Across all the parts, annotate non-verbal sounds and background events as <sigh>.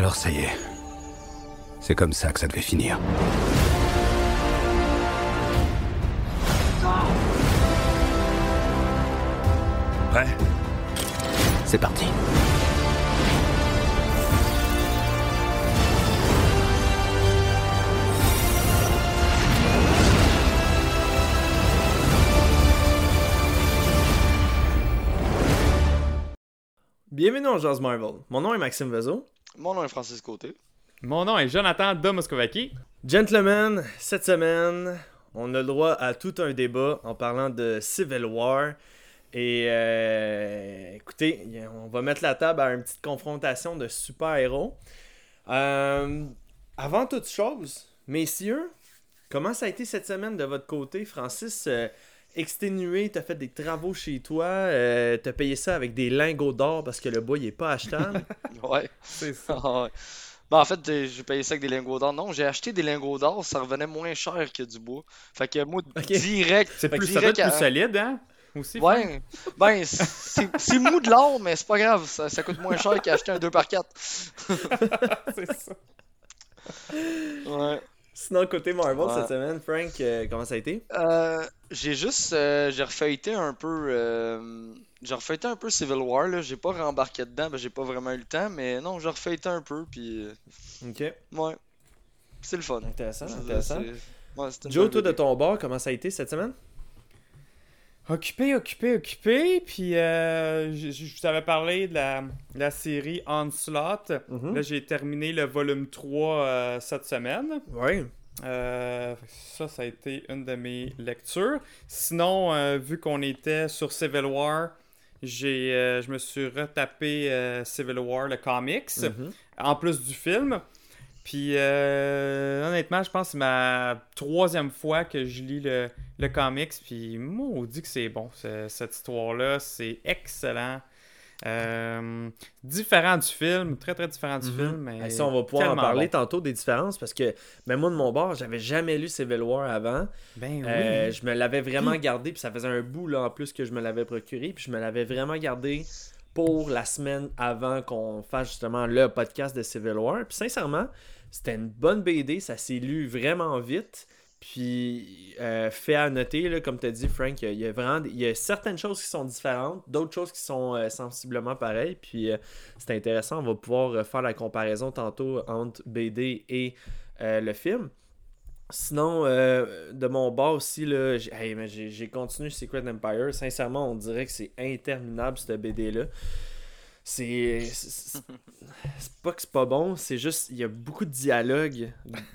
Alors ça y est. C'est comme ça que ça devait finir. Prêt? C'est parti. Bienvenue dans Jazz Marvel. Mon nom est Maxime Vezo. Mon nom est Francis Côté. Mon nom est Jonathan Domoskovaki. Gentlemen, cette semaine, on a le droit à tout un débat en parlant de Civil War. Et euh, écoutez, on va mettre la table à une petite confrontation de super-héros. Euh, avant toute chose, messieurs, comment ça a été cette semaine de votre côté? Francis, euh, exténué, t'as fait des travaux chez toi, euh, t'as payé ça avec des lingots d'or parce que le bois il est pas achetable. <laughs> Ouais. C'est ça. Ah ouais. Ben, en fait, j'ai payé ça avec des lingots d'or. Non, j'ai acheté des lingots d'or, ça revenait moins cher que du bois. Fait que moi, Ok. direct. C'est plus, ça doit direct être plus à- solide, hein? Aussi. Ouais. Ben, c'est c'est mou de l'or, mais c'est pas grave. Ça, ça coûte moins cher qu'acheter un 2x4. <laughs> c'est ça. Ouais. Sinon, côté Marvel Ouais. cette semaine, Frank, euh, comment ça a été? Euh, j'ai juste. euh, j'ai refeuilleté un peu. euh, j'ai refeuilleté un peu Civil War, là. J'ai pas rembarqué dedans, ben j'ai pas vraiment eu le temps, mais non, j'ai refeuilleté un peu, puis. Ok, ouais. C'est le fun. intéressant, intéressant. ouais, Joe, toi de ton bord, comment ça a été cette semaine? Occupé, occupé, occupé. Puis, euh, je, je vous avais parlé de la, de la série Onslaught. Mhm. Là, j'ai terminé le volume 3 euh, cette semaine. Oui. Euh, ça, ça a été une de mes lectures. Sinon, vu qu'on était sur Civil War, j'ai, je me suis retapé Civil War, le comics, Mhm. en plus du film. Puis, euh, honnêtement, je pense que c'est ma troisième fois que je lis le, le comics. Puis, maudit que c'est bon, ce- cette histoire-là. C'est excellent. Euh, différent du film, très très différent du Mhm. film. Mais Hey, ça, on va pouvoir en parler bon. tantôt des différences parce que même moi de mon bord, j'avais jamais lu Civil War avant. Ben oui. Euh, je me l'avais vraiment gardé, puis ça faisait un bout là en plus que je me l'avais procuré, puis je me l'avais vraiment gardé pour la semaine avant qu'on fasse justement le podcast de Civil War. Puis sincèrement, c'était une bonne BD, ça s'est lu vraiment vite. Puis, euh, fait à noter, comme tu as dit, Frank, il y a- vraiment y a certaines choses qui sont différentes, d'autres choses qui sont euh, sensiblement pareilles. Puis, euh, c'est intéressant, on va pouvoir faire la comparaison tantôt entre BD et le film. Sinon, euh, de mon bord aussi, j'ai hey, continué Secret Empire. Sincèrement, on dirait que c'est interminable, cette BD-là. <laughs> C'est. Pas que c'est pas bon, c'est juste. Il y a beaucoup de dialogue,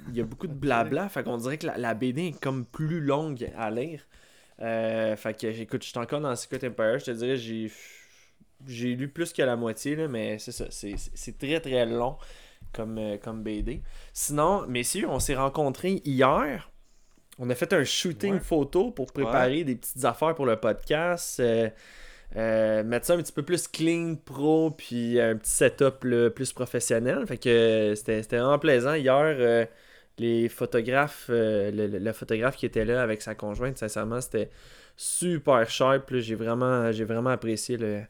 il y a beaucoup de blabla. fait qu'on dirait que la, la BD est comme plus longue à lire. Euh, fait que, écoute, je suis encore dans Secret Empire. Je te dirais, j'ai. J'ai lu plus que la moitié, là, mais c'est ça. c'est très très long comme, euh, comme BD. Sinon, messieurs, on s'est rencontrés hier. On a fait un shooting Ouais. photo pour préparer des petites affaires pour le podcast. euh, euh, mettre ça un petit peu plus clean, pro, puis un petit setup là, plus professionnel. Fait que c'était c'était vraiment plaisant. Hier, euh, les photographes, le, le- le photographe qui était là avec sa conjointe, sincèrement, c'était super sharp. là. J'ai vraiment, j'ai vraiment apprécié le,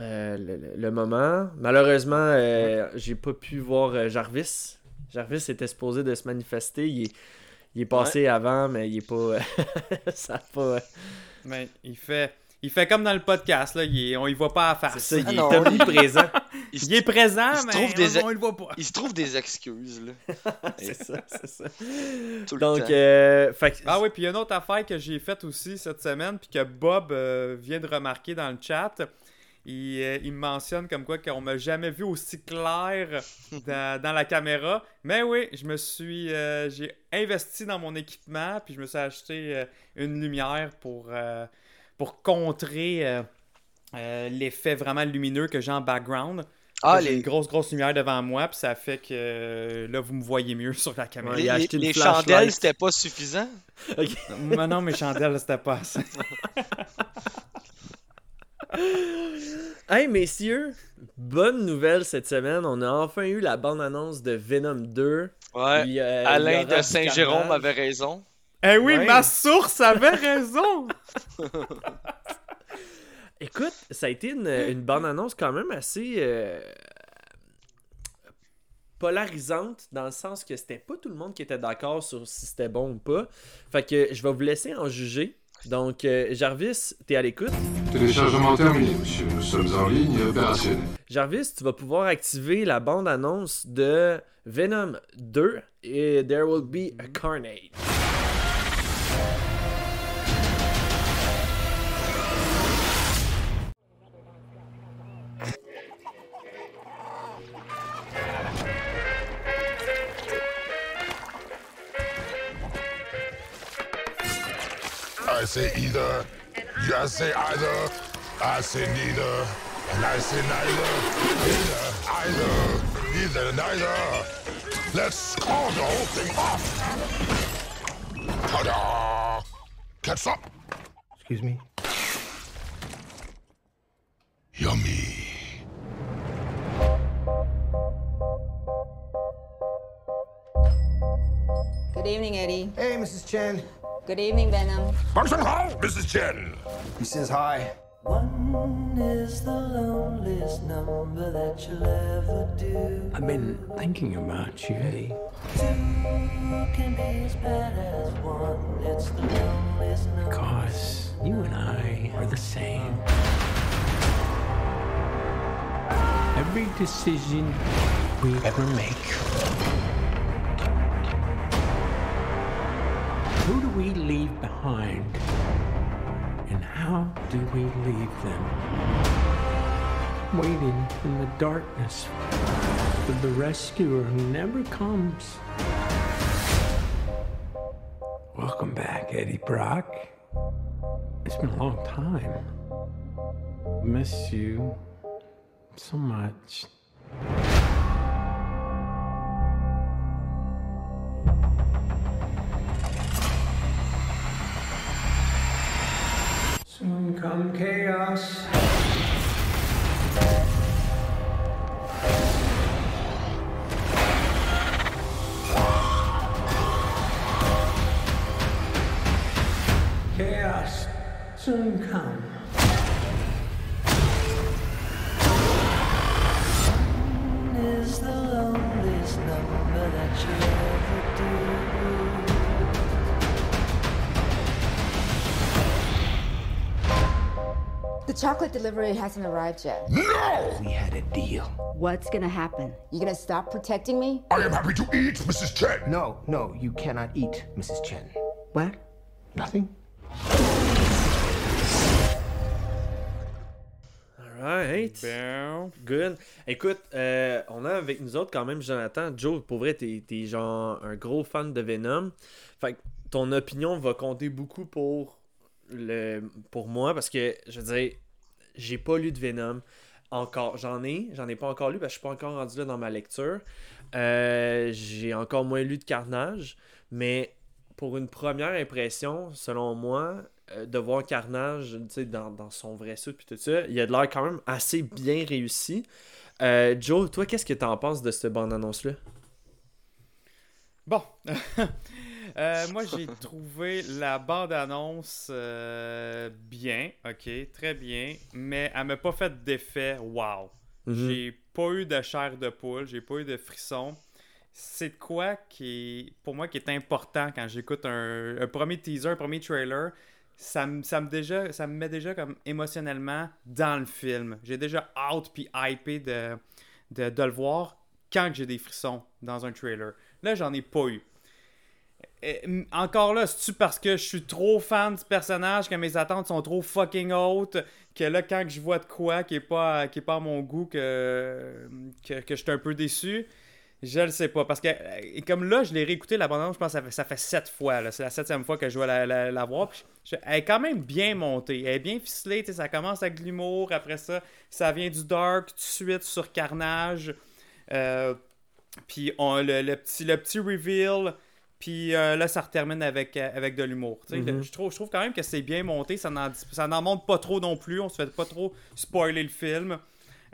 euh, le, le- le moment. Malheureusement, euh, j'ai pas pu voir euh, Jarvis. Jarvis était supposé de se manifester. Il est, il est passé avant, mais il est pas. <laughs> ça a pas. Mais il fait, il fait comme dans le podcast, là, il est- on y voit pas à face. C'est ça, il Ah est omniprésent. <laughs> Il est présent, il se mais trouve des- on, on le voit pas. Il se trouve des excuses, là. <laughs> c'est ça, c'est ça. Tout le Donc, temps. euh, fait que- Ah oui, puis il y a une autre affaire que j'ai faite aussi cette semaine, puis que Bob euh, vient de remarquer dans le chat. Il, euh, il me mentionne comme quoi qu'on m'a jamais vu aussi clair <laughs> dans, dans la caméra. Mais oui, je me suis, euh, j'ai investi dans mon équipement, puis je me suis acheté euh, une lumière pour, euh, pour contrer euh, euh, l'effet vraiment lumineux que j'ai en background. Ah, j'ai les, une grosse grosse lumière devant moi, puis ça fait que euh, là vous me voyez mieux <laughs> sur la caméra. Ouais, les, chandelles, c'était pas suffisant? Mais non, mes chandelles, c'était pas assez. <laughs> <laughs> Hey messieurs, bonne nouvelle cette semaine. On a enfin eu la bande-annonce de Venom 2. Ouais. Puis, euh, il y Alain de Saint-Jérôme avait raison. Eh oui, Ouais. ma source avait raison! <laughs> Écoute, ça a été une, une bande-annonce quand même assez. euh, polarisante dans le sens que c'était pas tout le monde qui était d'accord sur si c'était bon ou pas. Fait que je vais vous laisser en juger. Donc, euh, Jarvis, t'es à l'écoute. Téléchargement terminé, monsieur. Nous sommes en ligne et opérationnels. Jarvis, tu vas pouvoir activer la bande-annonce de Venom 2 et There Will Be a Carnage. I say either. You I say either. I say neither. And I say neither. Neither. Either. Neither. Neither. Let's call the whole thing off. Ta-da! Catch up. Excuse me? Yummy. Good evening, Eddie. Hey, Mrs. Chen. Good evening, Venom. Function Hall, Mrs. Chen. He says hi. One is the loneliest number that you'll ever do. I've been thinking about you, Eddie. Two can be as bad as one. It's the loneliest number. Cause you and I are the same. Every decision we ever make. Who do we leave behind? And how do we leave them? Waiting in the darkness for the rescuer who never comes. Welcome back, Eddie Brock. It's been a long time. Miss you so much. Come chaos. Chaos soon come. The chocolate delivery hasn't arrived yet. No! We had a deal. What's gonna happen? You gonna stop protecting me? I am happy to eat, Mrs. Chen. No, no, you cannot eat, Mrs. Chen. What? Nothing? Alright. Bon. Good. Écoute, euh, on a avec nous autres quand même Jonathan. Joe, pour vrai, t'es, t'es genre un gros fan de Venom. Fait que ton opinion va compter beaucoup pour, le, pour moi parce que, je veux dire, j'ai pas lu de Venom encore. J'en ai, j'en ai pas encore lu parce que je suis pas encore rendu là dans ma lecture. Euh, j'ai encore moins lu de Carnage, mais pour une première impression, selon moi, euh, de voir Carnage dans, dans son vrai suit puis tout ça, il a de l'air quand même assez bien réussi. Euh, Joe, toi, qu'est-ce que t'en penses de cette bande-annonce-là? Bon. <laughs> Euh, moi, j'ai trouvé la bande-annonce euh, bien, ok, très bien, mais elle m'a pas fait d'effet wow. Mhm. J'ai pas eu de chair de poule, j'ai pas eu de frisson. C'est de quoi qui pour moi, qui est important quand j'écoute un, un premier teaser, un premier trailer. Ça me, ça, me déjà, ça me met déjà comme émotionnellement dans le film. J'ai déjà out puis hypé de, de, de le voir quand j'ai des frissons dans un trailer. Là, j'en ai pas eu. M- encore là, c'est-tu parce que je suis trop fan du personnage, que mes attentes sont trop fucking hautes, que là, quand je vois de quoi qui est pas, qui est pas mon goût, que, que, je suis un peu déçu? Je le sais pas. Parce que, et comme là, je l'ai réécouté la bande je pense que ça fait, ça fait sept fois. C'est la septième fois que je vais la, la, voir. Elle est quand même bien montée. Elle est bien ficelée. Ça commence avec de l'humour. Après ça, ça vient du dark tout de suite sur Carnage. Euh, puis on- le, le petit, le petit reveal. Puis euh, là, ça termine avec, euh, avec de l'humour. Mhm. je, trouve, je trouve quand même que c'est bien monté. Ça n'en, montre pas trop non plus. On se fait pas trop spoiler le film.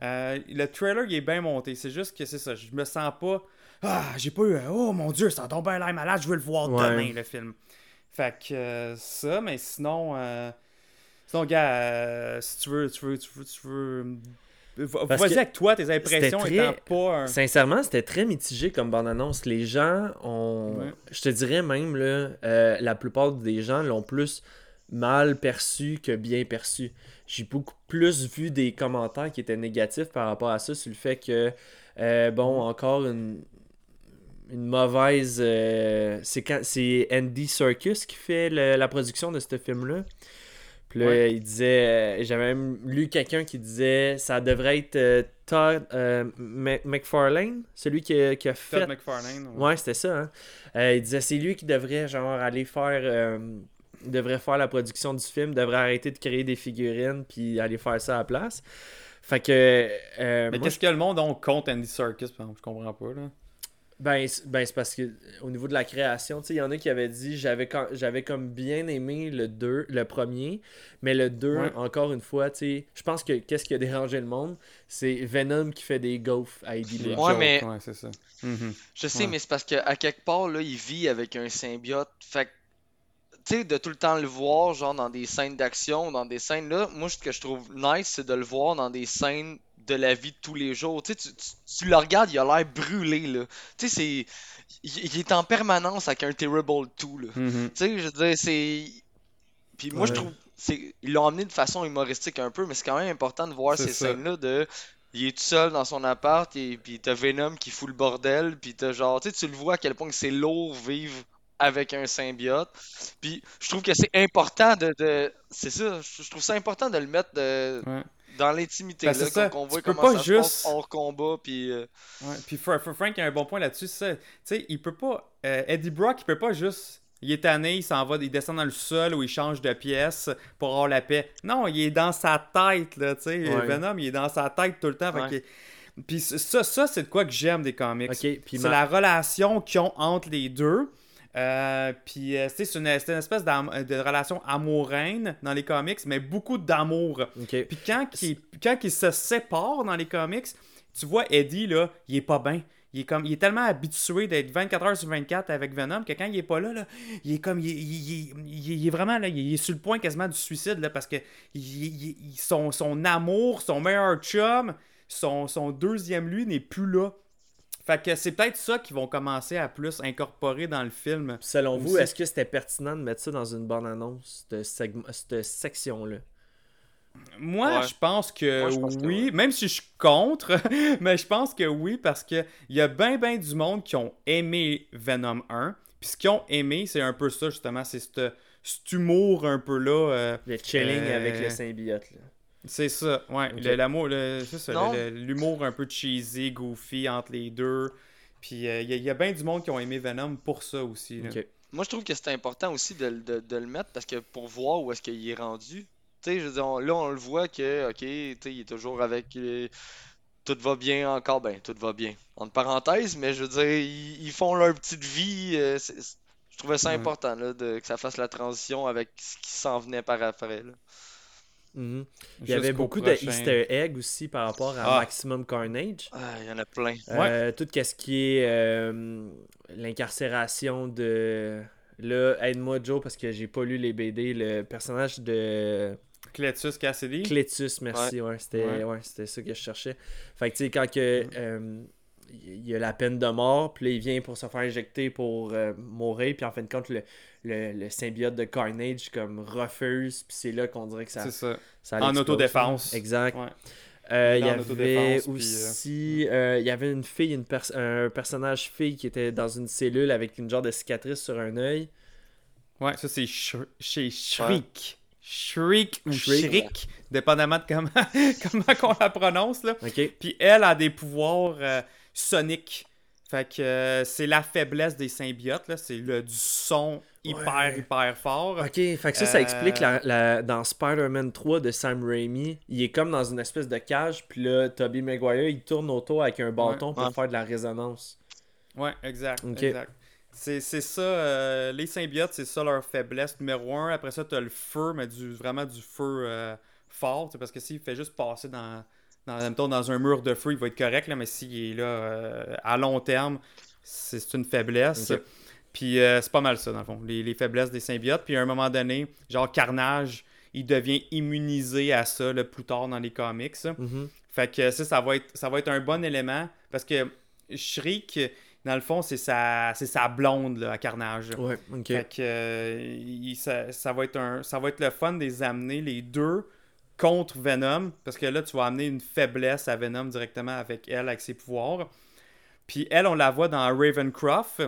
Euh, le trailer, il est bien monté. C'est juste que c'est ça. Je me sens pas. Ah, j'ai pas eu. un, Oh mon dieu, ça tombe bien l'air malade. Je veux le voir Ouais. demain, le film. Fait que euh, ça, mais sinon. Sinon, gars, euh, si tu veux, tu veux, tu veux, tu veux Vas-y avec toi, tes impressions étant pas un... Sincèrement, c'était très mitigé comme bande-annonce. Les gens ont. Ouais. Je te dirais même, là, euh, la plupart des gens l'ont plus mal perçu que bien perçu. J'ai beaucoup plus vu des commentaires qui étaient négatifs par rapport à ça, sur le fait que, euh, bon, encore une, une mauvaise. euh, c'est quand- c'est Andy Serkis qui fait le- la production de ce film-là. Puis là, Ouais. il disait, euh, j'avais même lu quelqu'un qui disait, ça devrait être euh, Todd euh, Mc- McFarlane, celui qui a, qui a fait. Todd McFarlane. ouais. Ouais, c'était ça. Hein? Il disait, c'est lui qui devrait genre aller faire, devrait faire la production du film, devrait arrêter de créer des figurines puis aller faire ça à la place. Fait que, Mais qu'est-ce que le monde donc compte Andy Serkis, par exemple? Je comprends pas, là. Ben, c'est- ben, c'est parce que euh, au niveau de la création, tu sais, il y en a qui avaient dit j'avais quand- j'avais comme bien aimé le 2, le premier, mais le 2, Ouais. encore une fois, tu sais, je pense que qu'est-ce qui a dérangé le monde, c'est Venom qui fait des gaufes à Eddie Brock. Ouais, mais- Ouais, c'est ça. Mhm. Je sais, Ouais. mais c'est parce qu'à quelque part, là, il vit avec un symbiote. Fait que, tu sais, de tout le temps le voir, genre dans des scènes d'action, dans des scènes là, moi, ce que je trouve nice, c'est de le voir dans des scènes de la vie de tous les jours. Tu sais, tu, tu- tu le regardes, il a l'air brûlé, là. Tu sais, c'est. Il, il est en permanence avec un Terrible 2, là. Mhm. Tu sais, je veux dire, c'est. Puis moi, je trouve. c'est Ils l'ont amené de façon humoristique un peu, mais c'est quand même important de voir ces scènes-là de. Il est tout seul dans son appart, et puis t'as Venom qui fout le bordel, puis t'as genre. Tu sais, tu le vois à quel point c'est lourd vivre avec un symbiote. Puis je trouve que c'est important de. de- C'est ça, je je trouve ça important de le mettre de- Ouais. Dans l'intimité, Ben, là, c'est ça. quand on voit Tu peux comment pas ça se juste- passe hors combat, puis. euh, Ouais, puis Fra- Fra- Frank a un bon point là-dessus, c'est. Tu sais, il peut pas. euh, Eddie Brock, il peut pas juste. Il est tanné, il s'en va, il descend dans le sol ou il change de pièce pour avoir la paix. Non, il est dans sa tête, là, tu sais. Ouais. Venom, il est dans sa tête tout le temps. Ouais. Puis ça, ça c'est de quoi que j'aime des comics. Ok, puis c'est ma- la relation qu'ils ont entre les deux. Euh, puis euh, c'est une, espèce de relation amoureuse dans les comics, mais beaucoup d'amour. Puis quand il, quand il se sépare dans les comics, tu vois Eddie, là, il est pas bien. Il est, comme, il est tellement habitué d'être 24 heures sur 24 avec Venom que quand il est pas là, là il est comme. Il, il- il- il- il est vraiment là, il est sur le point quasiment du suicide là, parce que son, son amour, son meilleur chum, son, son deuxième lui n'est plus là. Fait que c'est peut-être ça qu'ils vont commencer à plus incorporer dans le film. Selon vous, est-ce que c'était pertinent de mettre ça dans une bande-annonce, cette, cette section-là? Moi, Ouais. je pense que Moi, je pense que oui, ouais. même si je suis contre, <laughs> mais je pense que oui, parce que il y a bien, bien du monde qui ont aimé Venom 1. Puis ce qu'ils ont aimé, c'est un peu ça, justement, c'est cette- cet humour un peu là. euh, Le chilling Euh, avec le symbiote. Là. C'est ça, ouais. Ok. le- L'amour, le- c'est ça, l'humour un peu cheesy, goofy entre les deux. Puis euh, il y, a- il y a bien du monde qui ont aimé Venom pour ça aussi. Moi, je trouve que c'est important aussi de, de- de le mettre parce que pour voir où est-ce qu'il est rendu. Tu sais, je veux dire, on- là, on le voit que, ok, tu sais, il est toujours avec. euh, tout va bien encore. Ben, tout va bien. Entre parenthèses, mais je veux dire, ils, ils font leur petite vie. euh, je trouvais ça Ouais. important, là, de, que ça fasse la transition avec ce qui s'en venait par après, là. Mhm. Il y avait beaucoup prochain. de Easter eggs aussi par rapport à Ah. Maximum Carnage. Ah, il y en a plein. Euh, tout ce qui est euh, l'incarcération de. Là, aide-moi Joe parce que j'ai pas lu les BD. Le personnage de Cletus Cassidy? Cletus, merci. Ouais, c'était Ouais. ouais, c'était ça que je cherchais. Fait que tu sais, quand que, euh, il y a la peine de mort, puis là, il vient pour se faire injecter pour euh, mourir, puis en fin de compte, le, le, le symbiote de Carnage comme refuse, puis c'est là qu'on dirait que ça. c'est ça. ça En autodéfense. Exact. Ouais. Euh, il y avait aussi, euh, il y avait une fille, une pers- un personnage fille qui était dans une cellule avec une genre de cicatrice sur un œil. Ouais, ça c'est Sh- chez Shriek. Shriek ou Shriek. Shriek, dépendamment de comment, <laughs> comment qu'on la prononce. Là. Puis elle a des pouvoirs euh, soniques. Fait que euh, c'est la faiblesse des symbiotes. là. C'est le du son hyper, Ouais. hyper fort. Ok, fait que ça, ça Euh, explique la, la- dans Spider-Man 3 de Sam Raimi, il est comme dans une espèce de cage, puis là, Tobey Maguire, il tourne autour avec un bâton pour Ouais. faire de la résonance. Ouais, exact. C'est c'est ça, euh, les symbiotes, c'est ça leur faiblesse numéro un. Après ça, t'as le feu, mais du, vraiment du feu euh, fort. Parce que s'il fait juste passer dans, dans, mettons, dans un mur de feu, il va être correct. Là, mais s'il est là euh, à long terme, c'est une faiblesse. Puis euh, c'est pas mal ça, dans le fond, les, les faiblesses des symbiotes. Puis à un moment donné, genre Carnage, il devient immunisé à ça là, plus tard dans les comics. Mhm. Fait que ça, ça va être, ça va être un bon élément parce que Shriek, dans le fond, c'est sa, sa blonde là, à Carnage. Ouais. Fait que euh, il- ça, ça va être un, ça va être le fun de les amener les deux contre Venom parce que là tu vas amener une faiblesse à Venom directement avec elle avec ses pouvoirs. Puis elle on la voit dans Ravencroft.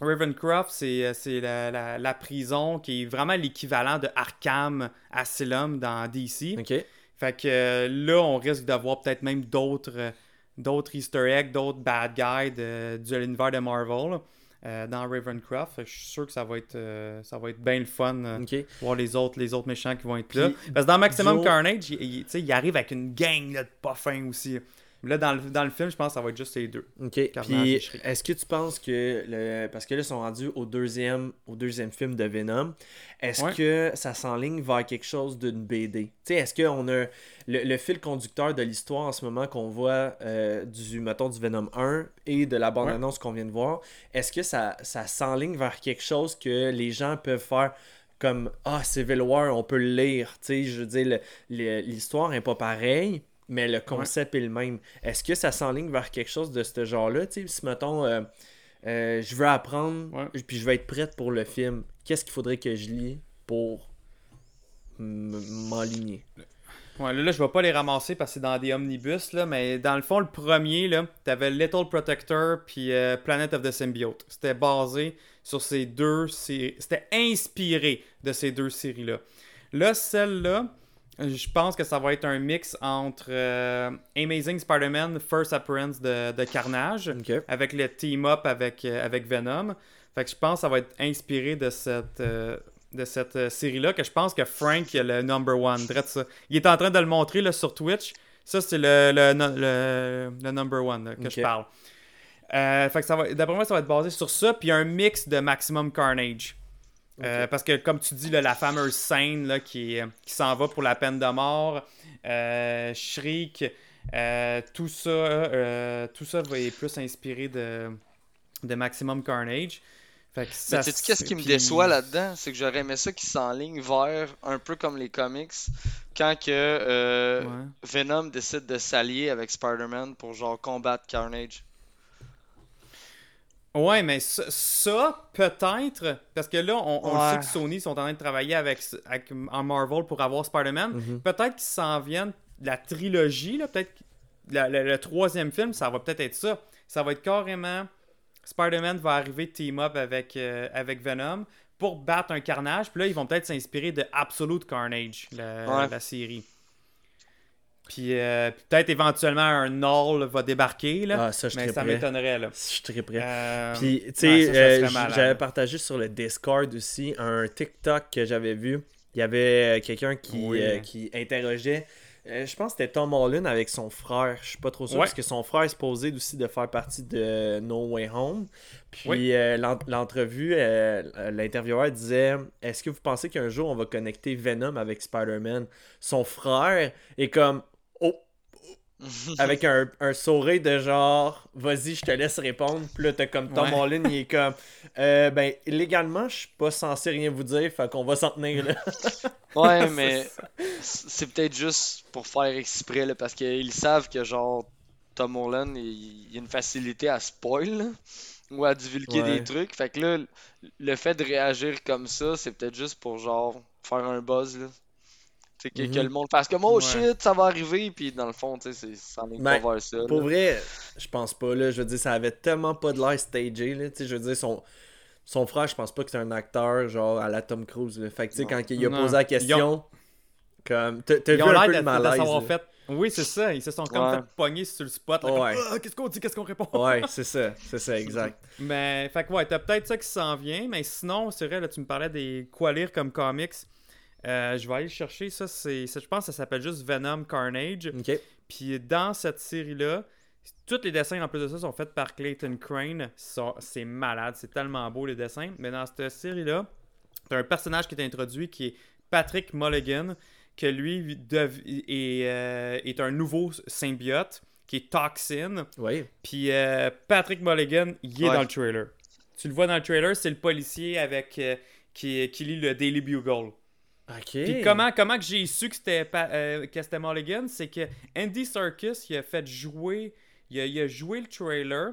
Ravencroft c'est c'est la, la- la prison qui est vraiment l'équivalent de Arkham Asylum dans DC. Ok. Fait que euh, là, on risque d'avoir peut-être même d'autres euh, d'autres easter eggs, d'autres bad guys de, de l'univers de Marvel euh, dans Ravencroft. Je suis sûr que ça va être euh, ça va être bien le fun euh, voir les autres les autres méchants qui vont être là. Parce que dans Maximum Joe- Carnage, il, il- arrive avec une gang là, de pas fins aussi. Là, dans le, dans le film, je pense que ça va être juste les deux. Ok. Puis, est-ce que tu penses que le parce que là ils sont rendus au deuxième au deuxième film de Venom, est-ce Ouais. que ça s'enligne vers quelque chose d'une BD Tu sais, est-ce qu'on a le, le fil conducteur de l'histoire en ce moment qu'on voit euh, du mettons du Venom 1 et de la bande annonce qu'on vient de voir, est-ce que ça ça s'enligne vers quelque chose que les gens peuvent faire comme ah Civil War on peut le lire? Tu sais je veux dire l'histoire est pas pareille mais le concept est le même est-ce que ça s'enligne vers quelque chose de ce genre là tu sais si mettons euh, euh, je veux apprendre Ouais. puis je vais être prête pour le film qu'est-ce qu'il faudrait que je lis pour m- m'enligner? Ouais, là, là, je vais pas les ramasser parce que c'est dans des omnibus, là, mais dans le fond, le premier, là, t'avais Little Protector puis euh, Planet of the Symbiote. C'était basé sur ces deux séries. C'était inspiré de ces deux séries-là. Là, celle-là, je pense que ça va être un mix entre euh, Amazing Spider-Man First Appearance de, de Carnage avec le team-up avec, euh, avec Venom. Fait que je pense que ça va être inspiré de cette, euh, de cette série-là, que je pense que Frank est le number one. Ça. Il est en train de le montrer là, sur Twitch. Ça, c'est le, le, le, le number one là, que je parle. Fait que ça va, d'après moi, ça va être basé sur ça, puis un mix de Maximum Carnage. Euh, parce que, comme tu dis, là, la fameuse scène là, qui, est- qui s'en va pour la peine de mort, euh, Shriek, euh, tout ça, tout ça va être plus inspiré de, de Maximum Carnage. Fait que ça, Mais sais-tu qu'est-ce qui me puis- déçoit là-dedans? C'est que j'aurais aimé ça qui s'enligne vers un peu comme les comics quand que Ouais. Venom décide de s'allier avec Spider-Man pour genre combattre Carnage. Ouais, mais ça, ça, peut-être, parce que là, on, on Ouais. le sait que Sony sont en train de travailler avec, avec en Marvel pour avoir Spider-Man. Mhm. Peut-être qu'ils s'en viennent la trilogie, là, peut-être le troisième film, ça va peut-être être ça. Ça va être carrément Spider-Man va arriver team-up avec, euh, avec Venom pour battre un carnage. Puis là, ils vont peut-être s'inspirer de Absolute Carnage, la, Ouais. la série. Puis euh, peut-être éventuellement un Null va débarquer, là. ah ça je mais ça m'étonnerait, là. je suis très prêt Euh, Puis, tu sais, euh, j'avais partagé sur le Discord aussi un TikTok que j'avais vu. Il y avait euh, quelqu'un qui, Oui. euh, qui interrogeait. je pense que c'était Tom Holland avec son frère. Je suis pas trop sûr Ouais. parce que son frère est supposé aussi de faire partie de No Way Home. Puis Oui. l'entrevue, l'intervieweur disait Est-ce que vous pensez qu'un jour on va connecter Venom avec Spider-Man Son frère est comme Oh, avec un, un sourire de genre vas-y je te laisse répondre puis là t'as comme Tom Ouais. Holland il est comme euh, ben légalement je suis pas censé rien vous dire fait qu'on va s'en tenir là <laughs> Ouais, <laughs> mais c'est peut-être juste pour faire exprès là, parce qu'ils savent que genre Tom Holland il, il a une facilité à spoil là, ou à divulguer Ouais. des trucs. Fait que là, le fait de réagir comme ça, c'est peut-être juste pour genre faire un buzz là. Sais, que, que Mhm. le monde fasse comme oh Ouais. shit, ça va arriver, puis dans le fond, tu sais, c'est- ça en est Ben, pas vers ça. pour là. vrai je pense pas là je veux dire ça avait tellement pas de l'air stagé là tu sais je veux dire son son frère je pense pas que c'est un acteur genre à la Tom Cruise là. fait que tu sais quand il a Non. posé la question comme t'as vu ont un l'air peu de, le de malaise fait. Oui, c'est ça. Ils se sont comme Ouais. fait pogner sur le spot. là, Ouais. Ah, qu'est-ce qu'on dit, qu'est-ce qu'on répond? ouais <laughs> c'est ça c'est ça exact Mais, fait que ouais, t'as peut-être ça qui s'en vient. Mais sinon, c'est vrai, là, tu me parlais des quoi lire comme comics. Euh, je vais aller le chercher. Ça, c'est, je pense que ça s'appelle juste Venom Carnage. Puis dans cette série-là, tous les dessins en plus de ça sont faits par Clayton Crane. C'est malade, c'est tellement beau les dessins. Mais dans cette série-là, t'as un personnage qui est introduit qui est Patrick Mulligan, que lui dev- est, euh, est un nouveau symbiote qui est Toxin. oui Puis euh, Patrick Mulligan, il est Ouais. dans le trailer. Tu le vois dans le trailer, c'est le policier avec euh, qui, qui lit le Daily Bugle. Ok. Puis comment, comment que j'ai su que c'était euh, que c'était Mulligan, c'est que Andy Serkis, il a fait jouer, il a, il a joué le trailer,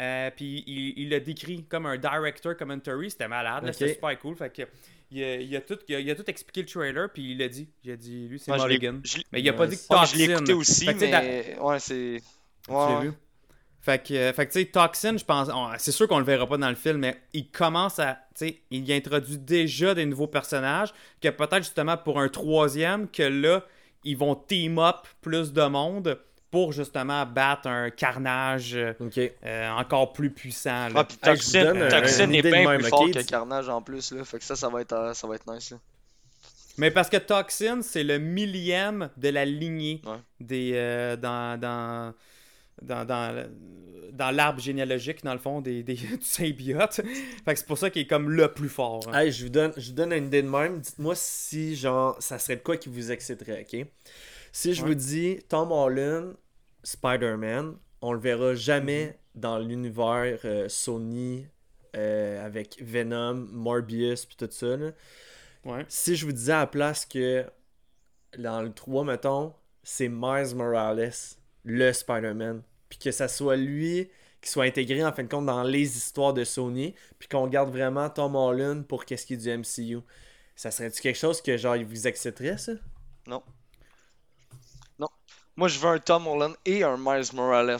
euh, puis il il l'a décrit comme un director commentary, c'était malade, c'était super cool, fait que il a, il a tout, il a, il a tout expliqué le trailer, puis il l'a dit, il a dit, lui c'est l'ai- Mulligan. Mais il a pas dit que Ouais, je l'ai écouté aussi, mais. Ouais, c'est. Ouais, ouais. Fait que, euh, fait que tu sais, Toxin, je pense, on- c'est sûr qu'on le verra pas dans le film, mais il commence à, tu sais, il introduit déjà des nouveaux personnages, que peut-être justement pour un troisième, que là, ils vont team up plus de monde pour justement battre un carnage euh, Ok. euh, encore plus puissant. là. Ah, puis Hey, Toxin, donne, euh, Toxin est bien même, plus fort que Carnage en plus, là. Fait que ça, ça va être, ça va être nice, là. Mais parce que Toxin, c'est le millième de la lignée Ouais. des, euh, dans, dans, dans, dans, dans l'arbre généalogique, dans le fond, des, des, <laughs> du symbiote. Fait que c'est pour ça qu'il est comme le plus fort. hein. Hey, je vous donne, je vous donne une idée de même. Dites-moi si, genre, ça serait de quoi qui vous exciterait, ok? Si je Ouais. vous dis Tom Holland, Spider-Man, on le verra jamais dans l'univers euh, Sony euh, avec Venom, Morbius, puis tout ça, là. Ouais. Si je vous disais à la place que dans le 3, mettons, c'est Miles Morales, le Spider-Man, puis que ça soit lui qui soit intégré en fin de compte dans les histoires de Sony, puis qu'on garde vraiment Tom Holland pour qu'est-ce qui est du MCU. Ça serait-tu quelque chose que genre il vous exciterait ça? Non. Non. Moi, je veux un Tom Holland et un Miles Morales.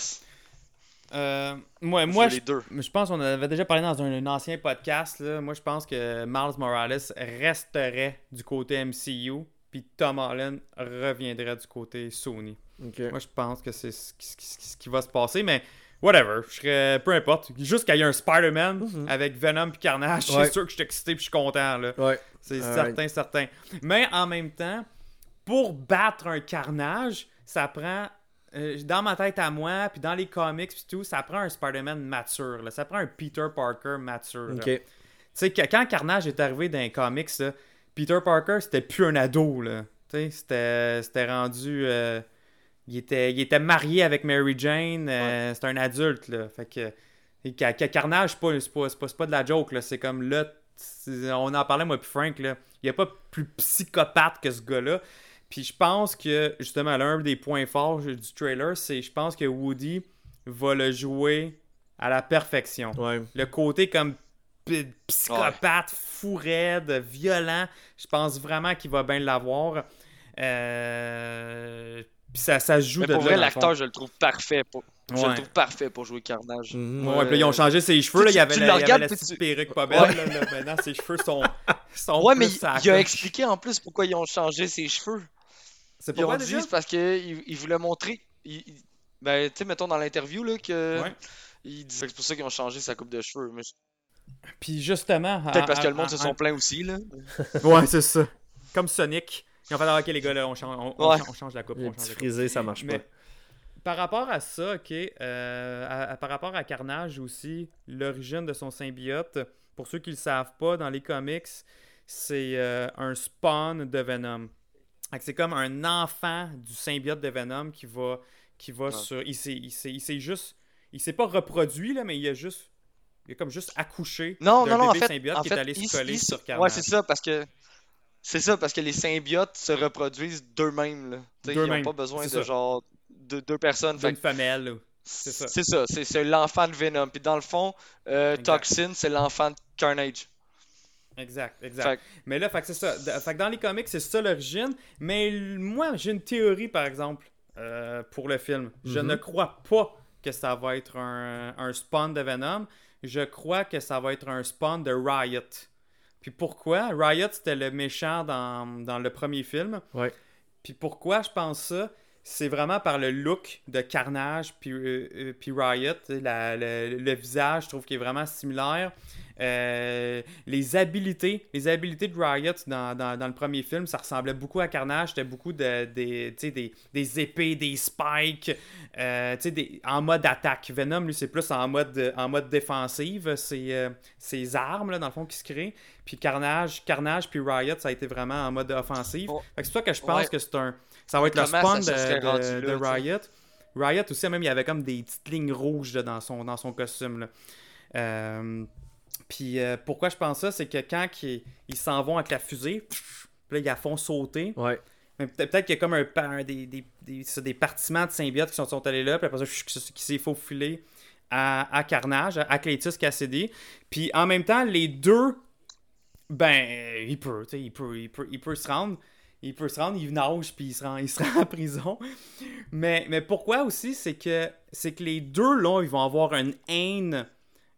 Euh, moi, Je moi veux je, les deux. je pense qu'on avait déjà parlé dans un, un ancien podcast. là. Moi, je pense que Miles Morales resterait du côté MCU, puis Tom Holland reviendrait du côté Sony. Moi, je pense que c'est ce qui, ce va se passer, mais whatever. Je serais. Peu importe. Juste qu'il y ait un Spider-Man avec Venom et Carnage, Ouais. c'est sûr que je suis excité et je suis content. Là. Ouais. C'est certain, certain. Mais en même temps, pour battre un Carnage, ça prend. euh, dans ma tête à moi, puis dans les comics, puis tout, ça prend un Spider-Man mature. là. Ça prend un Peter Parker mature. Tu sais, quand Carnage est arrivé dans les comics, là, Peter Parker, c'était plus un ado, là. Tu sais, c'était, c'était rendu... euh, il, était, il était marié avec Mary Jane, euh, c'était un adulte, là. Fait que... et Carnage, c'est pas, c'est pas, c'est pas, c'est pas de la joke, là. C'est comme, là, c'est- on en parlait, moi puis Frank, là. Il n'y a pas plus psychopathe que ce gars-là. Puis je pense que, justement, l'un des points forts du trailer, c'est je pense que Woody va le jouer à la perfection Ouais. le côté comme psychopathe, fou raide, violent, je pense vraiment qu'il va bien l'avoir. Euh... Puis ça, ça se joue Mais de pour là, vrai, l'acteur, je le trouve parfait. Pour... Je le trouve parfait pour jouer Carnage. Mhm. Ouais, puis là, ils ont changé ses cheveux, là, il y avait tu la, il y avait la tu- perruque pas belle, Ouais. là, là. maintenant ses cheveux sont, <laughs> sont Ouais, mais il, a expliqué en plus pourquoi ils ont changé ses cheveux. C'est Ils ont dit c'est parce qu'il il voulait montrer. Ben, tu sais, mettons dans l'interview, là, que. Ouais. Il disait que c'est pour ça qu'ils ont changé sa coupe de cheveux. mais Puis justement... Peut-être parce que le monde se en- sont plaints aussi, là. <laughs> Ouais, c'est ça. Comme Sonic. Ils ont fait, ah, ok les gars, là, on change, on, on Ouais. change- on change la coupe. On change la coupe. ça marche Mais pas. par rapport à ça, ok, euh, à- à- par rapport à Carnage aussi, l'origine de son symbiote, pour ceux qui le savent pas, dans les comics, c'est euh, un spawn de Venom. C'est comme un enfant du symbiote de Venom qui va, qui va Ouais. sur. Il s'est, il s'est- il s'est juste. Il s'est pas reproduit, là, mais il a juste. Il a comme juste accouché Non, non, non, en fait. symbiote en qui fait, est allé il- se coller il- sur Carnage. Ouais, c'est ça, parce que. C'est ça, parce que les symbiotes se reproduisent d'eux-mêmes, Ils n'ont pas besoin de ça. genre. De deux personnes. D'une femelle. C'est ça. C'est ça, c'est l'enfant de Venom. Puis dans le fond, euh. Toxin, c'est l'enfant de Carnage. Exact, exact. Fait Mais là, c'est ça. D- Fait que dans les comics, c'est ça l'origine. Mais moi, j'ai une théorie, par exemple, euh, pour le film. Je Mhm. ne crois pas que ça va être un, un spawn de Venom. Je crois que ça va être un spawn de Riot. Puis pourquoi Riot, c'était le méchant dans, dans le premier film? Ouais. Puis pourquoi je pense ça? C'est vraiment par le look de Carnage puis, euh, euh, puis Riot. La- le, le visage, je trouve qu'il est vraiment similaire. Euh, les habilités, les habilités de Riot dans, dans- dans le premier film, ça ressemblait beaucoup à Carnage. C'était beaucoup de, des, des, des épées, des spikes, euh, des- en mode attaque. Venom, lui, c'est plus en mode, en mode défensive. C'est ses armes, là, dans le fond, qui se créent. Puis Carnage, Carnage puis Riot, ça a été vraiment en mode offensif. Oh. C'est pour ça que je pense Ouais. que c'est un. Ça va être le spawn de? Riot. Riot aussi, même, il y avait comme des petites lignes rouges là, dans, son, dans son costume. Là. Euh, puis euh, pourquoi je pense ça, c'est que quand ils ils s'en vont avec la fusée, là, ils la font sauter. Ouais. Peut-être qu'il y a comme un, un des, des, des, c'est des partiments de symbiotes qui sont, sont allés là, puis après ça, qui, s'est faufilé à, à Carnage, à Cletus Cassidy. Puis en même temps, les deux, ben, il peut, tu sais, il peut, il peut, il peut se rendre. Il peut se rendre, il nage, puis il se rend, il se <laughs> rend en prison. Mais, mais pourquoi aussi, c'est que, c'est que les deux, là, ils vont avoir une haine,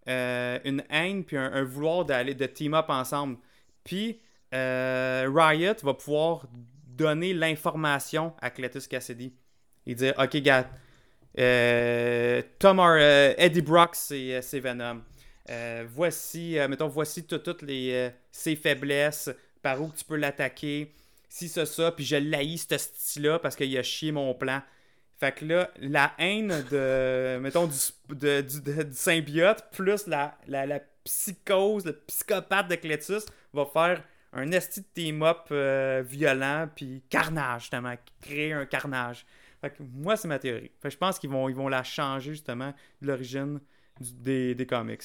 euh, une haine, puis un, vouloir d'aller, de team up ensemble. Puis euh, Riot va pouvoir donner l'information à Cletus Cassidy. Et dire, OK, gars, euh, euh, Eddie Brock, c'est Venom. Voici, mettons, voici tout- toutes ses faiblesses, par où tu peux l'attaquer, si ça, ça, puis je l'haïs, ce style-là, parce qu'il a chié mon plan. Fait que là, la haine de, <laughs> mettons, du, du, symbiote, plus la, la, psychose, le psychopathe de Cletus, va faire un esti de team-up euh, violent, puis carnage, justement, créer un carnage. Fait que moi, c'est ma théorie. Fait que je pense qu'ils vont, ils vont la changer, justement, de l'origine des, des comics.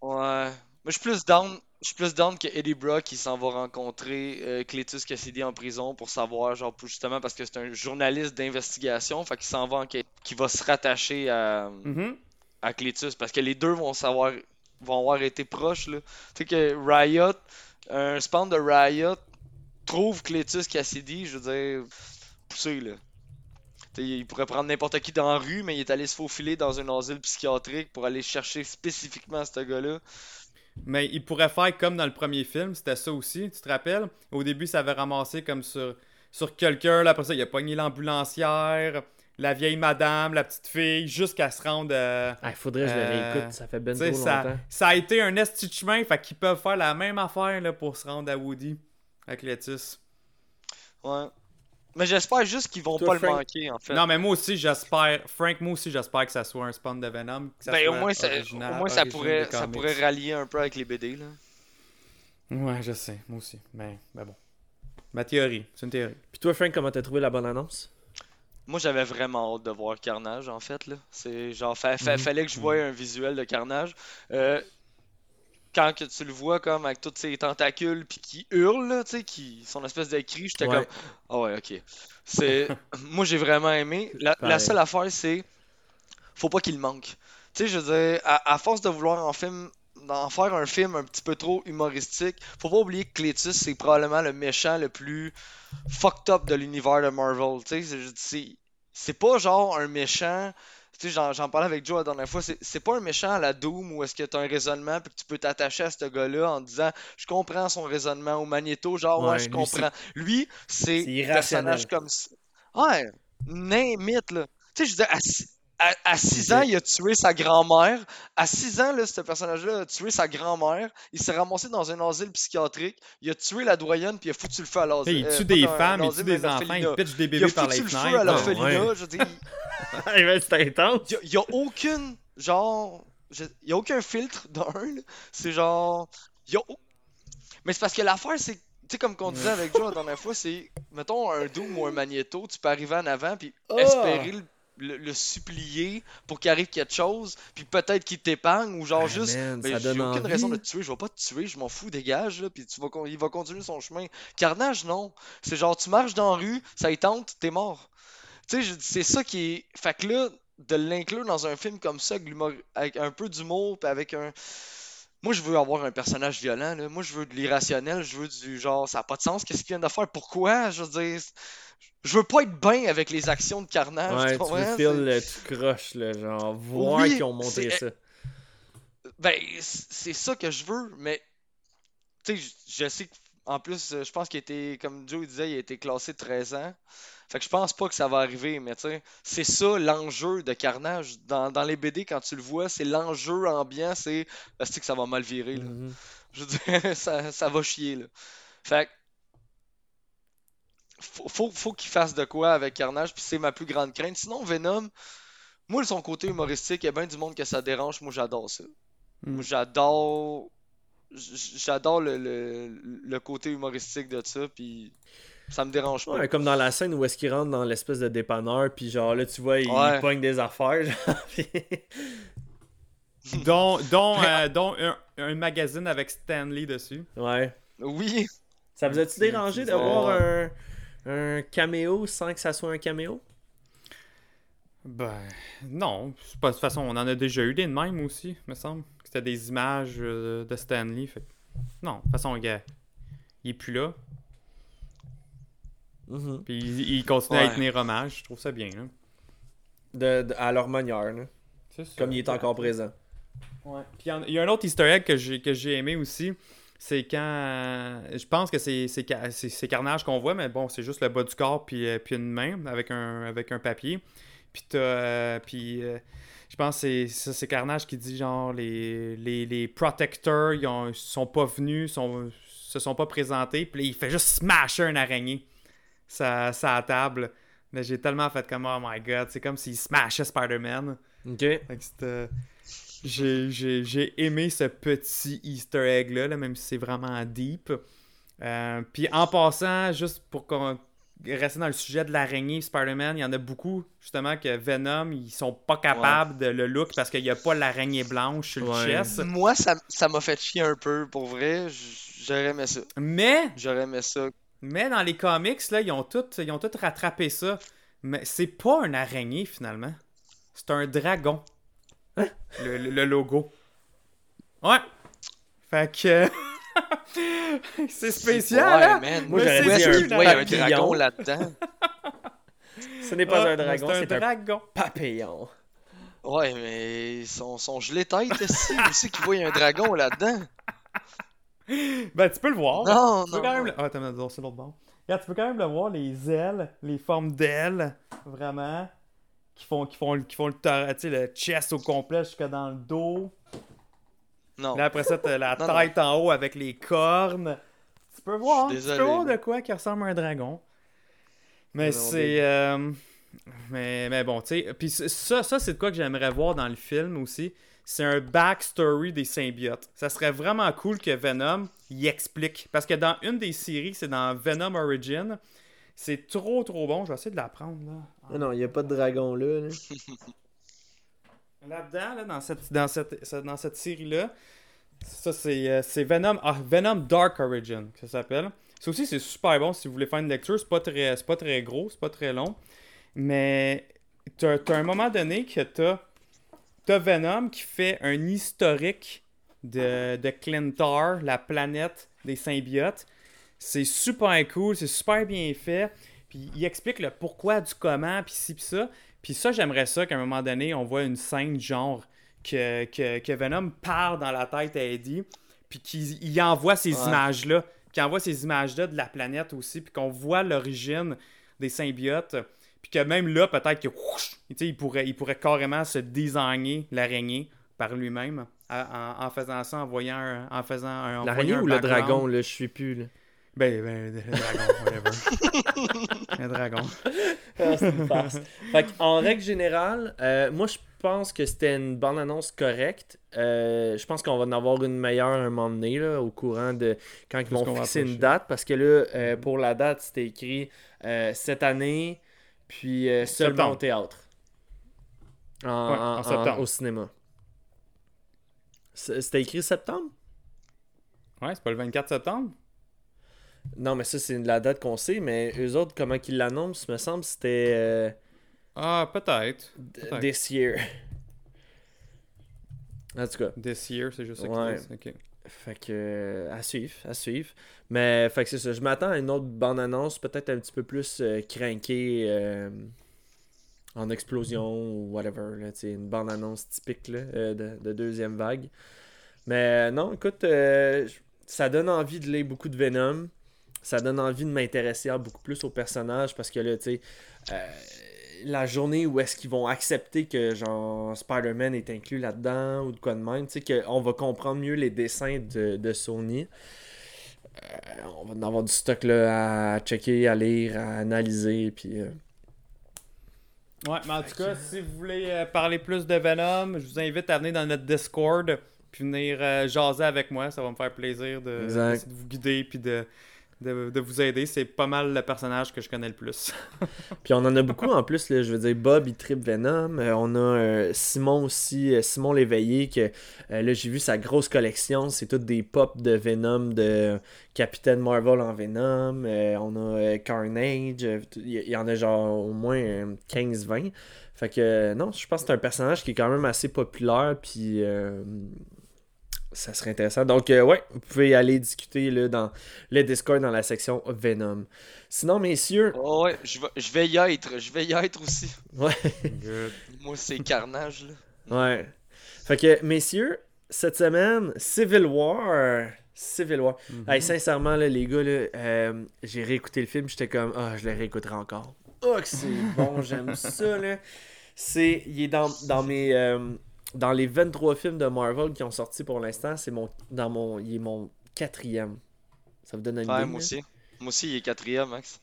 Ouais. Moi, je suis plus down. Je suis plus down que Eddie Brock qui s'en va rencontrer euh, Cletus Cassidy en prison pour savoir, genre, pour- justement parce que c'est un journaliste d'investigation, fait qu'il s'en va enquêter, qui va se rattacher à, Mhm. à Cletus parce que les deux vont savoir, vont avoir été proches, là. Tu sais que Riot, un spawn de Riot trouve Cletus Cassidy, je veux dire, poussé, là. Tu sais, il pourrait prendre n'importe qui dans la rue, mais il est allé se faufiler dans un asile psychiatrique pour aller chercher spécifiquement ce gars-là. Mais il pourrait faire comme dans le premier film, c'était ça aussi, tu te rappelles? Au début, ça avait ramassé comme sur, sur quelqu'un, là, après ça, il a pogné l'ambulancière, la vieille madame, la petite fille, jusqu'à se rendre. euh, Ah, il faudrait que je le Euh, réécoute, ça fait ben trop sais, ça, longtemps. ça a été un esti de chemin, fait qu'ils peuvent faire la même affaire là, pour se rendre à Woody avec Letus. Ouais. Mais j'espère juste qu'ils vont Toi, pas le manquer, en fait. Non, mais moi aussi, j'espère. Frank, moi aussi, j'espère que ça soit un spawn de Venom. Que ça Ben, au moins, ça, original- au moins ça, pourrait, ça pourrait rallier un peu avec les BD, là. Ouais, je sais, moi aussi. Mais, mais bon. Ma théorie, c'est une théorie. Puis toi, Frank, comment t'as trouvé la bonne annonce? Moi, j'avais vraiment hâte de voir Carnage, en fait, là. C'est genre, fa- fa- Mhm. fallait que je voie un visuel de Carnage. Euh, quand que tu le vois, comme, avec tous ses tentacules, puis qui hurle, là, tu sais, qui, son espèce de cri, j'étais Ouais. comme, ah ouais, ok. C'est, <laughs> moi, j'ai vraiment aimé. La, seule affaire, c'est, faut pas qu'il manque. Tu sais, je veux dire, à, à force de vouloir en film d'en faire un film un petit peu trop humoristique, faut pas oublier que Cletus c'est probablement le méchant le plus fucked up de l'univers de Marvel. Tu sais, c'est pas genre un méchant. Tu sais, j'en parlais avec Joe la dernière fois, c'est pas un méchant à la Doom où est-ce que t'as un raisonnement puis que tu peux t'attacher à ce gars-là en disant je comprends son raisonnement au Magneto, genre ouais, Ouais, je lui, comprends. Lui, c'est un personnage comme ça. Ouais, name it, là. Tu sais, je dire, à, si- à, à 6 ans, il a tué sa grand-mère. À 6 ans, là, ce personnage-là a tué sa grand-mère. Il s'est ramassé dans un asile psychiatrique. Il a tué la doyenne, puis il a foutu le feu à l'asile. il euh, tue pas des femmes, il tue des enfants, il orphelinat. pitch des Il a bébés par les foutu le feu à fenêtres. l'orphelinat. ouais. Je <laughs> intense. il y a, il a aucune, genre, je- il y a aucun filtre d'un, là. C'est genre, il y a Mais c'est parce que l'affaire, c'est, tu sais, comme qu'on disait avec Joe la dernière fois, c'est, mettons, un Doom ou un Magneto, tu peux arriver en avant, puis Ah! espérer le, le- le supplier pour qu'il arrive quelque chose, puis peut-être qu'il t'épargne, ou genre Ah, juste, man, ben, ça j'ai aucune envie. raison de te tuer, je vais pas te tuer, je m'en fous, dégage, là, puis tu vas, il va continuer son chemin. Carnage, non. C'est genre, tu marches dans la rue, ça y tente, t'es mort. Tu sais, c'est ça qui est. Fait que là, de l'inclure dans un film comme ça, avec un peu d'humour, puis avec un. Moi, je veux avoir un personnage violent, là. Moi, je veux de l'irrationnel, je veux du genre, ça n'a pas de sens, qu'est-ce qu'il vient de faire, pourquoi? Je veux dire. Je veux pas être bien avec les actions de carnage, Ouais, tu tu veux C'est- feel le genre, voir Oui, qu'ils ont c'est- ça. Ben, c- c'est ça que je veux, mais tu sais, je sais qu'en plus, euh, je pense qu'il a été, comme Joe disait, il a été classé 13 ans. Fait que je pense pas que ça va arriver, mais tu sais, c'est ça l'enjeu de Carnage. Dans, dans les BD, quand tu le vois, c'est l'enjeu ambiant, c'est c'est que ça va mal virer, là. Mhm. Je veux dire, <laughs> ça, ça va chier, là. Fait que, faut, faut, faut qu'il fasse de quoi avec Carnage, puis c'est ma plus grande crainte. Sinon, Venom, moi, son côté humoristique, il y a bien du monde que ça dérange, moi j'adore ça. Mm. Moi, j'adore. J'adore le, le, le côté humoristique de ça, puis ça me dérange pas. Ouais, comme dans la scène où est-ce qu'il rentre dans l'espèce de dépanneur, puis genre là, tu vois, il, Ouais. il pogne des affaires, <laughs> genre, puis- dont dont, <laughs> euh, dont un, un magazine avec Stanley dessus. Ouais. Oui, Ça vous a-tu dérangé d'avoir un, un caméo sans que ça soit un caméo? Ben, non. C'est pas- De toute façon, on en a déjà eu des de même aussi, me semble. C'était des images euh, de Stanley. Fait... Non, de toute façon, gars, il est plus là. Mhm. Puis il, il continue à y tenir hommage. Je trouve ça bien. Là. De- de- à leur manière, là. Comme il est encore présent. Ouais. Puis il y en- il y, a un autre easter egg que j'ai, que j'ai aimé aussi. C'est quand. euh, je pense que c'est, c'est, Ca- c'est- c'est Carnage qu'on voit, mais bon, c'est juste le bas du corps puis, euh, puis une main avec un, avec un papier. Puis t'as. euh, puis. je pense que c'est, Carnage qui dit genre les, les, les Protectors, ils, ont- ils sont pas venus, sont, se sont pas présentés. Puis il fait juste smasher un araignée. Ça, ça à table. Là, j'ai tellement fait comme oh my god, c'est comme s'il smashait Spider-Man. Ok. Fait que c'était- J'ai, j'ai- j'ai aimé ce petit easter egg-là, là, même si c'est vraiment deep. Euh, Puis en passant, juste pour qu'on rester dans le sujet de l'araignée Spider-Man, il y en a beaucoup, justement, que Venom, ils sont pas capables de le look parce qu'il n'y a pas l'araignée blanche sur Ouais. le chest. Moi, ça ça m'a fait chier un peu, pour vrai. J'aurais aimé ça. Mais, J'aurais aimé ça. mais dans les comics, là, ils ont tout, ils ont tout rattrapé ça. Mais c'est pas un araignée, finalement. C'est un dragon. Le, le- le logo. Ouais. Fait que... <laughs> c'est spécial, Ouais, hein? man. Moi, j'aurais dit un sûr, qu'il voit un dragon là-dedans? <laughs> Ce n'est pas Ah, un dragon, c'est un un dragon. papillon. Ouais, mais son, son gelé tête, ici, où c'est qu'il voit un dragon là-dedans? Ben, tu peux le voir. Non, Tu peux non. quand même le... Ah, attends, c'est l'autre bord. Regarde, tu peux quand même le voir, les ailes, les formes d'ailes, vraiment, qui font, qui font, qui font le, tor- tu sais, le chest au complet jusqu'à dans le dos. Non. Là, après ça, t'as la <laughs> Non, tête en haut avec les cornes. Tu peux voir, tu peux voir de quoi qui ressemble à un dragon. Mais c'est... euh, Mais, mais bon, tu sais... Puis ça, ça c'est de quoi que j'aimerais voir dans le film aussi. C'est un backstory des symbiotes. Ça serait vraiment cool que Venom y explique. Parce que dans une des séries, c'est dans Venom Origin. C'est trop, trop bon. Je vais essayer de la prendre, là. Ah non, il n'y a pas de dragon là. là. <laughs> Là-dedans, là, dans cette, dans cette, ce- dans cette série-là, ça c'est euh, c'est Venom, ah, Venom Dark Origin, que ça s'appelle. Ça aussi, c'est super bon si vous voulez faire une lecture. C'est pas très, c'est pas très gros, c'est pas très long. Mais t'as as un moment donné que t'as as Venom qui fait un historique de, de Clintar, la planète des symbiotes. C'est super cool, c'est super bien fait. Puis il explique le pourquoi du comment, puis ci, puis ça. Puis ça, j'aimerais ça qu'à un moment donné, on voit une scène genre que, que, que Venom part dans la tête à Eddie, puis qu'il il envoie ces Ouais. images-là, qu'il envoie ces images-là de la planète aussi, puis qu'on voit l'origine des symbiotes, puis que même là, peut-être que whoosh, tu sais, il pourrait, il pourrait carrément se designer l'araignée par lui-même en, en faisant ça, en voyant un, en faisant un en L'araignée ou le dragon là, je suis plus là. Ben, ben, le dragon, whatever. <laughs> le dragon. Ah, c'est une farce. Fait en règle générale, euh, moi je pense que c'était une bonne annonce correcte. Euh, je pense qu'on va en avoir une meilleure un moment donné, là, au courant de quand ils vont fixer une date. Parce que là, euh, pour la date, c'était écrit euh, cette année, puis euh, seulement Septembre. au théâtre. En, Ouais, en- en en- septembre. au cinéma. C'était écrit septembre? Ouais, c'est pas le 24 septembre? Non, mais ça, c'est la date qu'on sait, mais eux autres, comment qu'ils l'annoncent, me semble, c'était euh, Ah, peut-être. this year. En tout cas. This year, c'est juste ça Ouais. qu'ils. Ok. Fait que à suivre, à suivre. Mais fait que c'est ça. Je m'attends à une autre bande annonce, peut-être un petit peu plus euh, craquée euh, en explosion ou whatever. Là, une bande annonce typique là, euh, de, de deuxième vague. Mais non, écoute, ça donne envie de lire beaucoup de Venom. Ça donne envie de m'intéresser beaucoup plus au personnage parce que là, tu sais, euh, la journée où est-ce qu'ils vont accepter que genre Spider-Man est inclus là-dedans ou de quoi de même, tu sais, qu'on va comprendre mieux les dessins de, de Sony. Euh, on va en avoir du stock là, à checker, à lire, à analyser, puis euh, Ouais, mais en tout cas, si vous voulez parler plus de Venom, je vous invite à venir dans notre Discord puis venir jaser avec moi. Ça va me faire plaisir de, de vous guider puis de, de, vous aider. C'est pas mal le personnage que je connais le plus. <laughs> Puis on en a beaucoup en plus, je veux dire, Bob il tripe Venom. Euh, on a euh, Simon aussi, euh, Simon Léveillé, que là j'ai vu sa grosse collection, c'est toutes des pop de Venom, de Capitaine Marvel en Venom. On a Carnage, il y, y en a genre au moins euh, 15-20. Fait que non, je pense que c'est un personnage qui est quand même assez populaire, puis ça serait intéressant. Donc euh, ouais, vous pouvez aller discuter là, dans le Discord dans la section Venom. Sinon, messieurs, Oh, ouais, je vais, je vais y être, je vais y être aussi. ouais. Moi, c'est carnage, là. Ouais. Fait que, messieurs, cette semaine, Civil War. Civil War. Hey, sincèrement, là, les gars, là, euh, j'ai réécouté le film, j'étais comme, ah, je le réécouterai encore. Oh, que c'est bon, j'aime ça, là. C'est, il est dans, dans mes, euh, dans les 23 films de Marvel qui ont sorti pour l'instant, c'est mon, dans mon, il est mon quatrième. Ça vous donne une Ouais, idée, moi là? aussi. Moi aussi, il est quatrième, Max.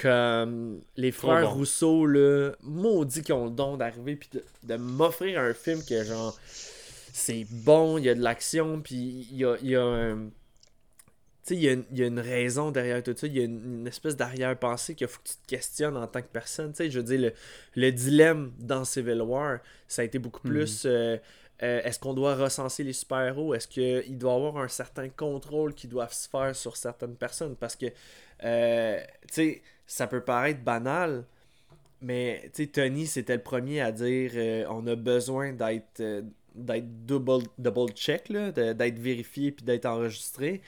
Comme les frères bon. Rousseau, là, maudits qui ont le don d'arriver puis de, de m'offrir un film que genre c'est bon, il y a de l'action, puis il y a, il y a un. Il y, a une- il y a une raison derrière tout ça, il y a une, une espèce d'arrière-pensée qu'il faut que tu te questionnes en tant que personne. Je veux dire, le, le dilemme dans Civil War, ça a été beaucoup plus. euh, euh, Est-ce qu'on doit recenser les super-héros? Est-ce qu'il doit y avoir un certain contrôle qui doit se faire sur certaines personnes? Parce que, euh, tu sais, ça peut paraître banal, mais tu sais, Tony, c'était le premier à dire on a besoin d'être d'être double, double check, d'être vérifié puis d'être enregistré.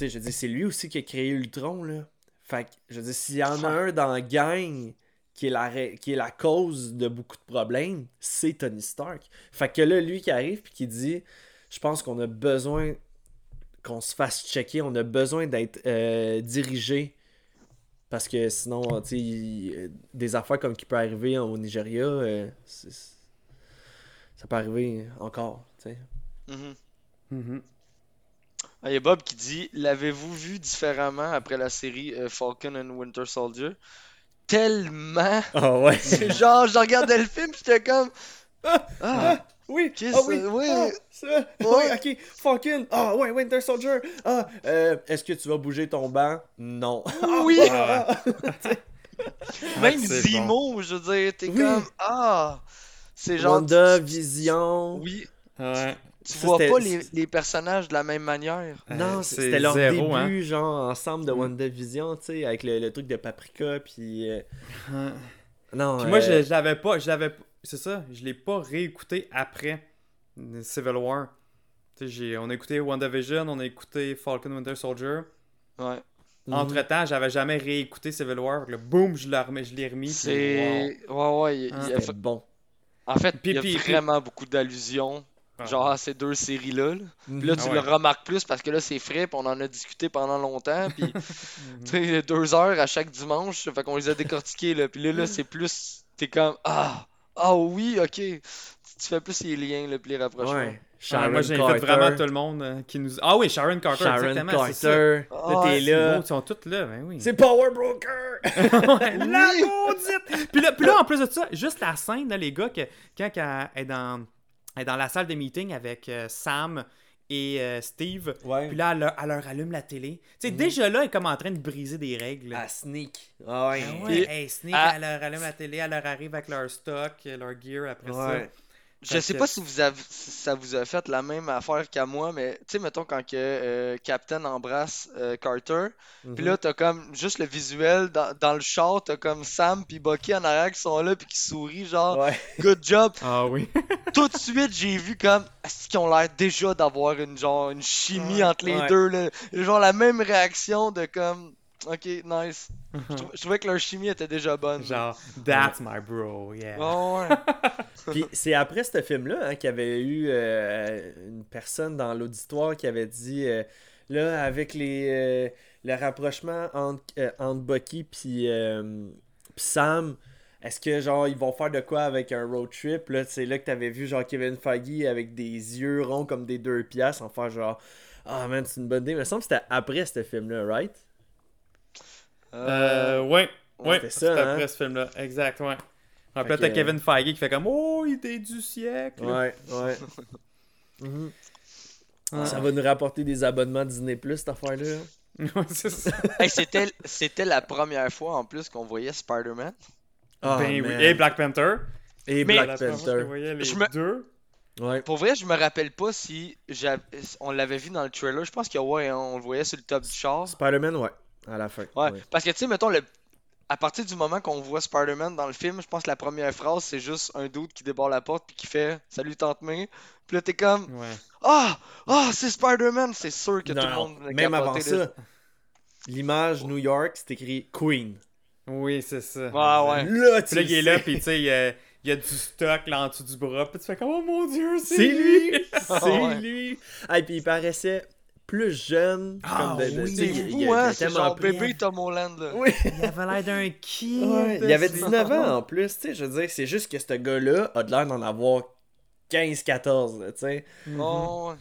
Sais, je veux dire, c'est lui aussi qui a créé Ultron, là. Fait que, je veux dire, s'il y en a un dans la gang qui est la, qui est la cause de beaucoup de problèmes, c'est Tony Stark. Fait que là, lui qui arrive puis qui dit Je pense qu'on a besoin qu'on se fasse checker, on a besoin d'être euh, dirigé. Parce que sinon, tu sais, euh, des affaires comme qui peut arriver au Nigeria, euh, c'est- c'est- ça peut arriver encore, tu sais. Mhm. Mhm. Ah, Il y a Bob qui dit L'avez-vous vu différemment après la série euh, Falcon and Winter Soldier? Tellement Ah ouais. <laughs> C'est genre, je regardais le film, j'étais comme Ah Oui, ah oui, que- oui. ah, ça, oui, Ouais. ok, Falcon, ah ouais, Winter Soldier, ah, euh, est-ce que tu vas bouger ton banc? Non. Oui <laughs> Ah, <laughs> Même Zemo, je veux dire, t'es Oui. comme Ah C'est genre. Wanda, Vision. Oui, Ouais. Tu Ça, vois pas les, les personnages de la même manière. Non, Euh, c'était leur zéro, début, hein. genre, ensemble de WandaVision, tu sais, avec le, le truc de Paprika, puis... euh, Ouais. Non, Puis moi, je, euh, je l'avais pas, je l'avais pas- c'est ça, je l'ai pas réécouté après Civil War. Tu sais, j'ai- on a écouté WandaVision, on a écouté Falcon Winter Soldier. Ouais. mhm. Entre temps, j'avais jamais réécouté Civil War. Là, boum, je l'ai remis, je l'ai remis. puis C'est. Ouais, ouais. il- Hein. a- bon. En fait, Puis- il y a puis- puis- vraiment beaucoup d'allusions. Genre ces deux séries-là. là. Puis là, tu Ah le remarques plus parce que là, c'est frais, puis on en a discuté pendant longtemps. Puis, Mhm. <laughs> tu sais, deux heures à chaque dimanche, fait qu'on les a décortiqués. Là. Puis là, là c'est plus. T'es comme Ah, ah oui, ok. Tu, tu fais plus les liens, là, puis les rapprochements. Ouais. Ah, moi, fait vraiment tout le monde euh, qui nous. Ah oui, Sharon Carter, Sharon exactement. c'est ça. Carter, Ah, là, t'es C'est là. beau, Ils sont toutes là, ben oui. C'est Power Broker! <laughs> <laughs> La maudite! Puis là, puis là, en plus de ça, juste la scène, là, les gars, que, quand elle est dans, elle est dans la salle de meeting avec euh, Sam et euh, Steve, Ouais. puis là, elle, leur- elle leur allume la télé. Tu sais, déjà là, elle est comme en train de briser des règles. À Sneak. Ah ouais. Ah ouais, hey, Sneak, Ah. elle leur allume la télé, elle leur arrive avec leur stock, leur gear après Ouais. Je sais que- pas si, vous avez, si ça vous a fait la même affaire qu'à moi, mais tu sais, mettons quand que euh, Captain embrasse euh, Carter, Mhm. puis là, t'as comme juste le visuel dans, dans le char, t'as comme Sam puis Bucky en arrière qui sont là puis qui sourient, genre, Ouais. good job. <laughs> Ah oui. <laughs> Tout de suite, j'ai vu comme, est-ce qu'ils ont l'air déjà d'avoir une genre, une chimie Ouais, entre les ouais. deux, là? Genre la même réaction de comme, ok, nice. Je, trou- je trouvais que leur chimie était déjà bonne. Genre, that's my bro, yeah. Ouais. <laughs> Puis c'est après ce film-là hein, qu'il y avait eu euh, une personne dans l'auditoire qui avait dit euh, là, avec les, euh, le rapprochement entre, entre Bucky puis Sam, est-ce que genre ils vont faire de quoi avec un road trip? Là, c'est là que t'avais vu genre Kevin Feige avec des yeux ronds comme des deux pièces en faire genre Ah man, c'est une bonne idée. Mais il me semble que c'était après ce film-là, right? Euh, ouais. Ouais, C'était c'est ça, hein? après ce film-là. Exact, ouais. En Fait plus, t'as que- Kevin Feige qui fait comme Oh, idée du siècle. Ouais, ouais. <laughs> Mhm. Ça va nous rapporter des abonnements Disney Plus cette affaire-là. <laughs> Hey, c'était, c'était la première fois en plus qu'on voyait Spider-Man. Ah, ben oui. Et Black Panther. Et Mais- Black Panther. les Je me- deux. Ouais. Pour vrai, je me rappelle pas si on l'avait vu dans le trailer. Je pense que ouais, on le voyait sur le top du char. Spider-Man, ouais. À la fin. Ouais, ouais. parce que tu sais, mettons, le... à partir du moment qu'on voit Spider-Man dans le film, je pense que la première phrase, c'est juste un dude qui débarre la porte puis qui fait Salut Tante May. Puis là, t'es comme Ouais. Ah Ah, c'est Spider-Man C'est sûr que Non, tout le monde même avant ça, l'image New York, c'est écrit Queen. Oui, c'est ça. Ouais, ouais. Là, tu Puis là, le il est là, puis tu sais, il y a, il y a du stock là en dessous du bras. Puis tu fais comme, oh mon dieu, c'est lui! Ah, C'est lui! <laughs> Ah, et puis il paraissait plus jeune. Ah, comme de- de- oui. tu sais, C'est fou, hein, c'est tellement genre prêt. bébé Tom Holland, là. Oui! Il avait l'air d'un kid. Ouais, il avait c'est- 19 ans en plus, tu sais. Je veux dire, c'est juste que ce gars-là a de l'air d'en avoir 15-14, là, tu sais. Oh, ouais.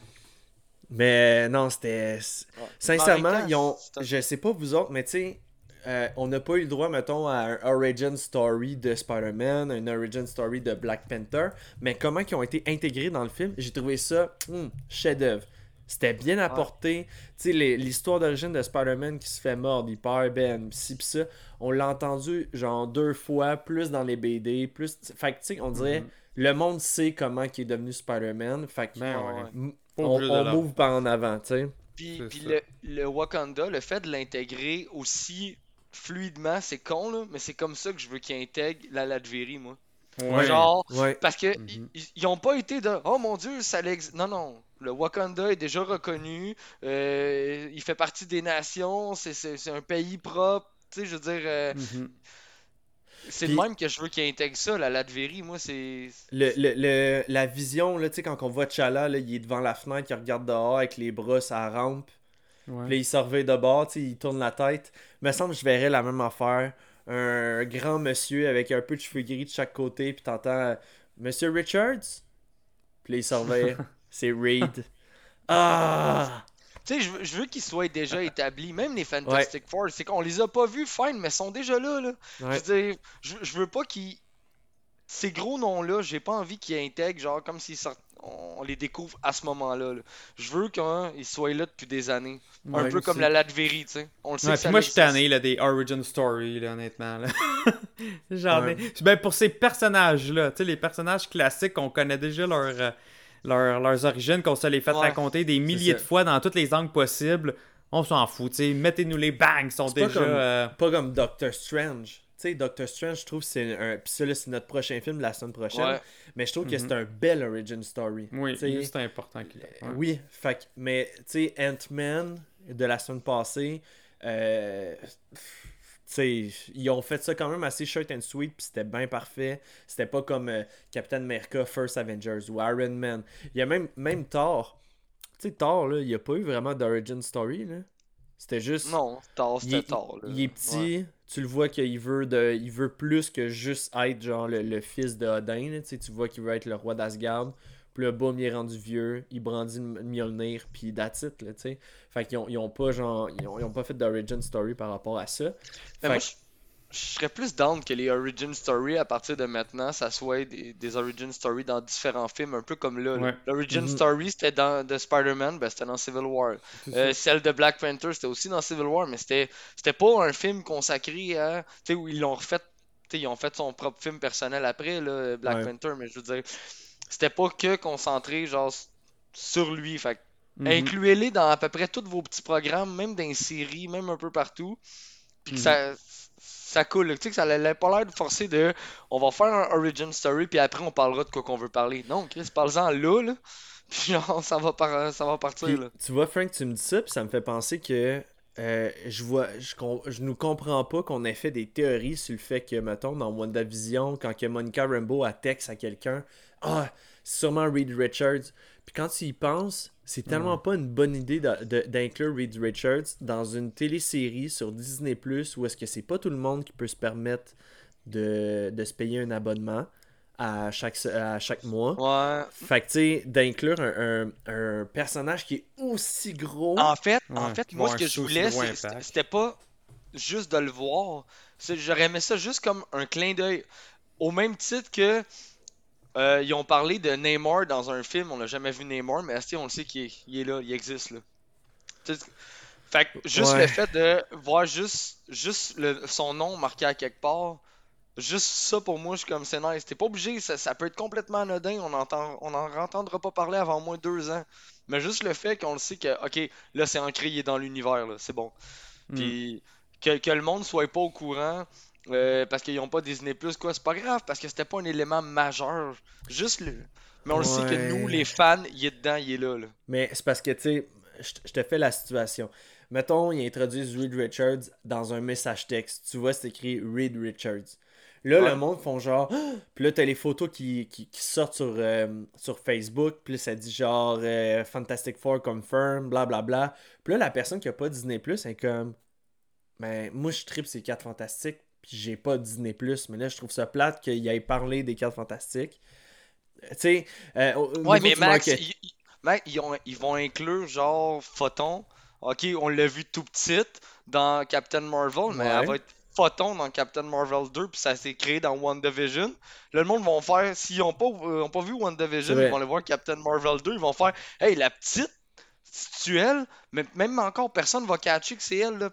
Mais non, c'était. Ouais. Sincèrement, ils ont. Je sais pas vous autres, mais tu sais. euh, on n'a pas eu le droit, mettons, à un origin story de Spider-Man, un origin story de Black Panther, mais comment ils ont été intégrés dans le film, j'ai trouvé ça hum, chef-d'œuvre. C'était bien apporté. Tu sais, l'histoire d'origine de Spider-Man qui se fait mordre, il perd Ben, pis ci pis ça, on l'a entendu genre deux fois, plus dans les BD, plus. Fait que tu sais, on dirait, le monde sait comment il est devenu Spider-Man. Fait que Ben ouais. ouais. on, on move par en avant, tu sais. Puis, puis le, le Wakanda, le fait de l'intégrer aussi fluidement, c'est con, là, mais c'est comme ça que je veux qu'il intègre la Latverie, moi. Ouais. Genre, Ouais. parce que Mhm. ils, ils ont pas été de Oh mon dieu, ça l'existe. Non, non. Le Wakanda est déjà reconnu. euh, il fait partie des nations. C'est, un pays propre. Tu sais, je veux dire, euh, Mhm. c'est le même que je veux qu'il intègre ça, la Latverie. Moi, c'est. Le, le- le- la vision, là, tu sais, quand on voit T'Challa, là, il est devant la fenêtre, il regarde dehors avec les bras la rampe. Ouais. Puis là, il se revient de bord, tu sais, il tourne la tête. me semble que je verrais la même affaire. Un grand monsieur avec un peu de cheveux gris de chaque côté, puis t'entends Monsieur Richards? Puis là, il se revient. <laughs> C'est Reed. <laughs> Ah! Tu sais, je veux, qu'ils soient déjà établis. Même les Fantastic Four, c'est qu'on les a pas vus, fine, mais ils sont déjà là. là. Ouais. Je veux dire, je, je veux pas qu'ils. Ces gros noms-là, j'ai pas envie qu'ils intègrent, genre comme s'ils sortent. On les découvre à ce moment-là. là. Je veux qu'ils soient là depuis des années. Un Ouais, peu comme la Latverie, tu sais. On le sait Ouais, que ça moi, je suis tanné là, des origin story, là, honnêtement. Là. <laughs> J'en Ouais. ai. Ben, pour ces personnages-là, tu sais, les personnages classiques, on connaît déjà leur, euh, leur- leurs origines, qu'on se les fait Ouais. raconter des milliers de fois dans toutes les angles possibles. On s'en fout, tu sais. Mettez-nous les bangs, ils sont pas déjà. comme- euh, Pas comme Doctor Strange. Tu sais, Doctor Strange, je trouve que c'est un. Puis ça, là, c'est notre prochain film la semaine prochaine. Ouais. Mais je trouve que Mhm. c'est un bel origin story. Oui, c'est important qu'il ait. Ouais. Oui, fait mais tu sais, Ant-Man de la semaine passée, euh, tu sais, ils ont fait ça quand même assez short and sweet, puis c'était bien parfait. C'était pas comme euh, Captain America First Avengers ou Iron Man. Il y a même, même Thor. Tu sais, Thor, là, il y a pas eu vraiment d'origin story, là. C'était juste. Non, il, c'était tard. là. il est petit, tu le vois qu'il veut de, il veut plus que juste être genre le, le fils de Odin. là, tu vois qu'il veut être le roi d'Asgard. Puis là, boum, il est rendu vieux, il brandit le Mjolnir, puis that's it, là, tu sais. Fait qu'ils ont, ils ont pas genre, ils ont, ils ont pas fait d'origin story par rapport à ça. Mais moi, que- je, je serais plus down que les origin story à partir de maintenant, ça soit des, des origin story dans différents films, un peu comme là. Ouais. L'origin Mhm. story, c'était dans de Spider-Man, ben, c'était dans Civil War. Euh, celle de Black Panther, c'était aussi dans Civil War, mais c'était c'était pas un film consacré à. Tu sais, où ils l'ont refait. Tu sais, ils ont fait son propre film personnel après, là, Black Ouais. Panther, mais je veux dire, c'était pas que concentré, genre, sur lui. Fait que Mhm. Incluez-les dans à peu près tous vos petits programmes, même dans les séries, même un peu partout. Puis que Mhm. ça, ça coule. Tu sais, que ça n'a pas l'air de forcer de. On va faire un origin story, puis après on parlera de quoi qu'on veut parler. Non, Chris, parle-en là, là. <laughs> Puis genre, ça va, par- ça va partir, Puis, là. tu vois, Frank, tu me dis ça, puis ça me fait penser que euh, je vois, je nous comprends pas qu'on ait fait des théories sur le fait que, mettons, dans WandaVision, quand que Monica Rambeau a texte à quelqu'un, ah, c'est sûrement Reed Richards. Puis quand tu y penses, c'est tellement pas une bonne idée d'inclure Reed Richards dans une télésérie sur Disney Plus où est-ce que c'est pas tout le monde qui peut se permettre de, de se payer un abonnement à chaque, à chaque mois. Ouais. Fait que, tu sais, d'inclure un, un- un personnage qui est aussi gros. En fait, en fait moi, ce que je voulais, c'était pas juste de le voir. J'aurais aimé ça juste comme un clin d'œil. Au même titre que. Euh, ils ont parlé de Neymar dans un film, on n'a jamais vu Neymar, mais on le sait qu'il est, il est là, il existe là? Fait que juste Ouais. le fait de voir juste, juste le, son nom marqué à quelque part, juste ça pour moi, je suis comme c'est nice. T'es pas obligé, ça, ça peut être complètement anodin, on entend, on n'en entendra pas parler avant au moins deux ans. Mais juste le fait qu'on le sait que, ok, là c'est ancré, il est dans l'univers, là, c'est bon. Hmm. Puis que, que le monde soit pas au courant euh, parce qu'ils ont pas Disney Plus, quoi, c'est pas grave, parce que c'était pas un élément majeur. Juste le. Mais on le sait que nous, les fans, il est dedans, il est là. là. Mais c'est parce que, tu sais, je te fais la situation. Mettons, ils introduisent Reed Richards dans un message texte. Tu vois, c'est écrit Reed Richards. Là, Ouais. le monde font genre. <gasps> Puis là, t'as les photos qui, qui, qui sortent sur, euh, sur Facebook. Puis là, ça dit genre euh, Fantastic Four confirm, blablabla. Puis là, la personne qui a pas Disney Plus est comme. Ben, moi, je tripe ces 4 fantastiques. Puis j'ai pas Disney Plus. Mais là, je trouve ça plate qu'il ait parlé des 4 fantastiques. Tu sais, euh, Ouais, mais Max, ils, ils- Max, ils ont- ils vont inclure genre Photon. Ok, on l'a vu tout petit dans Captain Marvel, mais Ouais. elle va être Photon dans Captain Marvel 2, puis ça s'est créé dans WandaVision. Là, le monde vont faire, s'ils n'ont pas, euh, ont pas vu WandaVision, ils vont aller voir Captain Marvel 2, ils vont faire, hey, la petite, c'est-tu elle? Mais même encore, personne va catcher que c'est elle. là.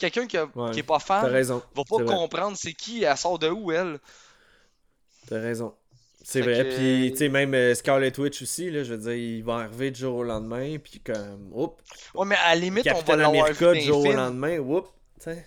Quelqu'un qui, a- Ouais, qui est pas fan raison. va pas comprendre c'est qui, elle sort de où elle. T'as raison. C'est Fait vrai. que- Puis, tu sais, même euh, Scarlet Witch aussi, là, je veux dire, il va arriver du jour au lendemain. Puis, comme, oups. Ouais, mais à la limite, on va Captain l'avoir vu dans du jour au lendemain, oups. Tu sais.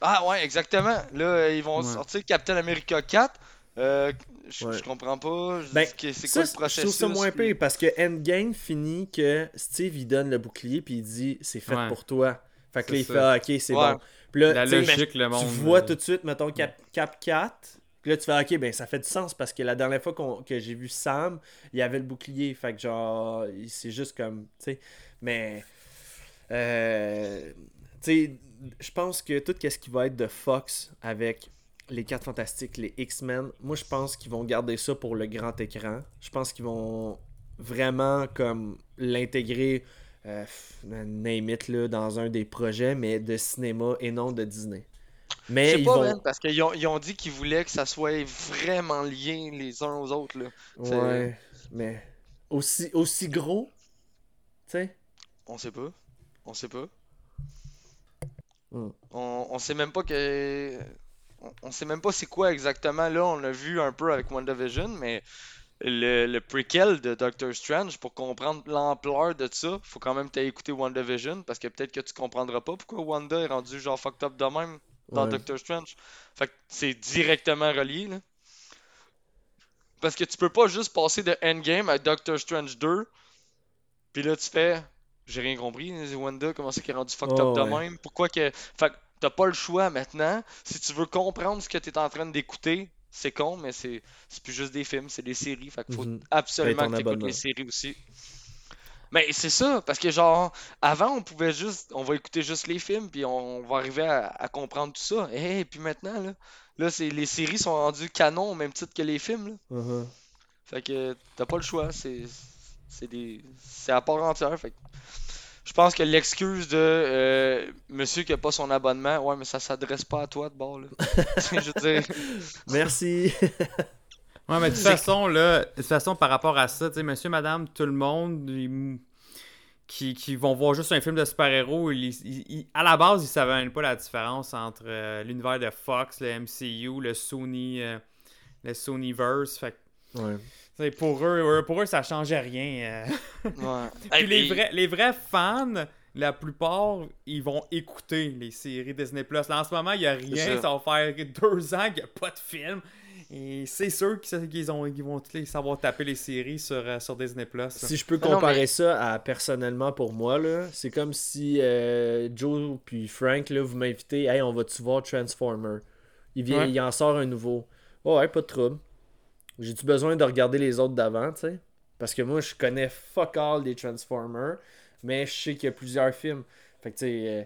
Ah ouais, exactement. Là, ils vont Ouais. sortir Captain America 4. Euh, je, Ouais. je comprends pas. Je Ben, c'est ça, quoi le je processus? trouve ça moins puis- pire parce que Endgame finit que Steve il donne le bouclier puis il dit c'est fait Ouais. pour toi. Fait que là il ça. fait ah, ok c'est Ouais. bon. Puis là, La tu logique, le tu monde. vois euh, tout de suite, mettons Cap, Cap 4. Puis là tu fais ok ben ça fait du sens parce que la dernière fois que j'ai vu Sam, il y avait le bouclier. Fait que genre c'est juste comme tu sais. Mais euh, tu sais, je pense que tout ce qui va être de Fox avec les 4 fantastiques, les X-Men, moi je pense qu'ils vont garder ça pour le grand écran. Je pense qu'ils vont vraiment comme l'intégrer euh, name it, là, dans un des projets, mais de cinéma et non de Disney. Je Mais sais ils pas, vont. man, parce qu'ils ont, ils ont dit qu'ils voulaient que ça soit vraiment lié les uns aux autres. Là. Ouais, mais aussi, aussi gros, tu sais? On sait pas. On sait pas. Hmm. On, on sait même pas que. On, on sait même pas c'est quoi exactement. Là, on l'a vu un peu avec WandaVision, mais le, le prequel de Doctor Strange, pour comprendre l'ampleur de ça, faut quand même t'aller écouter WandaVision, parce que peut-être que tu comprendras pas pourquoi Wanda est rendu genre fucked up de même dans Ouais. Doctor Strange. Fait que c'est directement relié, là. Parce que tu peux pas juste passer de Endgame à Doctor Strange 2, puis là tu fais. J'ai rien compris, Wanda, comment c'est qu'elle est rendu fucked Oh, up de ouais. même? Pourquoi que. Fait que t'as pas le choix maintenant. Si tu veux comprendre ce que t'es en train d'écouter, c'est con, mais c'est c'est plus juste des films, c'est des séries. Fait qu'il faut Mhm. absolument que t'écoutes abonnement. les séries aussi. Mais c'est ça, parce que genre, avant on pouvait juste, on va écouter juste les films, puis on, va arriver à, à comprendre tout ça. Et puis maintenant, là, là c'est, les séries sont rendues canon au même titre que les films. Là. Mhm. Fait que t'as pas le choix, c'est, c'est des, c'est à part entière. Fait que je pense que l'excuse de euh, monsieur qui a pas son abonnement, ouais, mais ça s'adresse pas à toi de bord là. <laughs> je veux dire, Merci. <laughs> Ouais, mais de toute façon, là, de toute façon, par rapport à ça, tu sais, monsieur, madame, tout le monde, ils- qui, qui vont voir juste un film de super-héros, ils- ils- ils- à la base, ils savaient même pas la différence entre euh, l'univers de Fox, le MCU, le Sony, euh, le Sonyverse. Fait Ouais. Pour eux, pour eux, ça changeait rien. euh. ouais. <laughs> Puis les puis- vrais, les vrais fans, la plupart, ils vont écouter les séries Disney+. Là, en ce moment, il n'y a rien. ça. Ça. va faire deux ans qu'il n'y a pas de film. Et c'est sûr qu'ils ont- qu'ils vont tous les savoir taper les séries sur, euh, sur Disney+. Si je peux non, comparer mais- ça à personnellement pour moi, là, c'est comme si euh, Joe puis Frank, là, vous m'invitez, hey, on va-tu voir Transformer? Il, vient, Ouais. il en sort un nouveau. Oh, ouais, pas de trouble. J'ai-tu besoin de regarder les autres d'avant, tu sais? Parce que moi, je connais fuck all des Transformers, mais je sais qu'il y a plusieurs films. Fait que, tu sais, euh,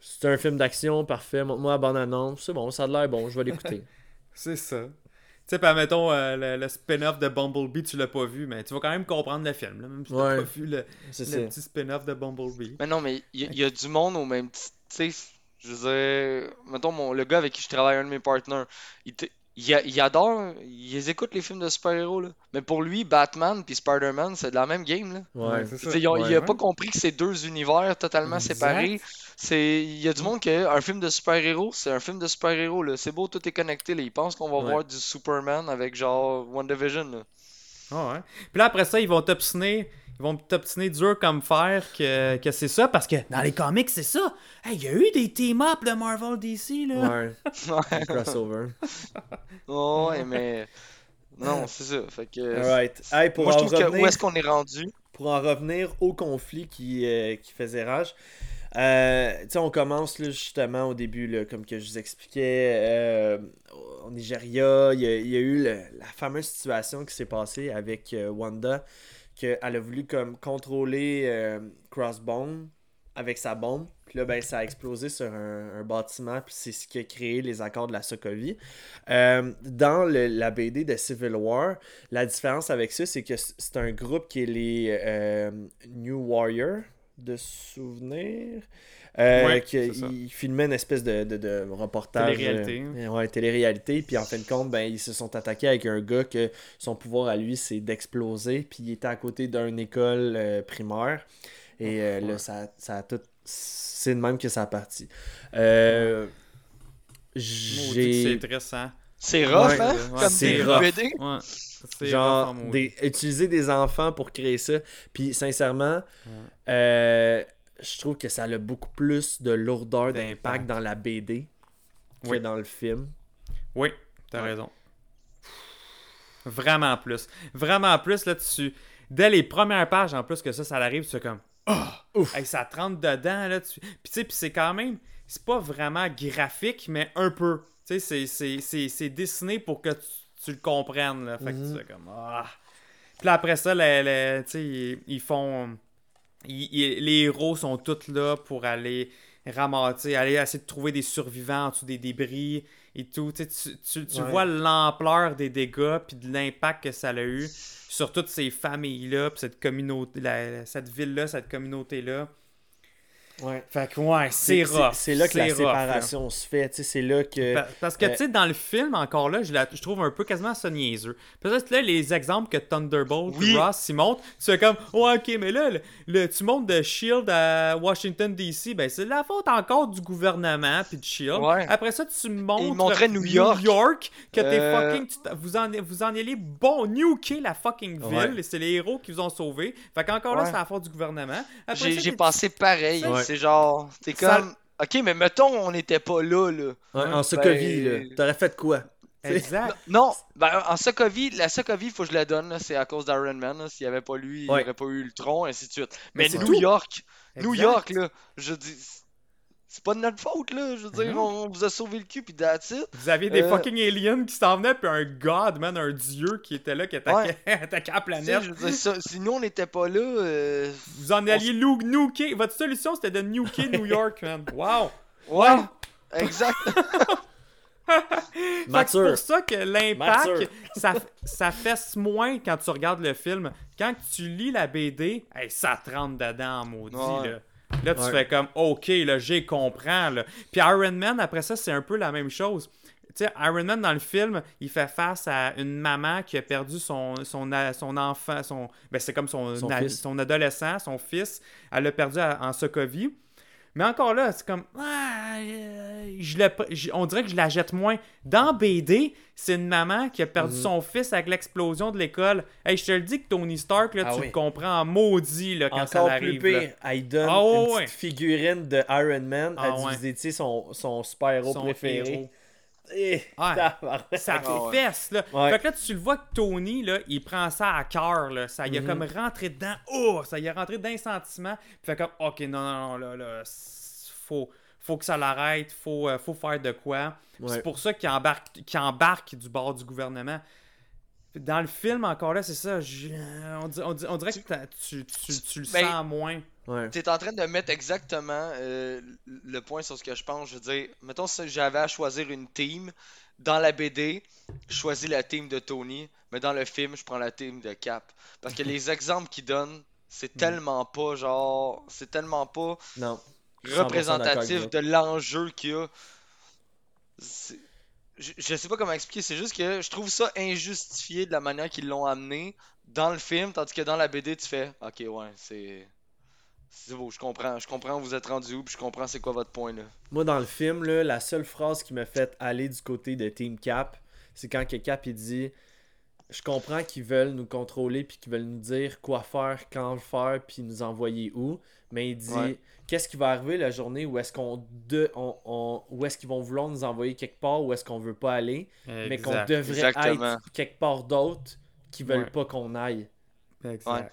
c'est un film d'action, parfait. Montre-moi la bande-annonce. C'est bon, ça a l'air bon, je vais l'écouter. <laughs> C'est ça. Tu sais, par mettons, euh, le, le spin-off de Bumblebee, tu l'as pas vu, mais tu vas quand même comprendre le film, là, même si tu Ouais. pas vu le, le petit spin-off de Bumblebee. Mais non, mais il y, y a du monde au même titre. Tu sais, je veux dire, mettons, mon, le gars avec qui je travaille, un de mes partners, il, il, adore, il les écoute les films de super-héros, là. Mais pour lui, Batman puis Spider-Man, c'est de la même game, là. Ouais. ça. ils Ouais. il a pas compris que c'est deux univers totalement Exact. séparés. C'est, il y a du monde que un film de super-héros, c'est un film de super-héros là. C'est beau, tout est connecté là. Ils pensent qu'on va Ouais. voir du Superman avec genre WandaVision là. Ah ouais. Puis là, après ça, ils vont t'obstiner. Ils vont t'obstiner dur comme fer que, que c'est ça, parce que dans les comics, c'est ça. Hey, Il y a eu des team-up de Marvel DC, là. Ouais. <laughs> Crossover. Oh, ouais, mais non, c'est ça. Fait que Alright. Hey, pour moi je en trouve que revenir... où est-ce qu'on est rendu? pour en revenir au conflit qui, euh, qui faisait rage, euh, tu sais, on commence là, justement au début, là, comme que je vous expliquais, euh, au Nigeria, il y a, il y a eu le- la fameuse situation qui s'est passée avec euh, Wanda, qu'elle a voulu comme contrôler euh, Crossbone avec sa bombe. Puis là, ben, ça a explosé sur un, bâtiment, puis c'est ce qui a créé les accords de la Sokovie. Euh, dans la BD de Civil War, la différence avec ça, c'est que c'est un groupe qui est les euh, New Warrior de souvenirs. Euh, Ouais, c'est filmaient une espèce de, de, de reportage. Télé-réalité. euh, ouais, télé-réalité. Puis en fin de compte, ben, ils se sont attaqués avec un gars que son pouvoir à lui, c'est d'exploser. Puis il était à côté d'une école euh, primaire. Et euh, là, ça, ça a tout. C'est de même que ça a parti. Euh, j'ai. C'est triste, hein. C'est rough Ouais, hein? Ouais, comme c'est des rough. BD. C'est genre rough des, utiliser des enfants pour créer ça puis sincèrement euh, je trouve que ça a beaucoup plus de lourdeur D'impact. dans la BD que Oui. dans le film Oui, t'as Ouais. raison. Vraiment plus. Vraiment plus, là, tu... Dès les premières pages, en plus que ça, ça arrive, tu fais comme... Oh! Hey, ça te rentre dedans, là. Tu... Puis tu sais, puis c'est quand même... C'est pas vraiment graphique, mais un peu. Tu sais, c'est- dessiné pour que tu, tu le comprennes, là. Fait que tu fais comme... Ah! Puis là, après ça, les, les- tu sais, ils, ils font... les héros sont tous là pour aller ramasser, aller essayer de trouver des survivants en dessous des débris et tout. Tu, sais, tu, tu- tu Ouais. vois l'ampleur des dégâts puis de l'impact que ça a eu sur toutes ces familles-là, puis cette communauté, la- cette ville-là, cette communauté-là. Ouais Fait que ouais, c'est rough. c'est là que la là. séparation se fait tu sais, c'est là que Pa- Parce que, Euh, tu sais, dans le film, encore là, je, la- je trouve un peu quasiment ça niaiseux. Peut-être que là, les exemples que Thunderbolt Oui. Ross y montre, tu fais comme, ouais, ok, mais là, le, le- tu montes de Shield à Washington DC, ben c'est la faute encore du gouvernement puis de Shield. Ouais. Après ça, tu montres. Il montrait New York. que t'es Euh, fucking. tu vous, en, vous en allez bon, nuker la fucking ville, Ouais. c'est les héros qui vous ont sauvés. Fait qu'encore là, c'est la faute du gouvernement. J'ai ça, t'es- pensé pareil. Ouais. C'est genre, t'es Ça- comme, ok, mais mettons on n'était pas là là. Ouais, en Sokovie Ben- là t'aurais fait quoi? Exact. <laughs> Non, ben, en Sokovie, la Sokovie, il faut que je la donne, là, c'est à cause d'Iron Man. là. S'il n'y avait pas lui, il Ouais. n'y aurait pas eu le tronc, ainsi de suite. Mais Mais, c'est New tout. York, New. York, là, je dis, c'est pas de notre faute, là. Je veux dire, non. on, vous a sauvé le cul, puis that's it. Vous aviez des Euh, fucking aliens qui s'en venaient, puis un god, man, un dieu qui était là, qui attaquait, attaquait <laughs> la planète. je veux dire, ça- si nous, on n'était pas là, euh, Vous en alliez lou- nuker. Votre solution, c'était de nuker New York, <laughs> man. Wow! ouais, exact. <laughs> Fait que C'est pour ça que l'impact, ça, ça fesse moins quand tu regardes le film. Quand tu lis la BD, hey, ça te rentre dedans en maudit. Ouais. Là. Là, tu Ouais. fais comme, OK, là, j'ai comprends. Là. Puis Iron Man, après ça, c'est un peu la même chose. Tu sais, Iron Man, dans le film, il fait face à une maman qui a perdu son, son, a- son enfant, son, ben, c'est comme son, adolescent, son fils. Elle l'a perdu à- en Sokovie. Mais encore là, c'est comme. ah, euh, je le- je- on dirait que je la jette moins. Dans BD, c'est une maman qui a perdu Mhm. son fils avec l'explosion de l'école. Hey, je te le dis que Tony Stark, là, Ah tu oui. le comprends en maudit là, quand ça encore arrive. plus là. pire elle donne Ah une ouais. petite figurine de Iron Man Ah à ouais. son, son super héros Son préféré héros. Eh, Ouais. Ça Ah fesse, là. Ouais. Fait que là, tu le vois que Tony, là, il prend ça à cœur, là. Ça y a Mhm. comme rentré dedans. Oh! Ça y est rentré d'un sentiment. Puis fait comme, OK, non, non, non, là, là, c'est- faut, faut que ça l'arrête. Faut, euh, faut faire de quoi. Ouais. C'est pour ça qu'il embarque, qu'il embarque du bord du gouvernement. Dans le film, encore là, c'est ça. je- on, dirait, on dirait- on dirait que tu, tu, tu le Ben, sens moins. Ouais. T'es en train de mettre exactement euh, le point sur ce que je pense. Je veux dire, mettons si j'avais à choisir une team dans la BD, je choisis la team de Tony, mais dans le film, je prends la team de Cap. Parce que <laughs> les exemples qu'il donne, c'est tellement pas genre. C'est tellement pas non 100% d'accord avec représentatif de l'enjeu qu'il y a. Je, je sais pas comment expliquer, c'est juste que je trouve ça injustifié de la manière qu'ils l'ont amené dans le film, tandis que dans la BD, tu fais Ok, ouais, c'est. C'est beau, je comprends. Je comprends où vous êtes rendu où, puis je comprends c'est quoi votre point là. Moi, dans le film, là, la seule phrase qui m'a fait aller du côté de Team Cap, c'est quand que Cap il dit Je comprends qu'ils veulent nous contrôler puis qu'ils veulent nous dire quoi faire, quand le faire, puis nous envoyer où. Mais il dit Ouais. Qu'est-ce qui va arriver la journée où est-ce qu'on de, on, on- où est-ce qu'ils vont vouloir nous envoyer quelque part où est-ce qu'on veut pas aller, mais qu'on devrait Exactement. être quelque part d'autre qui veulent Ouais. pas qu'on aille. Exact.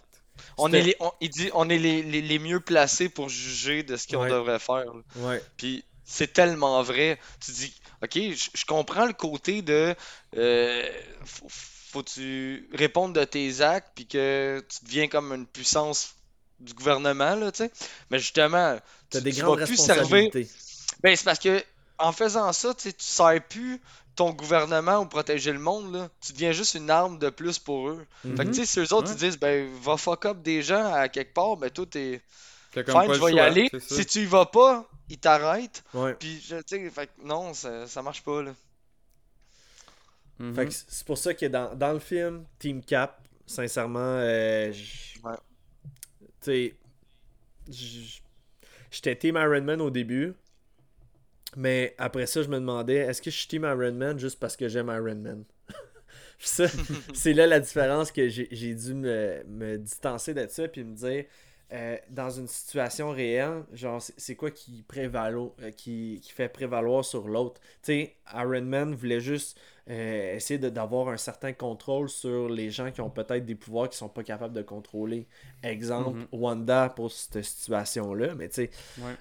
On est, les, on- il dit on est les, les, les mieux placés pour juger de ce qu'on Ouais. devrait faire. là. Ouais. Puis c'est tellement vrai. Tu dis, ok, je je comprends le côté de euh, faut, faut tu répondre de tes actes puis que tu deviens comme une puissance du gouvernement là, tu sais. Mais justement, tu, des tu grandes vas plus servir. Ben c'est parce que en faisant ça, tu sais, tu sers plus ton gouvernement ou protéger le monde là. Tu deviens juste une arme de plus pour eux. Fait que Mhm. tu sais, si eux autres Ouais. ils disent ben va fuck up des gens à quelque part, ben toi t'es fine, je vais y choix, aller. Si tu y vas pas, ils t'arrêtent. Ouais. Puis, tu sais, fait que non, ça, ça marche pas, là. Mhm. Fait que c'est pour ça que dans, dans le film, Team Cap, sincèrement, euh, j- Ouais. tu sais, j- j'étais Team Iron Man au début, mais après ça, je me demandais, est-ce que je suis Team Iron Man juste parce que j'aime Iron Man? <laughs> Ça, <laughs> c'est là la différence que j'ai j'ai dû me, me distancer de ça, puis me dire, euh, dans une situation réelle, genre, c'est- quoi qui, prévalo, euh, qui, qui fait prévaloir sur l'autre? Tu sais, Iron Man voulait juste euh, essayer d'avoir un certain contrôle sur les gens qui ont peut-être des pouvoirs qui sont pas capables de contrôler. Exemple, Mhm. Wanda pour cette situation-là, mais tu sais, Ouais.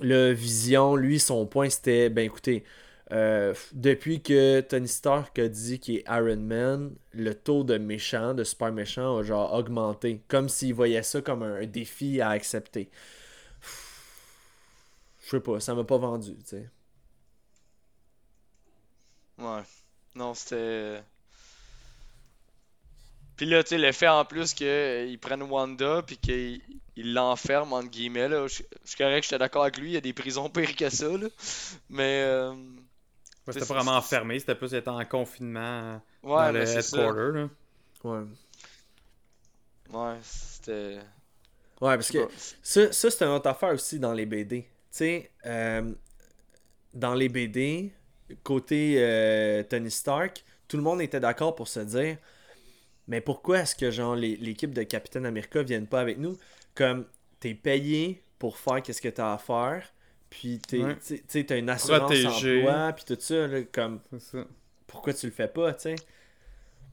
le Vision, lui, son point c'était, ben écoutez, euh, depuis que Tony Stark a dit qu'il est Iron Man, le taux de méchants, de super méchants, a genre augmenté. Comme s'il voyait ça comme un, défi à accepter. Je sais pas, ça m'a pas vendu, tu sais. Ouais. Non, c'était. Puis là, tu sais, le fait en plus qu'ils prennent Wanda, puis qu'ils ils l'enferment, entre guillemets, là. Je suis correct, j'étais d'accord avec lui, il y a des prisons pires que ça, là. Mais. euh, c'était pas vraiment enfermé, c'était plus être en confinement Ouais, dans le headquarter. Là. Ouais. Ouais, c'était. Ouais, parce que ça, ça c'est une autre affaire aussi dans les BD. Tu sais, euh, dans les BD, côté euh, Tony Stark, tout le monde était d'accord pour se dire mais pourquoi est-ce que genre les- l'équipe de Captain America viennent pas avec nous? Comme t'es payé pour faire qu'est-ce que t'as à faire, puis t'es, Ouais. tu sais, t'as une assurance Protégé. emploi, puis tout ça, là, comme ça. pourquoi tu le fais pas, tu sais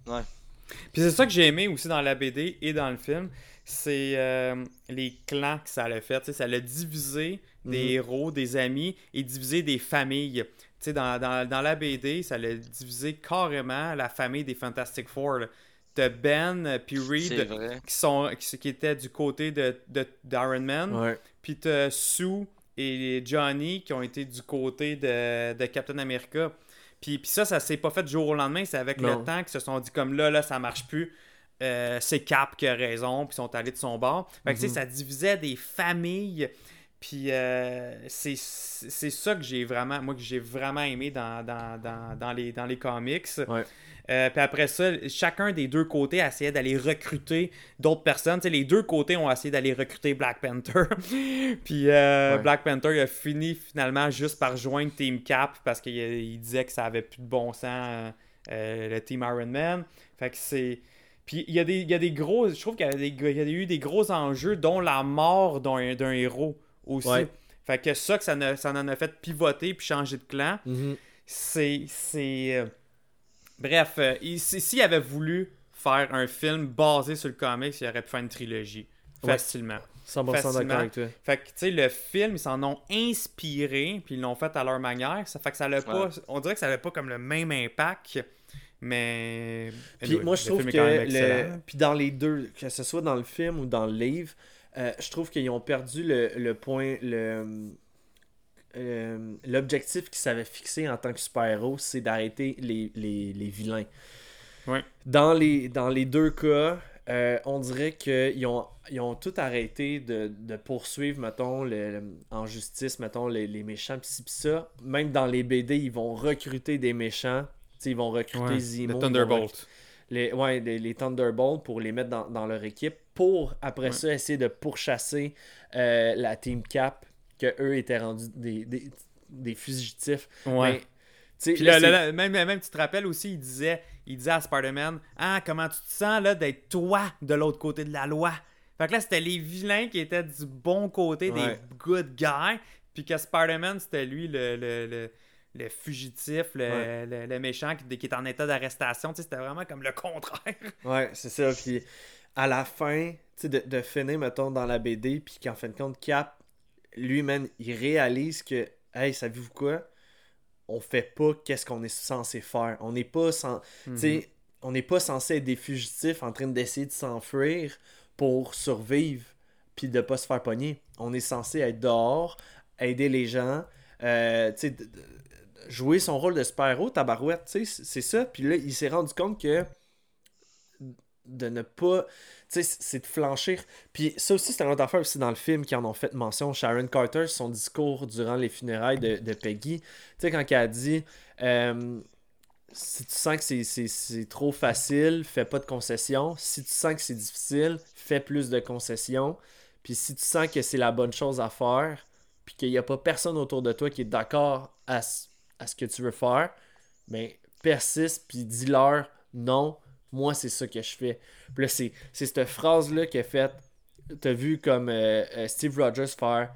Puis c'est ça que j'ai aimé aussi dans la BD et dans le film, c'est euh, les clans que ça l'a fait. Tu sais, ça l'a divisé des Mhm. héros, des amis et divisé des familles. Tu sais, dans, dans, dans la BD, ça l'a divisé carrément la famille des Fantastic Four. là. T'as Ben puis Reed qui, sont, qui, qui étaient du côté de, de, d'Iron Man. Ouais. Puis t'as Sue et Johnny qui ont été du côté de, de Captain America. Puis, puis ça, ça s'est pas fait du jour au lendemain. C'est avec Non. le temps qu'ils se sont dit comme là, là, ça marche plus. Euh, c'est Cap qui a raison. Puis ils sont allés de son bord. Fait que tu sais, ça divisait des familles. Puis euh, c'est ça que j'ai vraiment, moi, que j'ai vraiment aimé dans, dans, dans, dans les, dans les comics. Ouais. Euh, puis après ça, chacun des deux côtés essayait d'aller recruter d'autres personnes. Tu sais, les deux côtés ont essayé d'aller recruter Black Panther. <laughs> puis euh, Ouais. Black Panther il a fini finalement juste par joindre Team Cap parce qu'il il disait que ça avait plus de bon sens euh, le Team Iron Man. Fait que c'est. Puis il y, a des, il y a des gros. Je trouve qu'il y, y a eu des gros enjeux, dont la mort d'un héros aussi. Ouais. Fait que ça, que ça, ne- ça en a fait pivoter puis changer de clan Mhm. c'est. c'est euh, Bref, euh, il- si- s'il avait voulu faire un film basé sur le comics, il aurait pu faire une trilogie. Ouais. Facilement. 100% Facilement. d'accord avec toi. Fait que, tu sais, le film, ils s'en ont inspiré, puis ils l'ont fait à leur manière. Ça fait que ça l'a pas. On dirait que ça n'avait pas comme le même impact, mais. Puis Anyway, moi, je trouve film que le... puis dans les deux, que ce soit dans le film ou dans le livre, euh, je trouve qu'ils ont perdu le, le point, le euh, l'objectif qu'ils s'avaient fixé en tant que super-héros, c'est d'arrêter les, les, les vilains. Ouais. Dans les, dans les deux cas, euh, on dirait qu'ils ont, ils ont tout arrêté de, de poursuivre, mettons, le, le- en justice, mettons, les, les méchants, pis ci, pis ça. Même dans les BD, ils vont recruter des méchants. Tu sais, ils vont recruter Ouais, Zemo. le Thunderbolt. Les, ouais, les, les Thunderbolts pour les mettre dans, dans leur équipe pour après Ouais. ça essayer de pourchasser euh, la Team Cap que eux étaient rendus des, des, des fugitifs. Ouais. Puis là, là, c'est- là, là, même, même, tu te rappelles aussi, il disait, il disait à Spider-Man Ah, comment tu te sens là d'être toi de l'autre côté de la loi Fait que là, c'était les vilains qui étaient du bon côté, Ouais. des good guys. Puis que Spider-Man, c'était lui le, le, le, le fugitif, le, Ouais. le, le méchant qui, qui est en état d'arrestation. Tu sais, c'était vraiment comme le contraire. <laughs> Ouais, c'est ça. Puis à la fin, tu sais, de, de finir, mettons, dans la BD, puis qu'en fin de compte, Cap, lui, man, il réalise que, hey, savez-vous quoi? On fait pas qu'est-ce qu'on est censé faire. On n'est pas, sans... tu sais, on n'est pas censé être des fugitifs en train d'essayer de s'enfuir pour survivre puis de pas se faire pogner. On est censé être dehors, aider les gens, euh, jouer son rôle de super-héros, tabarouette, tu sais, c'est ça. Puis là, il s'est rendu compte que de ne pas. Tu sais, c'est de flanchir. Puis ça aussi, c'est une autre affaire aussi dans le film qui en ont fait mention. Sharon Carter, son discours durant les funérailles de, Peggy. Tu sais, quand elle a dit euh, si tu sens que c'est- trop facile, fais pas de concessions. Si tu sens que c'est difficile, fais plus de concessions. Puis si tu sens que c'est la bonne chose à faire, puis qu'il n'y a pas personne autour de toi qui est d'accord à, à ce que tu veux faire, ben persiste, puis dis-leur non, moi c'est ça que je fais. Puis là, c'est c'est cette phrase-là qui est faite. T'as vu comme euh, euh, Steve Rogers faire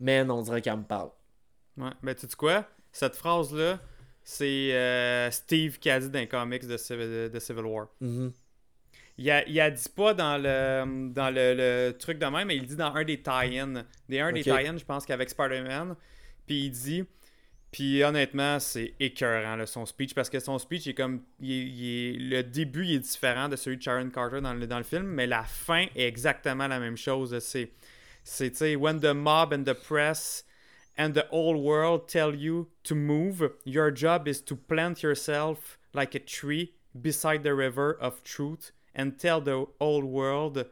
Man, on dirait qu'elle me parle. Ouais, ben tu sais quoi? Cette phrase-là, c'est euh, Steve qui a dit dans les comics de Civil, de Civil War. Mhm. Il a, il a dit pas dans le dans le, le truc de même, mais il dit dans un des tie-in. Des un des Ok. tie-in, je pense qu'avec Spider-Man. Puis il dit. Puis honnêtement, c'est écœurant là, son speech parce que son speech est comme. il est- il est- le début il est différent de celui de Sharon Carter dans le, dans le film, mais la fin est exactement la même chose. C'est. C'est, tu sais, when the mob and the press and the whole world tell you to move, your job is to plant yourself like a tree beside the river of truth and tell the whole world,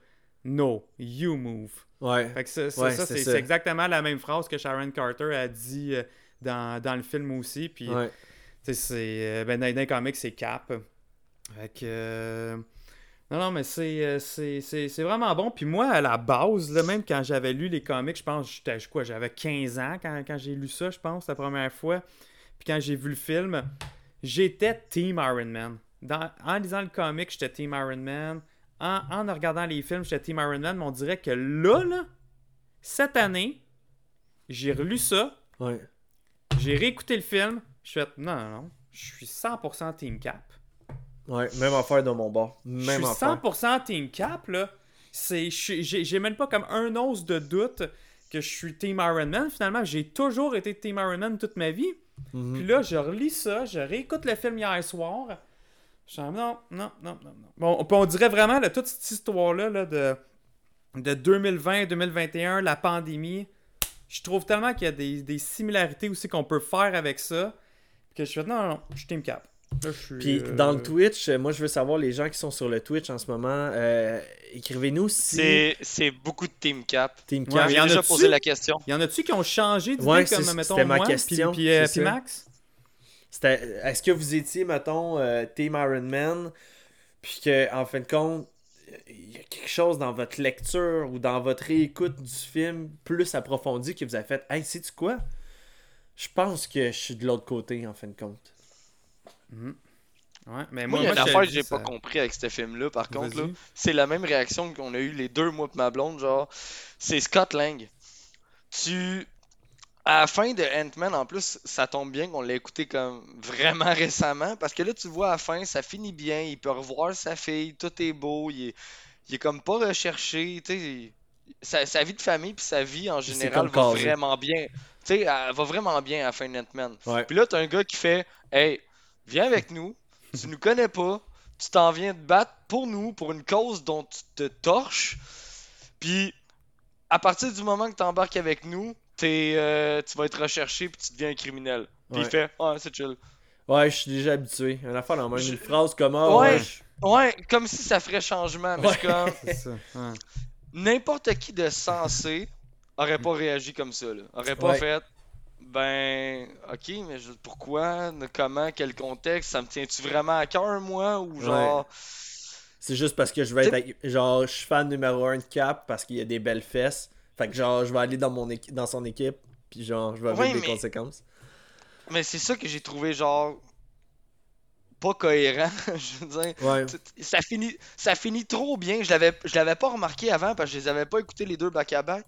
no, you move. Ouais. Fait que ça. c'est exactement la même phrase que Sharon Carter a dit euh, dans, dans le film aussi. Puis, Ouais. c'est, euh, ben, dans, dans les comics, c'est Cap. Fait que. euh, non, non, mais c'est, euh, c'est, c'est, c'est vraiment bon. Puis moi, à la base, là, même quand j'avais lu les comics, je pense, j'étais, quoi, j'avais 15 ans quand, quand j'ai lu ça, je pense, la première fois. Puis quand j'ai vu le film, j'étais Team Iron Man. Dans- en lisant le comic, j'étais Team Iron Man. En, en regardant les films, j'étais Team Iron Man. Mais on dirait que là, là, cette année, j'ai relu ça, Ouais. J'ai réécouté le film, je suis fait, non, non, non, je suis 100% Team Cap. Ouais. Même affaire de mon bord. Je Même suis affaire. 100% Team Cap, là. C'est, je suis- j'ai, même pas comme un once de doute que je suis Team Iron Man. Finalement, j'ai toujours été Team Iron Man toute ma vie. Mhm. Puis là, je relis ça, je réécoute le film hier soir. Je suis non, non, non, non, non. Bon, on dirait vraiment, là, toute cette histoire-là là, de, de 2020-2021, la pandémie, je trouve tellement qu'il y a des, des similarités aussi qu'on peut faire avec ça, que je suis non, non, non, je suis Team Cap. Là, je suis, Puis euh, dans le Twitch, euh, moi je veux savoir les gens qui sont sur le Twitch en ce moment, euh, écrivez-nous si C'est c'est beaucoup de Team Cap. Team Ouais, Cap. mais J'ai y en déjà posé la question. Y en a-tu qui ont changé d'idée Ouais, comme, mettons, c'était ma moi, question, puis, puis, euh. Max? C'était, est-ce que vous étiez, mettons, euh, Team Iron Man, puis que, en fin de compte, il y a quelque chose dans votre lecture ou dans votre réécoute du film plus approfondi que vous avez fait, hey, sais-tu quoi? Je pense que je suis de l'autre côté, en fin de compte. Ouais, mais Moi, moi, il y a une moi, affaire que j'ai pas ça- compris avec ce film-là, par contre. C'est la même réaction qu'on a eu les deux mois de ma blonde, genre. C'est Scott Lang. Tu. À la fin de Ant-Man, en plus, ça tombe bien qu'on l'ait écouté comme vraiment <laughs> récemment. Parce que là, tu vois, à la fin, ça finit bien. Il peut revoir sa fille. Tout est beau. Il est, il est comme pas recherché. Tu sa, sa vie de famille puis sa vie en général va vraiment bien. Tu sais, elle va vraiment bien à la fin d'Ant-Man. Ouais. Puis là, t'as un gars qui fait Hey, viens avec nous, tu nous connais pas, tu t'en viens te battre pour nous, pour une cause dont tu te torches. Puis, à partir du moment que tu embarques avec nous, t'es, euh, tu vas être recherché puis tu deviens un criminel. Puis il Ouais. fait Ah, c'est chill. Ouais, Ouais, je suis déjà habitué. Une affaire dans la même une phrase comme ah, Ouais. ouais, je- Ouais, comme si ça ferait changement. Mais je suis comme. C'est ça. ouais. N'importe qui de sensé aurait pas réagi comme ça. Là. Aurait pas Ouais. fait. Ben, ok, mais je- pourquoi, de- comment, quel contexte, ça me tient-tu vraiment à cœur, moi, ou genre. C'est juste parce que je veux être avec- genre je suis fan numéro 1 de Cap parce qu'il y a des belles fesses. Fait que genre je vais aller dans mon dans son équipe puis genre je vais Ouais, des mais- conséquences. Mais c'est ça que j'ai trouvé, genre. Pas cohérent, <laughs> je veux dire. Ouais. Ça finit, ça finit trop bien. Je l'avais, je l'avais pas remarqué avant parce que je les avais pas écoutés les deux back-à-back.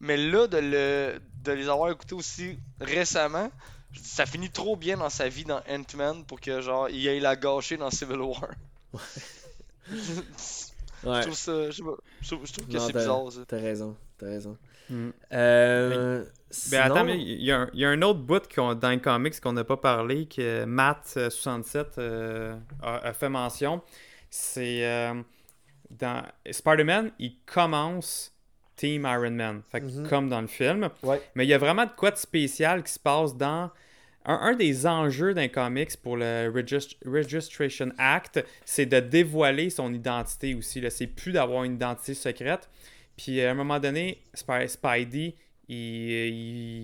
Mais là, de, le, de les avoir écoutés aussi récemment, je dis, ça finit trop bien dans sa vie dans Ant-Man pour que genre il aille la gâcher dans Civil War. <laughs> je Ouais. trouve ça, je je trouve, je trouve que c'est bizarre. T'as raison, t'as raison. Mm. Euh, sinon- attends, mais il y, a un- il y a un autre bout dans les comics qu'on n'a pas parlé, que Matt67 euh, a, a fait mention. C'est euh, dans Spider-Man, il commence Team Iron Man, fait que Mhm. comme dans le film. Ouais. Mais il y a vraiment de quoi de spécial qui se passe dans. Un, un des enjeux d'un comics pour le Regist- Registration Act, c'est de dévoiler son identité aussi. C'est plus d'avoir une identité secrète. Puis à un moment donné, Spidey, il,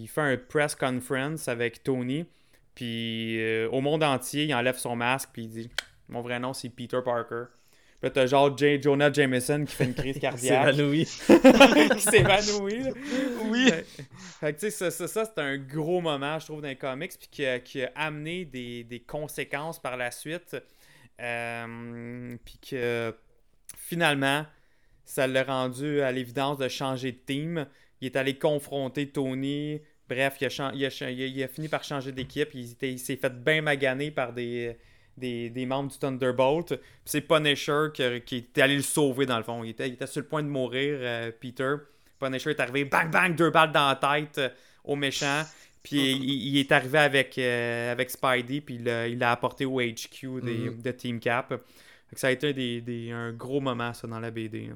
il fait un press conference avec Tony. Puis euh, au monde entier, il enlève son masque. Puis il dit Mon vrai nom, c'est Peter Parker. Puis t'as genre J- Jonah Jameson qui fait une crise <laughs> cardiaque. qui s'évanouit. <laughs> là. Oui. Fait, fait que tu sais, ça, ça, ça, c'est un gros moment, je trouve, dans les comics, puis qui a, qui a amené des, des conséquences par la suite. Euh, puis que finalement, ça l'a rendu à l'évidence de changer de team. Il est allé confronter Tony. Bref, il a, il il fini par changer d'équipe. Il, était- il s'est fait bien maganer par des, des, des membres du Thunderbolt. Puis c'est Punisher qui, qui est allé le sauver dans le fond. Il était, était sur le point de mourir, euh, Peter. Punisher est arrivé, bang bang, deux balles dans la tête euh, au méchant. Puis il, est arrivé avec, euh, avec Spidey, puis il l'a apporté au HQ des, de Team Cap. Ça a été des, des- un gros moment, ça, dans la BD.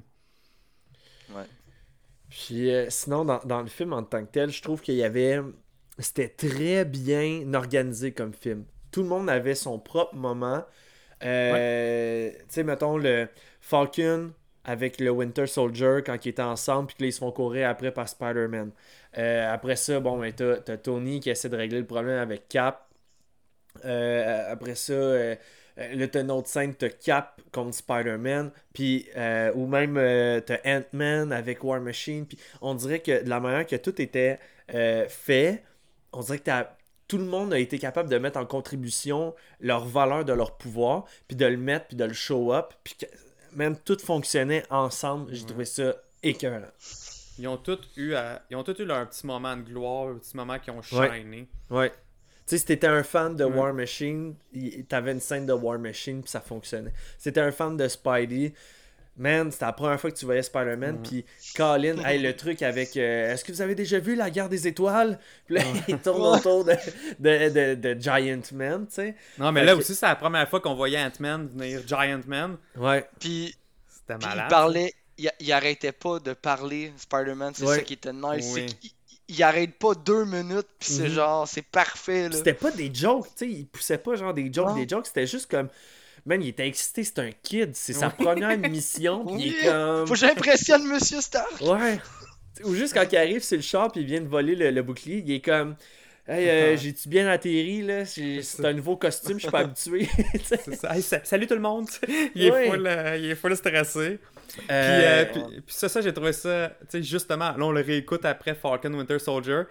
Puis euh, sinon, dans, dans le film en tant que tel, je trouve qu'il y avait. C'était très bien organisé comme film. Tout le monde avait son propre moment. Euh, Tu sais, mettons le Falcon avec le Winter Soldier quand ils étaient ensemble, puis que là, ils se font courir après par Spider-Man. Euh, après ça, bon, ben, t'as, Tony qui essaie de régler le problème avec Cap. Après ça, là, t'as une autre scène, t'as Cap contre Spider-Man, puis, euh, ou même euh, t'as Ant-Man avec War Machine, puis on dirait que de la manière que tout était euh, fait, on dirait que t'as- tout le monde a été capable de mettre en contribution leur valeur de leur pouvoir, puis de le mettre, puis de le show up, puis que même tout fonctionnait ensemble. J'ai trouvé ça écœurant. Ils ont tous eu, à- ils ont tous eu leur petit moment de gloire, un petit moment qui ont shiné. Ouais. Sais, si t'étais un fan de Ouais. War Machine, t'avais une scène de War Machine, puis ça fonctionnait. Si t'étais un fan de Spidey, man, c'était la première fois que tu voyais Spider-Man, puis Colin, hey, le <laughs> truc avec euh, Est-ce que vous avez déjà vu la guerre des étoiles? <laughs> Puis là, il tourne autour de, de, de, de Giant Man, tu sais. Non, mais Fait là que- aussi, c'est la première fois qu'on voyait Ant-Man venir Giant Man. Ouais. Puis, C'était puis malade. il parlait, il, il arrêtait pas de parler, Spider-Man, c'est Ouais. ça qui était nice. Oui. Il, arrête pas deux minutes, puis c'est Mhm. genre, c'est parfait là. C'était pas des jokes, tu sais, il poussait pas genre des jokes, Non. des jokes, c'était juste comme. Man, il était excité, c'est un kid, c'est sa Oui. première <laughs> mission, puis il est comme. Faut que j'impressionne Monsieur Stark. Ouais. Ou juste quand il arrive sur le char puis il vient de voler le, le bouclier, il est comme Hey, euh, j'ai-tu bien atterri là? C'est un nouveau costume, je suis pas <laughs> habitué. <laughs> Hey, sa- salut tout le monde! il, est Ouais. full, euh, il est full stressé. Puis, Euh, euh, puis, puis ça, ça j'ai trouvé ça, tu sais, justement, là, on le réécoute après Falcon Winter Soldier,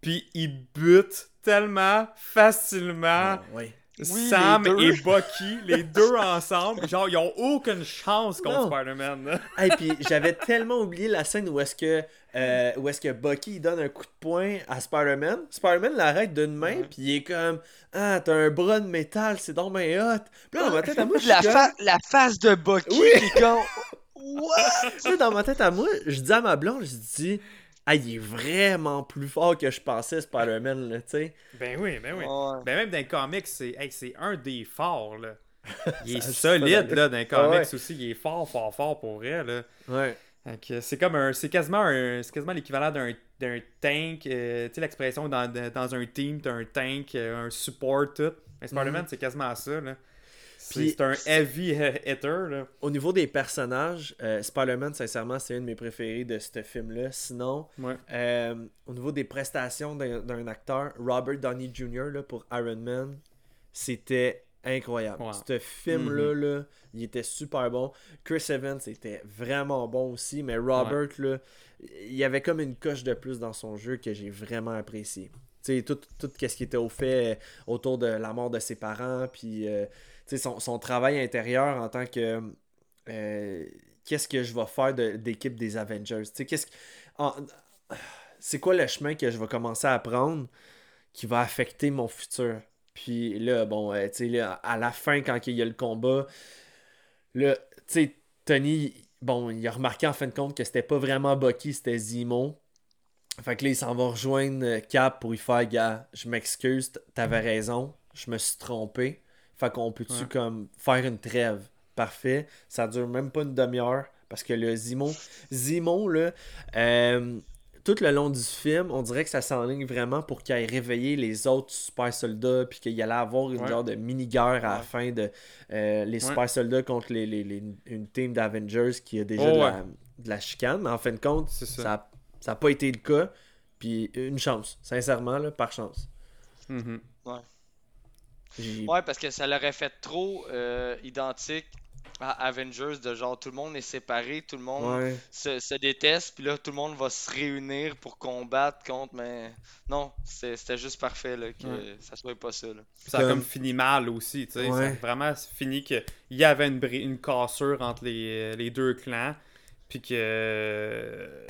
puis il bute tellement facilement. Oui, Sam et Bucky, les <laughs> deux ensemble. Genre, ils ont aucune chance contre. Spider-Man. là. Hey, puis j'avais tellement oublié la scène où est-ce que euh, où est-ce que Bucky donne un coup de poing à Spider-Man. Spider-Man l'arrête d'une main puis il est comme ah t'as un bras de métal c'est donc hot. Puis là dans ma tête à <laughs> moi je La, suis comme- fa- la face de Bucky Oui. qui est comme. <laughs> What? Tu sais, dans ma tête à moi, je dis à ma blonde, je dis, ah, il est vraiment plus fort que je pensais, Spider-Man, là, tu sais. Ben oui, ben oui. Ouais. Ben même dans les comics, c'est hey, un des forts, là. Il est <laughs> solide, là, dans les Ah comics ouais. aussi. Il est fort, fort, fort pour vrai, là. Ouais. C'est comme un. C'est quasiment un. C'est quasiment l'équivalent d'un d'un tank. euh, tu sais, l'expression dans, dans un team, t'as un tank, euh, un support, tout. Mais Spider-Man, c'est quasiment ça, là. C'est Puis- c'est un heavy hitter, là. Au niveau des personnages, euh, Spider-Man, sincèrement, c'est un de mes préférés de ce film-là. Sinon, Ouais. euh, au niveau des prestations d'un acteur, Robert Downey Jr. là, pour Iron Man, c'était incroyable. Ce film-là, là, il était super bon. Chris Evans était vraiment bon aussi, mais Robert, là, il y avait comme une coche de plus dans son jeu que j'ai vraiment apprécié. Tu sais, tout, tout ce qui était au fait autour de la mort de ses parents, puis euh, son, son travail intérieur en tant que. euh, qu'est-ce que je vais faire d'équipe des Avengers? Qu'est-ce c'est quoi le chemin que je vais commencer à prendre qui va affecter mon futur? Puis là, bon, euh, tu sais, à la fin, quand il y a le combat, là, tu sais, Tony, bon, il a remarqué en fin de compte que c'était pas vraiment Bucky, c'était Zemo. Fait que là, il s'en va rejoindre euh, Cap pour y faire, gars, je m'excuse, t'avais raison, je me suis trompé. Fait qu'on peut-tu Ouais. comme faire une trêve? Parfait. Ça dure même pas une demi-heure. Parce que le Zemo, là, euh, tout le long du film, on dirait que ça s'enligne vraiment pour qu'il aille réveiller les autres super soldats, puis qu'il allait avoir une Ouais. genre de mini-guerre à la Ouais. fin de euh, les super soldats contre les, les- les- une team d'Avengers qui a déjà Oh, de, ouais. la, de la chicane. Mais en fin de compte, ça. ça n'a pas été le cas. Puis une chance, sincèrement, là, par chance. Mhm. Ouais, parce que ça l'aurait fait trop euh, identique à Avengers, de genre tout le monde est séparé, tout le monde Ouais. se, se déteste, puis là tout le monde va se réunir pour combattre contre, mais non, c'était juste parfait là, que Ouais. ça soit pas ça. Là. Ça a Comme- comme fini mal aussi, tu sais. Ça a Ouais. vraiment fini qu'il y avait une, bri- une cassure entre les, les deux clans. Puis que euh,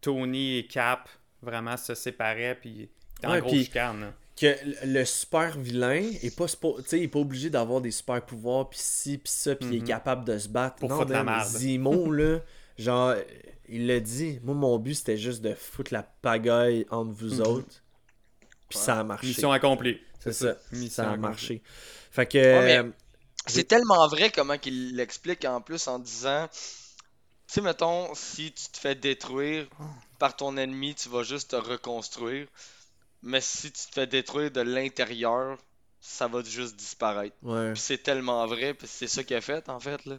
Tony et Cap vraiment se séparaient. Puis en Ouais, gros puis- chicane. Que le- le super vilain est pas spo- tu sais, il est pas obligé d'avoir des super pouvoirs puis ci puis ça puis il est Mhm. capable de se battre Pour non foutre la merde. Zemo <laughs> là genre il l'a dit moi mon but c'était juste de foutre la pagaille entre vous Mhm. autres puis ça a marché Mission accomplie. c'est ça Mission ça a accomplie. marché fait que mais- euh, C'est tellement vrai comment qu'il l'explique en plus en disant, tu sais, mettons, si tu te fais détruire par ton ennemi, tu vas juste te reconstruire, mais si tu te fais détruire de l'intérieur, ça va juste disparaître. ouais Puis c'est tellement vrai, puis c'est ça qu'il a fait en fait là.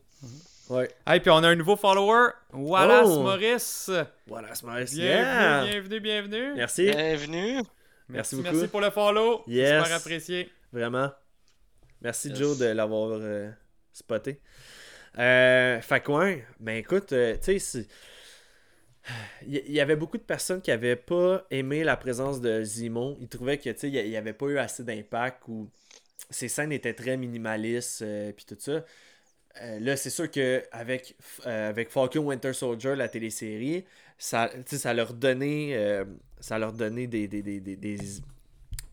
ouais Hey, puis on a un nouveau follower. Wallace Oh! Maurice. voilà c'est nice. Bienvenue, Yeah! bienvenue, bienvenue. merci Bienvenue! Merci Merci, beaucoup. merci pour le follow. Yes. Super apprécié. Vraiment. Merci Yes. Joe de l'avoir euh, spoté. Euh, fait que ouais, ben écoute, euh, tu sais, il y, avait beaucoup de personnes qui avaient pas aimé la présence de Zemo. Ils trouvaient que il n'y avait pas eu assez d'impact ou ses scènes étaient très minimalistes euh, puis tout ça. Euh, là, c'est sûr que avec, euh, avec Falcon Winter Soldier, la télésérie, ça, ça leur donnait, euh, ça leur donnait des, des, des, des, des,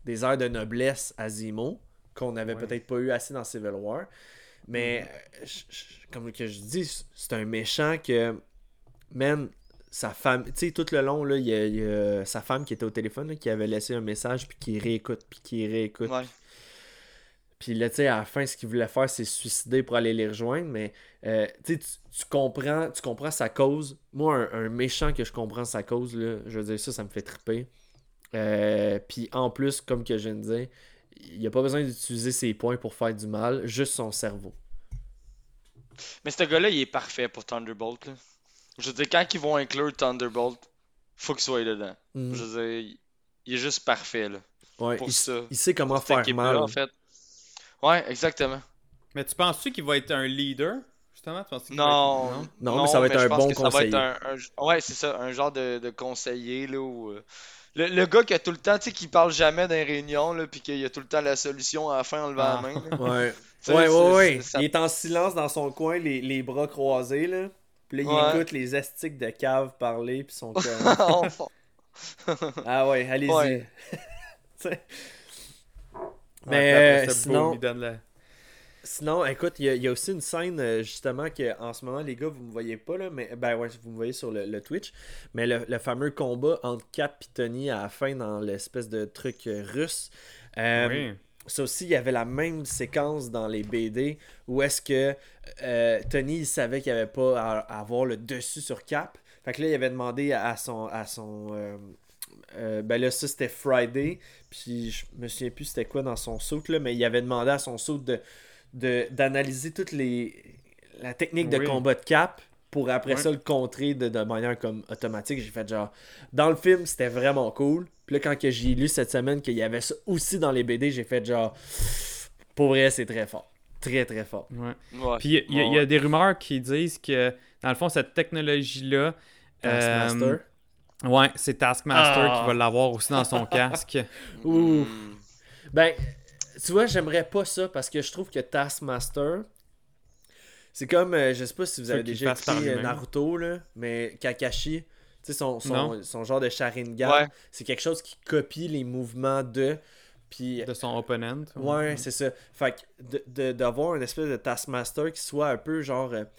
de noblesse à Zemo qu'on n'avait Ouais. peut-être pas eu assez dans Civil War. Mais, euh, je- je- comme que je dis, c'est un méchant que, man, sa femme, tu sais, tout le long, là, il y, a, il y a sa femme qui était au téléphone, là, qui avait laissé un message, puis qui réécoute, puis qui réécoute. Ouais. Puis là, tu sais, à la fin, ce qu'il voulait faire, c'est se suicider pour aller les rejoindre. Mais, euh, tu comprends, tu comprends sa cause. Moi, un, un méchant que je comprends sa cause, là, je veux dire, ça, ça me fait triper. Euh, puis en plus, comme que je viens de dire, il a pas besoin d'utiliser ses points pour faire du mal, juste son cerveau. Mais ce gars-là, il est parfait pour Thunderbolt. Là. Je veux dire, quand ils vont inclure Thunderbolt, faut qu'il soit dedans. Mm. Je veux dire, il- est juste parfait là, Ouais, pour il, ça. il sait comment faire mal. en fait. Ouais, exactement. Mais tu penses-tu qu'il va être un leader, justement? Tu penses qu'il va Non, être- Non, mais ça va être je un pense bon que ça va être conseiller. un- un- ouais, c'est ça, un genre de, de conseiller là où, euh, le, le gars qui a tout le temps, tu sais, qui parle jamais dans les réunions là, puis qu'il a tout le temps la solution à la fin en levant Ah. la main. là. Ouais, <laughs> ouais, ouais. ouais. c'est- ça- Il est en silence dans son coin, les, les bras croisés, là. Puis là, il Ouais. écoute les astiques de cave parler, puis son cœur. <laughs> <laughs> ah ouais, allez-y. Ouais. <laughs> Ouais, Mais euh, sinon, boum, il donne la- sinon, écoute, il y, a- il y a aussi une scène, euh, justement, que en ce moment, les gars, vous me voyez pas, là, mais ben ouais, vous me voyez sur le, le Twitch, mais le, le fameux combat entre Cap et Tony à la fin dans l'espèce de truc euh, russe. Euh, Oui. Ça aussi, il y avait la même séquence dans les BD où est-ce que euh, Tony il savait qu'il n'y avait pas à, à avoir le dessus sur Cap. Fait que là, il avait demandé à son, à son, euh, euh, ben là, ça c'était Friday. Puis je me souviens plus c'était quoi dans son saut là, mais il avait demandé à son saut de de- d'analyser toutes les la technique de Oui. combat de cap pour après Ouais. ça le contrer de, de manière comme automatique. J'ai fait genre dans le film c'était vraiment cool. Puis là quand que j'ai lu cette semaine qu'il y avait ça aussi dans les BD, j'ai fait genre pour vrai c'est très fort, très très fort. Ouais. Ouais. Puis il y a- y, y des rumeurs qui disent que, dans le fond, cette technologie-là. Taskmaster. euh, ouais, c'est Taskmaster Ah. qui va l'avoir aussi dans son <laughs> casque. Ouh. Ben, tu vois, j'aimerais pas ça parce que je trouve que Taskmaster, c'est comme, euh, je sais pas si vous avez déjà écouté euh. Naruto, là, mais Kakashi, son, son, genre de Sharingan, Ouais. c'est quelque chose qui copie les mouvements de. Puis, de son opponent. ouais, c'est ça. Fait que d'avoir une espèce de Taskmaster qui soit un peu genre. euh, tu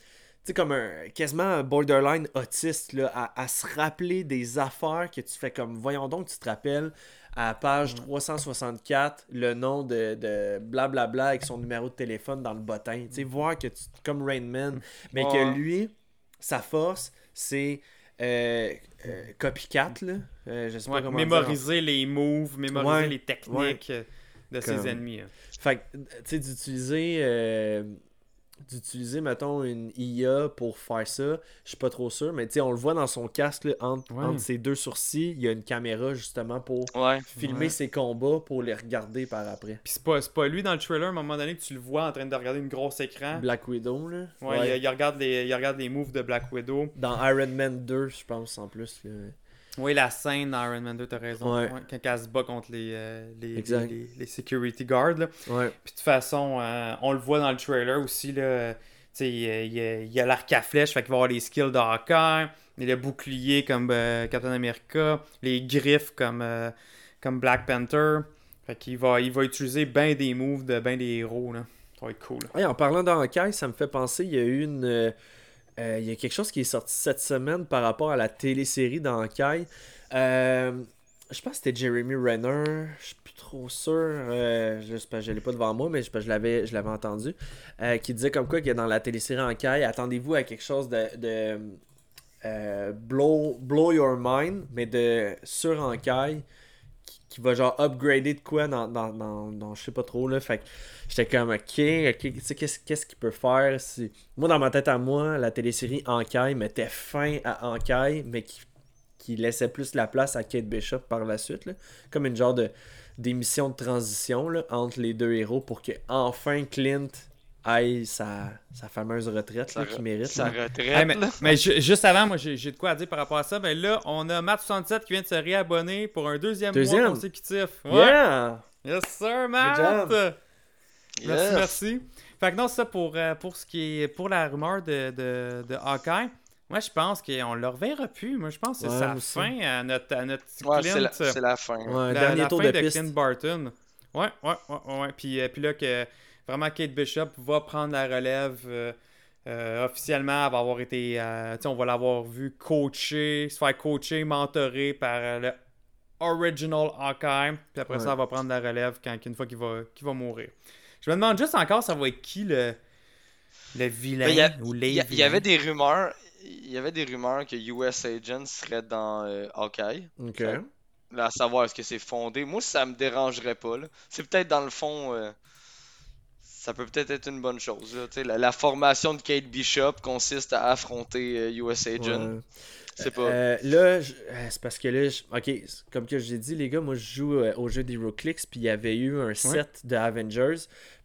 sais, comme un quasiment un borderline autiste, là, à, à se rappeler des affaires que tu fais comme. Voyons donc, tu te rappelles à page 364 le nom de, de blablabla avec son numéro de téléphone dans le bottin. Tu sais, voir que tu. Comme Rain Man, mais Ouais. que lui, sa force, c'est. Euh, euh, copycat, là. Euh, je sais Ouais, pas comment dire. mémoriser les moves, mémoriser Ouais, les techniques euh, de Comme- ses ennemis. hein. Fait que, tu sais, d'utiliser, d'utiliser, mettons, une IA pour faire ça, je suis pas trop sûr, mais tu sais, on le voit dans son casque, là, entre, Ouais. entre ses deux sourcils, il y a une caméra, justement, pour Ouais. filmer Ouais. ses combats, pour les regarder par après. Puis c'est pas, c'est pas lui dans le trailer, à un moment donné, que tu le vois en train de regarder une grosse écran. Black Widow, là. Ouais, Il, il regarde les, il regarde les moves de Black Widow. Dans Iron Man 2, je pense, en plus. là. Oui, la scène dans Iron Man 2, t'as raison. Ouais. Ouais, quand elle se bat contre les, euh, les, les, les- les security guards. Là. Ouais. Puis de toute façon, euh, on le voit dans le trailer aussi. Là, il, y a- il il a l'arc à flèche, fait qu'il va avoir les skills de Hawkeye, il y a le bouclier comme euh, Captain America, les griffes comme, comme Black Panther. Fait qu'il va, il va utiliser bien des moves de bien des héros. Là. Ça va être cool. En parlant d'Hawkeye, ça me fait penser, il y a eu une. Euh, il y a quelque chose qui est sorti cette semaine par rapport à la télésérie d'Hawkeye. Euh, je pense que c'était Jeremy Renner, je suis plus trop sûr, euh, je ne l'ai pas devant moi, mais je, je l'avais je l'avais entendu, euh, qui disait comme quoi que dans la télésérie Hawkeye, attendez-vous à quelque chose de, de euh, blow, blow Your Mind, mais de sur Hawkeye, qui, va genre upgrader de quoi dans, dans, dans, je sais pas trop, là, fait que J'étais comme, ok, ok, tu sais, qu'est-ce qu'est-ce qu'il peut faire si... Moi, dans ma tête à moi, la télésérie Ankai mettait fin à Ankai, mais qui, qui laissait plus la place à Kate Bishop par la suite, là. Comme une genre de d'émission de transition là, entre les deux héros pour que enfin Clint aille sa, sa fameuse retraite là, Sa, qu'il mérite. sa là. retraite. Hey, mais juste avant, moi j'ai j'ai de quoi à dire par rapport à ça. Ben là, on a Matt67 qui vient de se réabonner pour un deuxième, Deuxième? mois consécutif. Ouais. Yeah! Yes sir, Matt! job. Merci, Yes. merci. Fait que non, ça pour, euh, pour ce qui est pour la rumeur de, de, de Hawkeye. Moi, je pense qu'on le reverra plus. Moi, je pense que c'est Ouais, sa aussi. fin à notre, à notre petit Ouais, Clint. c'est la, c'est la fin. Ouais, la, dernier la tour fin de, de, piste. Clint Barton. Ouais, ouais, ouais, ouais. ouais. Puis, euh, puis là, que vraiment Kate Bishop va prendre la relève euh, euh, officiellement. Elle va avoir été. euh, on va l'avoir vu coacher, se faire coacher, mentorer par le original Hawkeye. Puis après Ouais. ça, elle va prendre la relève quand, une fois qu'il va, qu'il va mourir. Je me demande juste encore, ça va être qui le, le vilain Mais il y a- ou les Il y, avait des rumeurs. Il y avait des rumeurs que US Agent serait dans euh, Hawkeye. Ok. Là, à savoir est-ce que c'est fondé? Moi, ça me dérangerait pas. là. C'est peut-être dans le fond. Euh, ça peut peut-être être une bonne chose. là. La, la formation de Kate Bishop consiste à affronter euh, US Agent. Ouais. C'est pas. Euh, là, je- euh, c'est parce que là, je- ok, comme que je l'ai dit, les gars, moi je joue euh, au jeu d'HeroClix, puis il y avait eu un set de Avengers,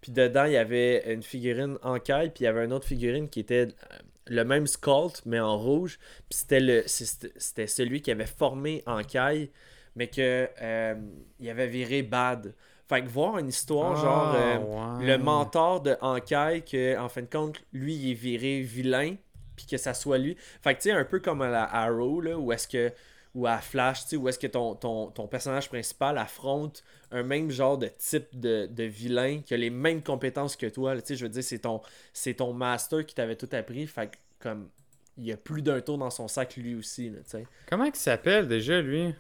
puis dedans il y avait une figurine en caille, puis il y avait une autre figurine qui était euh, le même Sculpt, mais en rouge, puis c'était le c'était celui qui avait formé en caille, mais que euh, il avait viré bad. Fait que voir une histoire genre euh, Ah, ouais. le mentor de Ankai que en fin de compte lui il est viré vilain puis que ça soit lui. Fait que tu sais un peu comme à la Arrow là où est-ce que ou à Flash tu sais où est-ce que ton, ton, ton personnage principal affronte un même genre de type de, de vilain qui a les mêmes compétences que toi tu sais je veux dire c'est ton c'est ton master qui t'avait tout appris. Fait que comme il y a plus d'un tour dans son sac lui aussi là, tu sais. Comment il s'appelle déjà, lui?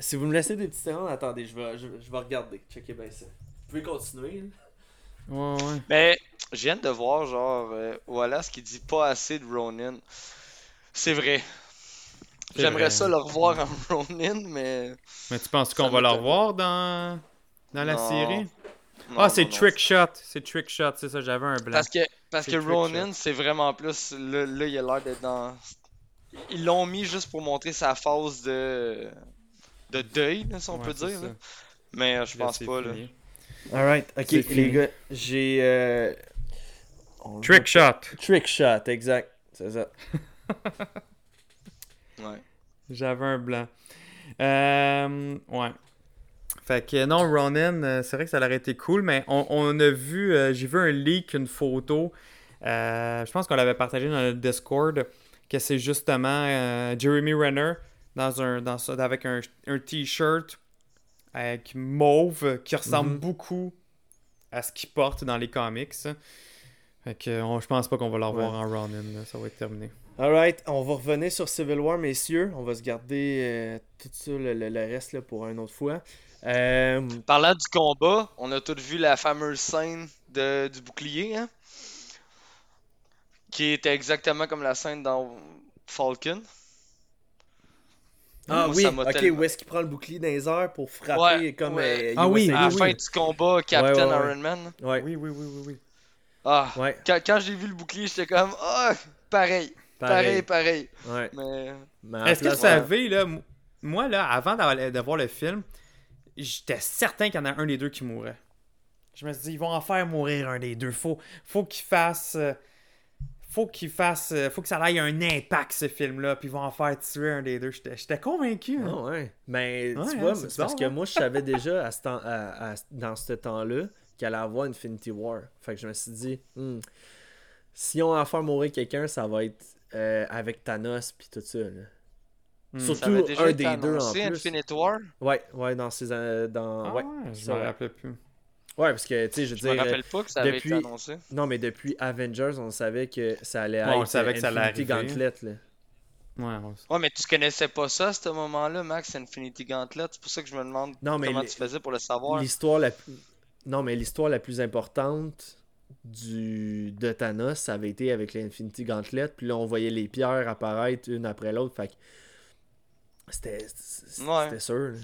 Si vous me laissez des petites secondes attendez je vais je, je vais regarder checker bien ça vous pouvez continuer là. Ouais, ouais. Mais je viens de voir, genre, euh, Wallace qui dit pas assez de Ronin. C'est vrai. J'aimerais ça le revoir en <laughs> Ronin, mais. Mais tu penses qu'on va le revoir dans, dans la Non. série? non, Ah, c'est. Trick Shot. C'est Trick Shot, c'est ça, j'avais un blanc. Parce que, parce que Ronin, c'est vraiment plus. Là, là, il a l'air d'être dans. Ils l'ont mis juste pour montrer sa phase de. de deuil, là, si on Ouais, peut dire. là. Mais euh, je pense pas, là. Alright, ok, les fini. gars, j'ai. euh, on- Trick Shot. Trick shot, exact. C'est ça. <laughs> Ouais. J'avais un blanc. Euh, ouais. Fait que non, Ronin, euh, c'est vrai que ça aurait été cool, mais on, on a vu, euh, j'ai vu un leak, une photo. euh, je pense qu'on l'avait partagé dans le Discord, que c'est justement euh, Jeremy Renner dans un, dans ça, avec un, un t-shirt avec mauve qui ressemble Mhm. beaucoup à ce qu'il porte dans les comics. Fait que on- je pense pas qu'on va le revoir Ouais. en Ronin, ça va être terminé. Alright, on va revenir sur Civil War, messieurs. On va se garder euh, tout ça, le, le- le reste là, pour une autre fois. Euh, Parlant du combat, on a tous vu la fameuse scène de, du bouclier, hein? Qui était exactement comme la scène dans Falcon. Ah Moi, oui, ça m'a ok, tellement- où est-ce qu'il prend le bouclier dans les airs pour frapper Ouais, comme ouais. euh, Ah oui, À la oui, fin oui. du combat, Captain Ouais. Iron Man. Ouais, Oui, oui, oui, oui, oui. Ah, ouais, quand, quand j'ai vu le bouclier, j'étais comme, ah, pareil, pareil, pareil. pareil. Ouais. Mais Mais Est-ce que vous savez, là, moi, là, avant d'avoir- de voir le film, j'étais certain qu'il y en a un des deux qui mourrait. Je me suis dit, ils vont en faire mourir un des deux. Faut, faut qu'il fasse. euh, faut qu'il fasse. euh, faut que ça ait un impact, ce film-là, puis ils vont en faire tuer un des deux. J'étais j'étais convaincu. hein. Ah ouais. Mais Ouais, tu hein, vois, c'est c'est parce que hein. moi, je savais <laughs> déjà à ce temps, à- à- dans ce temps-là qu'elle allait avoir Infinity War. Fait que je me suis dit, hmm, si on a à faire mourir quelqu'un, ça va être euh, avec Thanos puis tout ça. là. Hmm. Surtout un des deux en plus. Infinite War? Ouais, ouais, dans ces. euh, dans... Ah ouais, je ça, me rappelle plus. Ouais, parce que, tu sais, je veux Je me dire. rappelle pas que ça avait depuis- été annoncé. Non, mais depuis Avengers, on savait que ça allait Ouais, on être savait que ça allait Infinity arriver. Gauntlet. Là. Ouais, on- Ouais, mais tu connaissais pas ça à ce moment-là, Max, Infinity Gauntlet? C'est pour ça que je me demande Non, mais comment tu faisais pour le savoir. L'histoire la plus... Non, mais l'histoire la plus importante du de Thanos, ça avait été avec l'Infinity Gauntlet. Puis là, on voyait les pierres apparaître une après l'autre. Fait que c'était c'était Ouais. c'était sûr. là.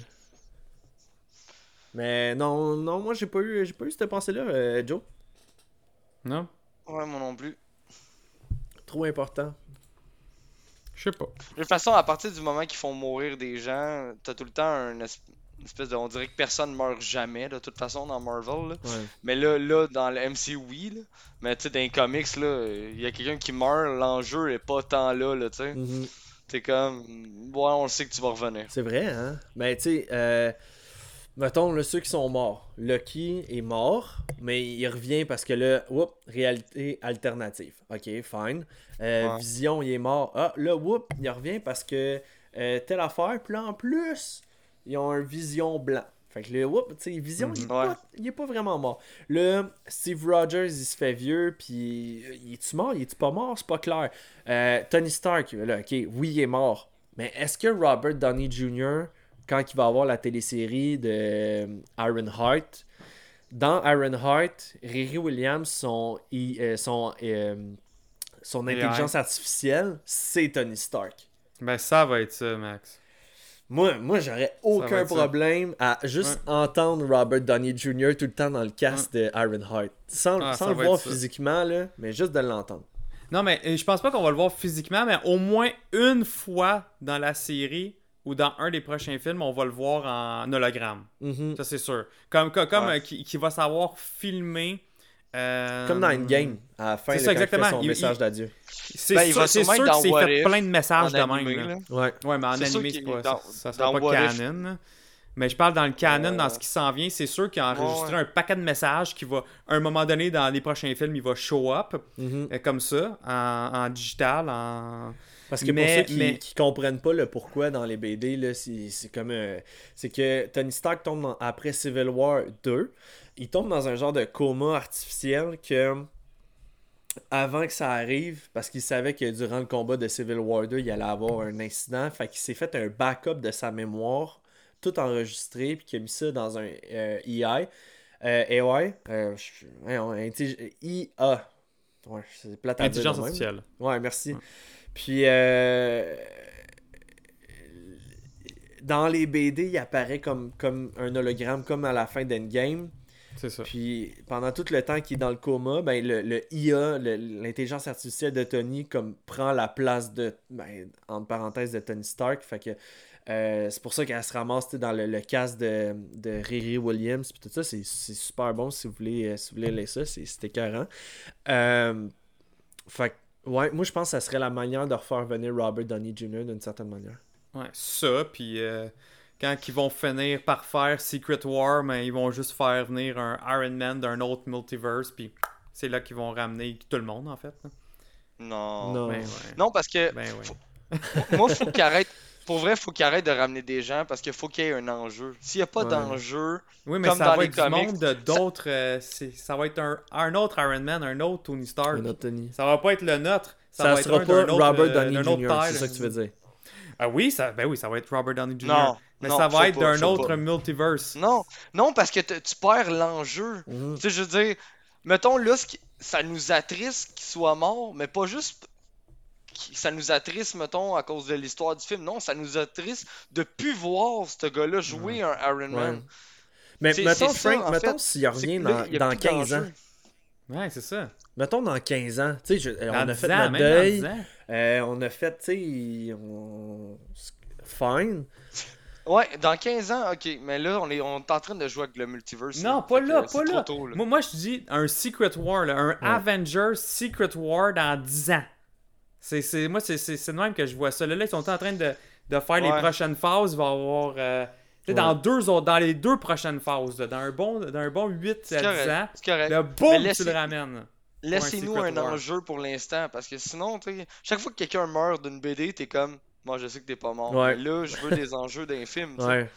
Mais non, non, moi j'ai pas eu j'ai pas eu cette pensée-là, euh, Joe. Non? Ouais, moi non plus. Trop important. Je sais pas. De toute façon, à partir du moment qu'ils font mourir des gens, t'as tout le temps un espèce de. On dirait que personne meurt jamais, de toute façon, dans Marvel. là. Ouais. Mais là, là, dans le MCU, oui. Là. Mais tu sais, dans les comics, là, il y a quelqu'un qui meurt, l'enjeu est pas tant là, là, tu sais. Mhm. T'es comme. Ouais, on sait que tu vas revenir. C'est vrai, hein? Mais tu sais, euh, mettons, là, ceux qui sont morts. Lucky est mort, mais il revient parce que là, whoop, réalité alternative. Ok, fine. Euh, Ouais. Vision, il est mort. Ah, là, whoop, il revient parce que euh, telle affaire. Puis là, en plus, ils ont un Vision blanc. Fait que là, whoop, tu sais, Vision, il, est Ouais. pas, il est pas vraiment mort. Là, Steve Rogers, il se fait vieux, puis euh, il est-tu mort? Il est-tu pas mort? C'est pas clair. Euh, Tony Stark, là, ok, oui, il est mort. Mais est-ce que Robert Downey Jr., quand il va avoir la télésérie de euh, Iron Heart, dans Iron Heart, Riri Williams, son, euh, son, euh, son intelligence artificielle, c'est Tony Stark. Ben, ça va être ça, Max. Moi, moi j'aurais aucun ça. problème à juste entendre Robert Downey Jr. tout le temps dans le cast de Iron Heart. Sans, Ah, sans le voir physiquement, là, mais juste de l'entendre. Non, mais je pense pas qu'on va le voir physiquement, mais au moins une fois dans la série ou dans un des prochains films, on va le voir en hologramme. Mhm. Ça, c'est sûr. Comme, comme, comme, Ouais. euh, qui, qui va savoir filmer. euh, Comme dans Endgame, à la fin, c'est ça, quand il fait exactement. son Il- message d'adieu. C'est Ben, il sûr, va c'est sûrement sûr qu'il s'est fait If, plein de messages de animé, même. là. Ouais. Ouais, mais en C'est sûr animé, qu'il c'est pas, dans- ça, ça sera dans pas If. canon. Mais je parle dans le canon, dans ce qui s'en vient, c'est sûr qu'il a enregistré Ouais. un paquet de messages qui va, à un moment donné, dans les prochains films, il va show up Mhm. euh, comme ça, en, en digital, en... Parce que Mais- pour ceux qui, mais- qui comprennent pas le pourquoi dans les BD, là, c'est comme. euh, c'est que Tony Stark tombe dans- après Civil War 2. Il tombe dans un genre de coma artificiel que. Avant que ça arrive, parce qu'il savait que durant le combat de Civil War 2, il allait avoir un incident. Fait qu'il s'est fait un backup de sa mémoire, tout enregistré, puis qu'il a mis ça dans un euh, EI. Euh, AI. Euh, IA. Ouais, c'est plate à dire intelligence artificielle. Ouais, merci. Puis, euh, dans les BD, il apparaît comme, comme un hologramme, comme à la fin d'Endgame. C'est ça. Puis pendant tout le temps qu'il est dans le coma, ben le, le IA, l'intelligence artificielle de Tony, comme prend la place de, ben, entre parenthèses, de Tony Stark. Fait que euh, c'est pour ça qu'elle se ramasse dans le, le casque de, de Riri Williams. Puis tout ça, c'est c'est super bon si vous voulez, euh, si vous voulez lire ça, c'est écœurant. Euh, fait que, ouais, moi je pense que ça serait la manière de refaire venir Robert Downey Jr. d'une certaine manière. Ouais, ça, puis euh, quand ils vont finir par faire Secret War, ben, ils vont juste faire venir un Iron Man d'un autre multiverse, puis c'est là qu'ils vont ramener tout le monde, en fait. Non. Non. Ben ouais. Non, parce que Ben ouais. moi, faut qu'il arrête. Pour vrai, faut qu'il arrête de ramener des gens parce qu'il faut qu'il y ait un enjeu. S'il n'y a pas Ouais. d'enjeu, Oui, mais Comme ça dans va les être comics, du monde de d'autres. euh, ça va être un, un autre Iron Man, un autre Tony Stark. Un autre Tony. Ça va pas être le nôtre. Ça, Ça, va être sera un pas d'un autre, Robert euh, Downey Jr., c'est ça que tu veux dire. Ah oui, ça, ben oui, ça va être Robert Downey Jr. Non, mais non, ça va être d'un autre pas. multiverse. non, non, parce que tu perds l'enjeu. Mhm. Tu sais, je veux dire, mettons là, ça nous attriste qu'il soit mort, mais pas juste. Ça nous attriste, mettons, à cause de l'histoire du film. Non, ça nous attriste de plus voir ce gars-là jouer un Iron Man. Ouais. Mais mettons, Frank, mettons s'il revient que là, dans, il y a dans plus 15 ans. Ouais, c'est ça. Mettons dans 15 ans. Tu sais, je- on Dans a 10 fait ans, notre dans deuil. 10 ans. euh, on a fait, tu sais, on... Fine. Ouais, dans 15 ans, ok, mais là, on est, on est en train de jouer avec le multiverse. Non, là. pas là, que pas là. tôt, là. Moi, moi, je dis un Secret War, là, un Avengers Secret War dans 10 ans. C'est, c'est, moi, c'est, c'est, c'est de même que je vois ça. Là, là, ils sont en train de, de faire les prochaines phases. Il va y avoir. euh, tu sais, dans, deux autres, dans les deux prochaines phases, là, dans, un bon, dans un bon 8 C'est à 10 correct, ans, correct. le Mais boum, tu laissez- le ramènes. Laissez-nous un War. enjeu pour l'instant, parce que sinon, chaque fois que quelqu'un meurt d'une BD, t'es comme, moi je sais que t'es pas mort. Ouais. Mais là, je veux des <laughs> enjeux d'un film. tu sais. Ouais.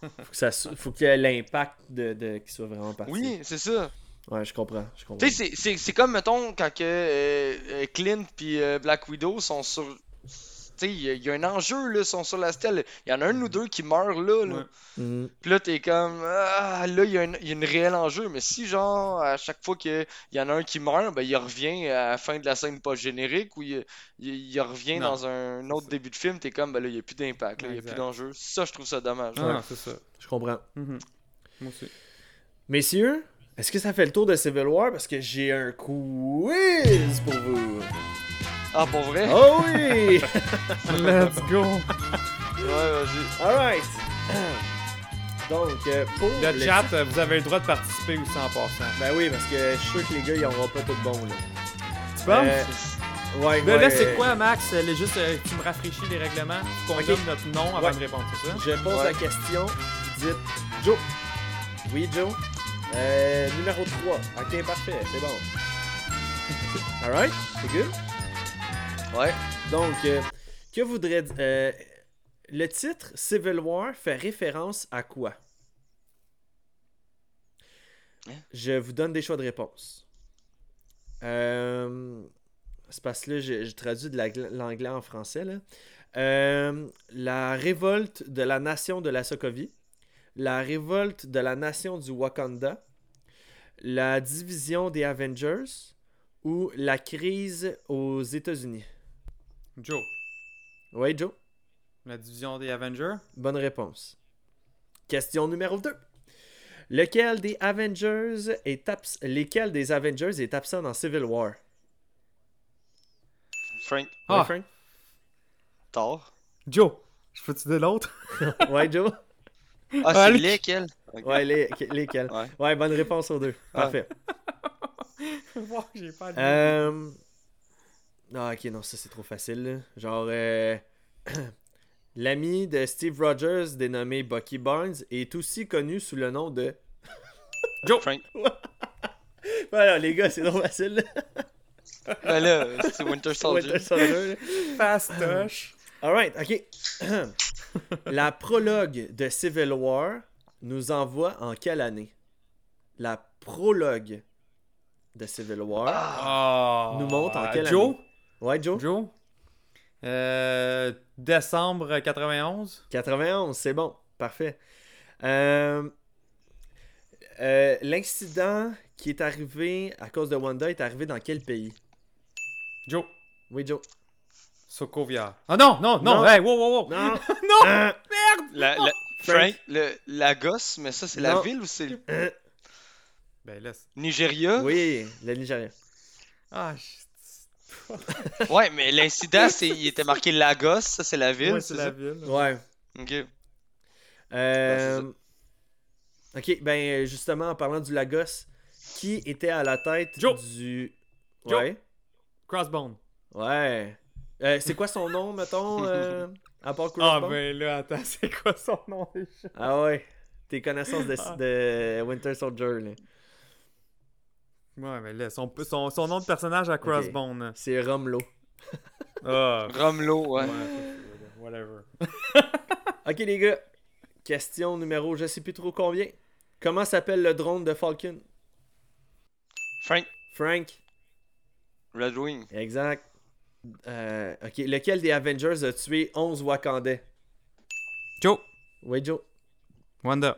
faut que ça faut qu'il y ait l'impact de, de qu'il soit vraiment parti. Oui, c'est ça. Ouais, je comprends. Je comprends. Tu sais, c'est- c'est c'est comme, mettons, quand que, euh, Clint puis euh, Black Widow sont sur. Tu sais, il y, a- il y a un enjeu, là, ils sont sur la stèle. Il y en a un ou deux qui meurent là. là. Ouais. Mhm. Puis là, t'es comme, ah, là, il y, a un- il y a une réel enjeu. Mais si, genre, à chaque fois qu'il y en a un qui meurt, ben, il revient à la fin de la scène post-générique ou il, il, il revient Non. dans un autre début de film, t'es comme, ben là, il n'y a plus d'impact, là, il n'y a plus d'enjeu. Ça, je trouve ça dommage. Ah, non, c'est ça. Je comprends. Mhm. Moi aussi. Messieurs, est-ce que ça fait le tour de Civil War? Parce que j'ai un quiz pour vous. Ah, pour vrai? Oh oui! <laughs> Let's go! Ouais, vas-y. Alright. Donc, euh, pour Le le chat, euh, vous avez le droit de participer aussi en passant. Ben oui, parce que je suis sûr que les gars, ils auront pas tout bon, là. Tu penses? Euh, ouais, Là, ouais, là, c'est euh, quoi, Max? Euh, les- Juste, euh, tu me rafraîchis les règlements, qu'on Ok. donne notre nom avant Ouais. de répondre, c'est ça? Je pose Ouais. la question, dites Joe. Oui, Joe? Euh, numéro 3. Ok, parfait, c'est bon. <laughs> Alright, c'est good? Ouais. Donc, euh, que voudrait dire. euh, le titre Civil War fait référence à quoi? Hein? Je vous donne des choix de réponse. Euh, c'est parce que là, j'ai traduit de la- l'anglais en français. Là. Euh, la révolte de la nation de la Sokovie, la révolte de la nation du Wakanda, la division des Avengers ou la crise aux États-Unis. Joe, Oui, Joe. la division des Avengers? Bonne réponse. Question numéro 2. Lequel des Avengers est abs- lesquels des Avengers est absent dans Civil War? Frank, Ah. Ouais, Frank? Thor. Joe, je peux-tu de l'autre? Ouais, Joe? <laughs> Ah, Ah, c'est le- lesquels? Ouais, les, lesquels? Ouais. Ouais, bonne réponse aux deux. Parfait. <laughs> Wow, j'ai pas de- Euh... Ah, ok, non, ça c'est trop facile. là. Genre, euh, <clears throat> l'ami de Steve Rogers, dénommé Bucky Barnes, est aussi connu sous le nom de. <laughs> Joe! Frank. <laughs> Voilà, les gars, c'est trop facile. là. Ben là, c'est Winter Soldier. Winter Soldier, là. Fastoche! Alright, ok. <clears throat> <laughs> La prologue de Civil War nous envoie en quelle année? La prologue de Civil War. Ah! Nous montre en quelle Joe? année? Ouais, Joe Joe? Euh, décembre 91? 91, c'est bon. Parfait. Euh, euh, L'incident qui est arrivé à cause de Wanda est arrivé dans quel pays? Joe. Oui, Joe. Sokovia. Ah non, non, non, Non. hey, wow, wow, wow. Non <laughs> Non! Euh, La, la- Frank, le, Lagos, mais ça, c'est la ville ou c'est le Ben là. c'est- Nigeria? Oui, le Nigeria. Ah, je- <laughs> Ouais, mais l'incident, c'est il était marqué Lagos, ça, c'est la ville, Ouais, c'est c'est la ça? ville. Ouais. Ok. Euh, ok, ben justement, en parlant du Lagos, qui était à la tête Joe. du. Joe. Ouais. Crossbone. Ouais. Euh, c'est quoi son nom, mettons, euh, <laughs> à part Ah, ben là, attends, <laughs> c'est quoi son nom déjà? Ah ouais. Tes connaissances de, Ah. de Winter Soldier, là. Ouais, mais là, son, son, son nom de personnage à Crossbone. C'est Romlo. <laughs> Ah, Romelo, ouais. ouais, whatever. Ok, les gars. Question numéro je sais plus trop combien. Comment s'appelle le drone de Falcon? Frank, Frank. Red Wing. Exact. Euh, ok, lequel des Avengers a tué 11 Wakandais? Joe, Oui, Joe. Wanda.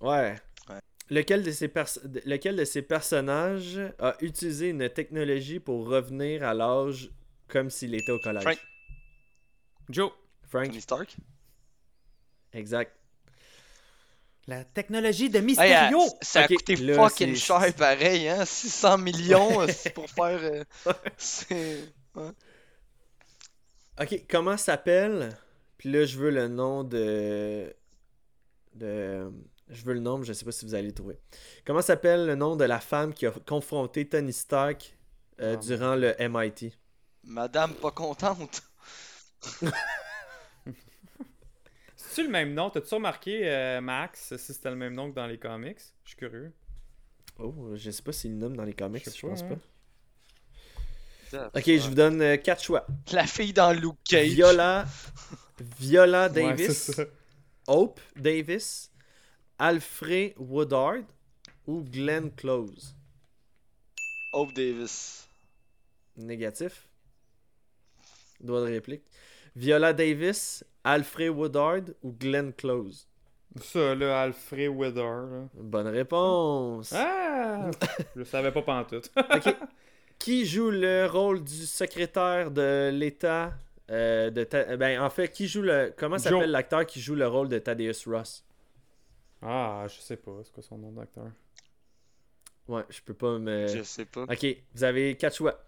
Ouais. Ouais. Lequel, de ces pers- de- lequel de ces personnages a utilisé une technologie pour revenir à l'âge comme s'il était au collège? Frank. Joe. Frank. Tony Stark. Exact. La technologie de Hey, Mysterio. euh, ça a Ok, coûté là, fucking c'est- cher pareil, hein? 600 millions euh, pour faire. euh, <laughs> c'est. Ok, comment s'appelle? Puis là, je veux le nom de. de. Je veux le nom, mais je sais pas si vous allez le trouver. Comment s'appelle le nom de la femme qui a confronté Tony Stark euh, Ah, durant le MIT? Madame pas contente. <laughs> C'est-tu le même nom? T'as-tu remarqué, euh, Max, si c'était le même nom que dans les comics? Je suis curieux. Oh, je sais pas s'il le nomme dans les comics, Je sais je pense pas, pas. Ok, je vous donne euh, quatre choix. La fille dans Luke Cage. Viola, Viola Davis. Hope Davis, Alfred Woodard ou Glenn Close? Hope Davis. Négatif. Droit de réplique. Viola Davis, Alfred Woodard ou Glenn Close? Ça, là, Alfred. Là. Bonne réponse. Ah! <laughs> je savais pas pantoute. Ok. <laughs> Qui joue le rôle du secrétaire de l'État euh, de Ta- ben en fait qui joue le comment s'appelle l'acteur qui joue le rôle de Thaddeus Ross? Ah, je sais pas. C'est quoi son nom d'acteur? Ouais, je peux pas me Je sais pas. Ok, vous avez quatre choix.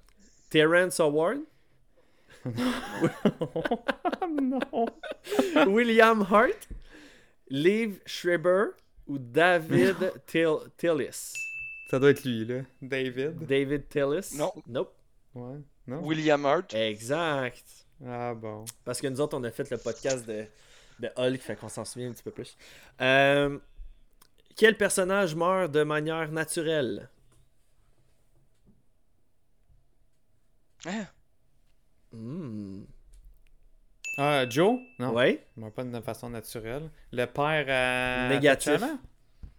Terrence Howard, <laughs> non! <laughs> William Hart, Liv Schreiber ou David <laughs> Till- Tillis? Ça doit être lui, là. David? David Tillis? Non. Nope. Ouais. Non? William Hurt. Exact. Ah bon. Parce que nous autres, on a fait le podcast de, de Hulk, fait qu'on s'en souvient un petit peu plus. Euh, quel personnage meurt de manière naturelle? Hein? Hmm. Ah, Joe? Non. Ouais. Il meurt pas de façon naturelle. Le père à. Négatif.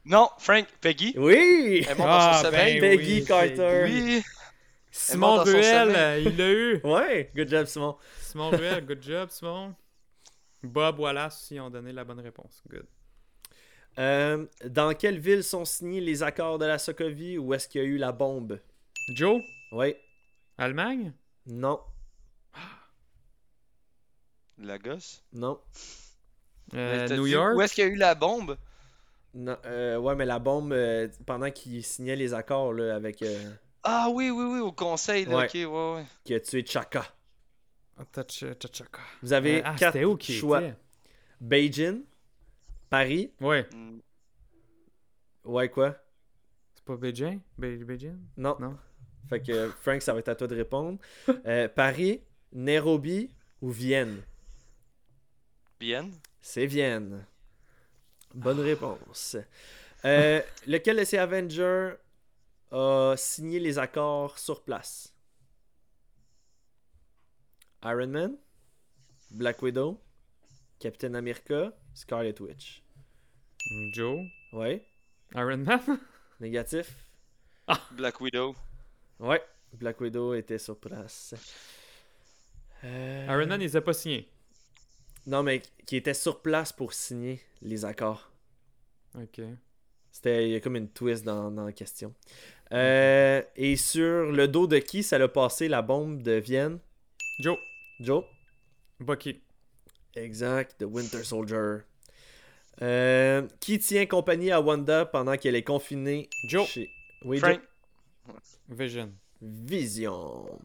Non, Frank, Peggy. Oui Elle monte Ah, dans son sommeil. ben Peggy oui, Carter. Oui. Simon monte dans son Ruel, sommeil. euh, il l'a eu. <laughs> Ouais, good job, Simon. Simon Ruel, good job, Simon. Bob Wallace aussi ont donné la bonne réponse. Good. Euh, dans quelle ville sont signés les accords de la Sokovie ou est-ce qu'il y a eu la bombe? Joe? Oui. Allemagne? Non. La gosse? Non. Euh, New dit York? Où est-ce qu'il y a eu la bombe? Non. Euh, ouais, mais la bombe, euh, pendant qu'il signait les accords là, avec. euh, Ah oui, oui, oui, au conseil, là. Ouais. Ok, ouais, ouais. qui a tué Chaka. Ah, Tachaka. Vous avez Euh, ah, quatre où qui choix. était? Beijing, Paris, Ouais. Mm. ouais quoi? C'est pas Beijing? Be- Beijing? Non. Non. Fait que Frank, ça va être à toi de répondre. Euh, Paris, Nairobi ou Vienne? Bien. C'est Vienne. Bonne réponse. Euh, lequel de ces Avengers a signé les accords sur place? Iron Man, Black Widow, Captain America, Scarlet Witch. Joe? Ouais, Iron Man? <laughs> négatif. Black Widow. Ouais, Black Widow était sur place. Euh, Iron Man, il les a pas signés. Non, mais qui était sur place pour signer les accords. Ok. C'était il y a comme une twist dans, dans la question. Euh, et sur le dos de qui ça l'a passé la bombe de Vienne? Joe? Joe Bucky. Exact, The Winter Soldier. Euh, qui tient compagnie à Wanda pendant qu'elle est confinée Joe. chez... Oui, Frank. Joe. Vision. Vision.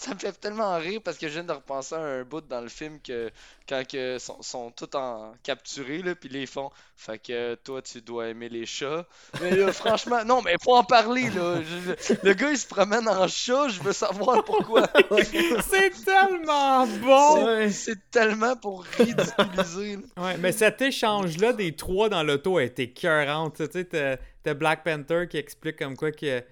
Ça me fait tellement rire parce que je viens de repenser à un bout dans le film que quand que sont, sont tous en capturés là, puis les font. Fait que toi tu dois aimer les chats. Mais là, franchement, non, mais faut en parler là. Je- le gars il se promène en chat, je veux savoir pourquoi. <laughs> C'est tellement bon! C'est tellement pour ridiculiser. là. Ouais, mais cet échange-là des trois dans l'auto a été écœurant. Tu sais, t'as Black Panther qui explique comme quoi que.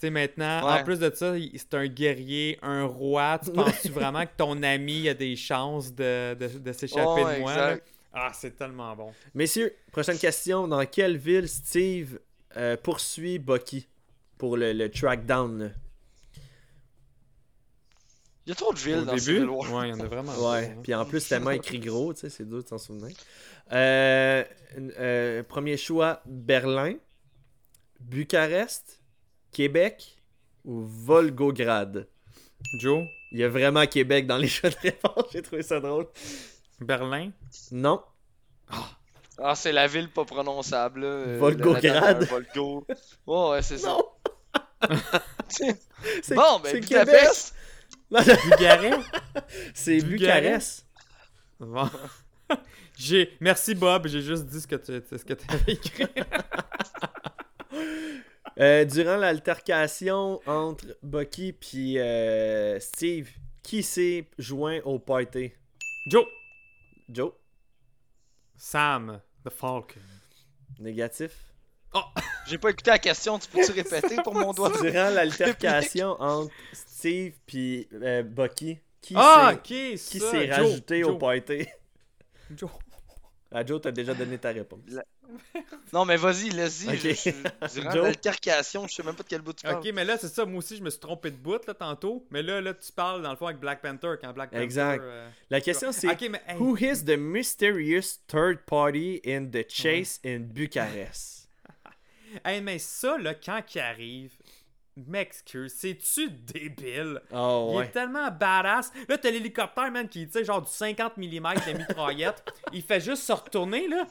Tu sais, maintenant, en plus de ça, c'est un guerrier, un roi. Tu penses-tu vraiment que ton ami a des chances de, de, de s'échapper de moi? là? Ah, c'est tellement bon. Messieurs, prochaine question. Dans quelle ville Steve euh, poursuit Bucky pour le, le trackdown? là? Il y a trop de villes Au dans début, Civil War. ouais, il y en a vraiment. Ouais, hein. puis en plus, tellement écrit gros, tu sais, c'est dur de s'en souvenir. Euh, euh, premier choix, Berlin, Bucarest, Québec ou Volgograd? Joe, Il y a vraiment Québec dans les <laughs> choix de réponse, j'ai trouvé ça drôle. Berlin? Non, Ah, c'est la ville pas prononçable. Là. euh, Volgograd. Volgo. <laughs> Ouais, ouais, c'est ça. non. <laughs> C'est- Bon, ben c'est Budapest. Bulgarie. c'est Bucarest? Bucarest. Bon. J'ai... Merci Bob, j'ai juste dit ce que tu ce que avais écrit. Euh, durant l'altercation entre Bucky puis euh, Steve, qui s'est joint au party? Joe. Joe, Sam, The Falcon. négatif. J'ai pas écouté la question, tu peux-tu répéter pour mon doigt? Durant l'altercation entre Steve puis euh, Bucky, qui Ah, s'est Joe, rajouté au Joe, party? Joe. Ah, Joe, t'as déjà donné ta réponse. <laughs> Non, mais vas-y, laisse-y. Ok. je- je- <laughs> Durant Joe? l'altercation, je sais même pas de quel bout tu parles. Ok, mais là, c'est ça, moi aussi, je me suis trompé de bout, là, tantôt. Mais là, là, tu parles, dans le fond, avec Black Panther, quand Black Panther... Exact. euh, La question c'est Ok, mais... hey, Who is the mysterious third party in the chase <laughs> in Bucharest? hey, mais ça, là, quand il arrive, m'excuse, c'est-tu débile? Oh Il est ouais. tellement badass. Là, t'as l'hélicoptère, man, qui, tu sais, genre du 50 mm de mitraillette. il fait juste se retourner, là.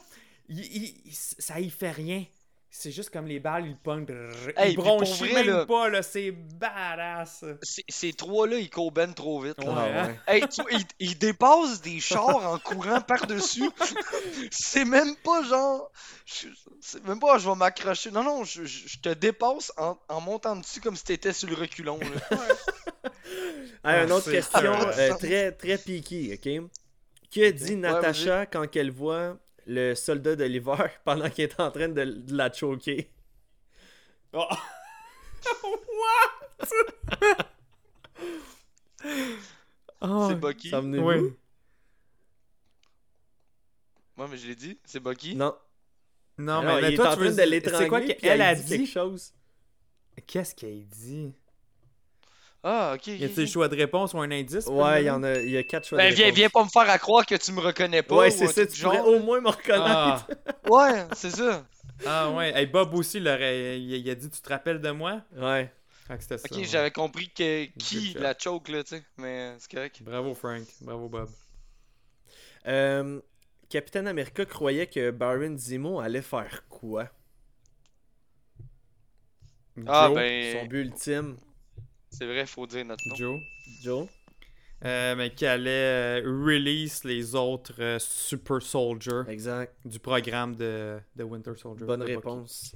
Il, ça y fait rien. C'est juste comme les balles, il pogne. brrr, Hey, il puis pour bronchit vrai, même là- pas, là. C'est badass. Ces- trois-là, ils coben trop vite. là. Ah Ouais. ouais. Hey, tu ils, ils dépassent des chars en courant par-dessus. <laughs> C'est même pas genre. C'est même pas je vais m'accrocher. Non, non, je, je- je te dépasse en, en montant dessus comme si t'étais sur le reculon. là. Ah, <laughs> une Ah, autre question euh, très très piquée, ok? Que dit Natacha quand elle voit le soldat de l'hiver <laughs> pendant qu'il est en train de, de la choquer? Oh. <laughs> Oh, C'est Bucky. Ça venait Oui. Moi, mais je l'ai dit, c'est Bucky. Non, Non. mais, Non, mais il toi, est en tu veux train de dire- C'est quoi l'étrangler qu'elle a dit dit? quelque chose. Qu'est-ce qu'elle dit? Ah, ok. Y a-t-il choix de réponse ou un indice? Ouais, il y en a, y a quatre choix Ben, de viens, réponse. viens pas me faire à croire que tu me reconnais pas. Ouais, ou c'est ça, tu du pourrais genre. au moins me reconnaître. Ah, Ouais, c'est ça. ah ouais. Hey, Bob aussi, il, aurait- il, il a dit Tu te rappelles de moi? Ouais. Fait que c'était ça. Ok, ouais. j'avais compris que qui la choke là, tu sais. Mais c'est correct. Bravo, Frank. Bravo, Bob. Euh, Capitaine America croyait que Baron Zemo allait faire quoi? Ah, ben. Son but ultime, C'est vrai, faut dire notre nom. Joe. Joe? Euh, mais qui allait euh, release les autres euh, Super Soldiers Exact. du programme de, de Winter Soldier. Bonne réponse.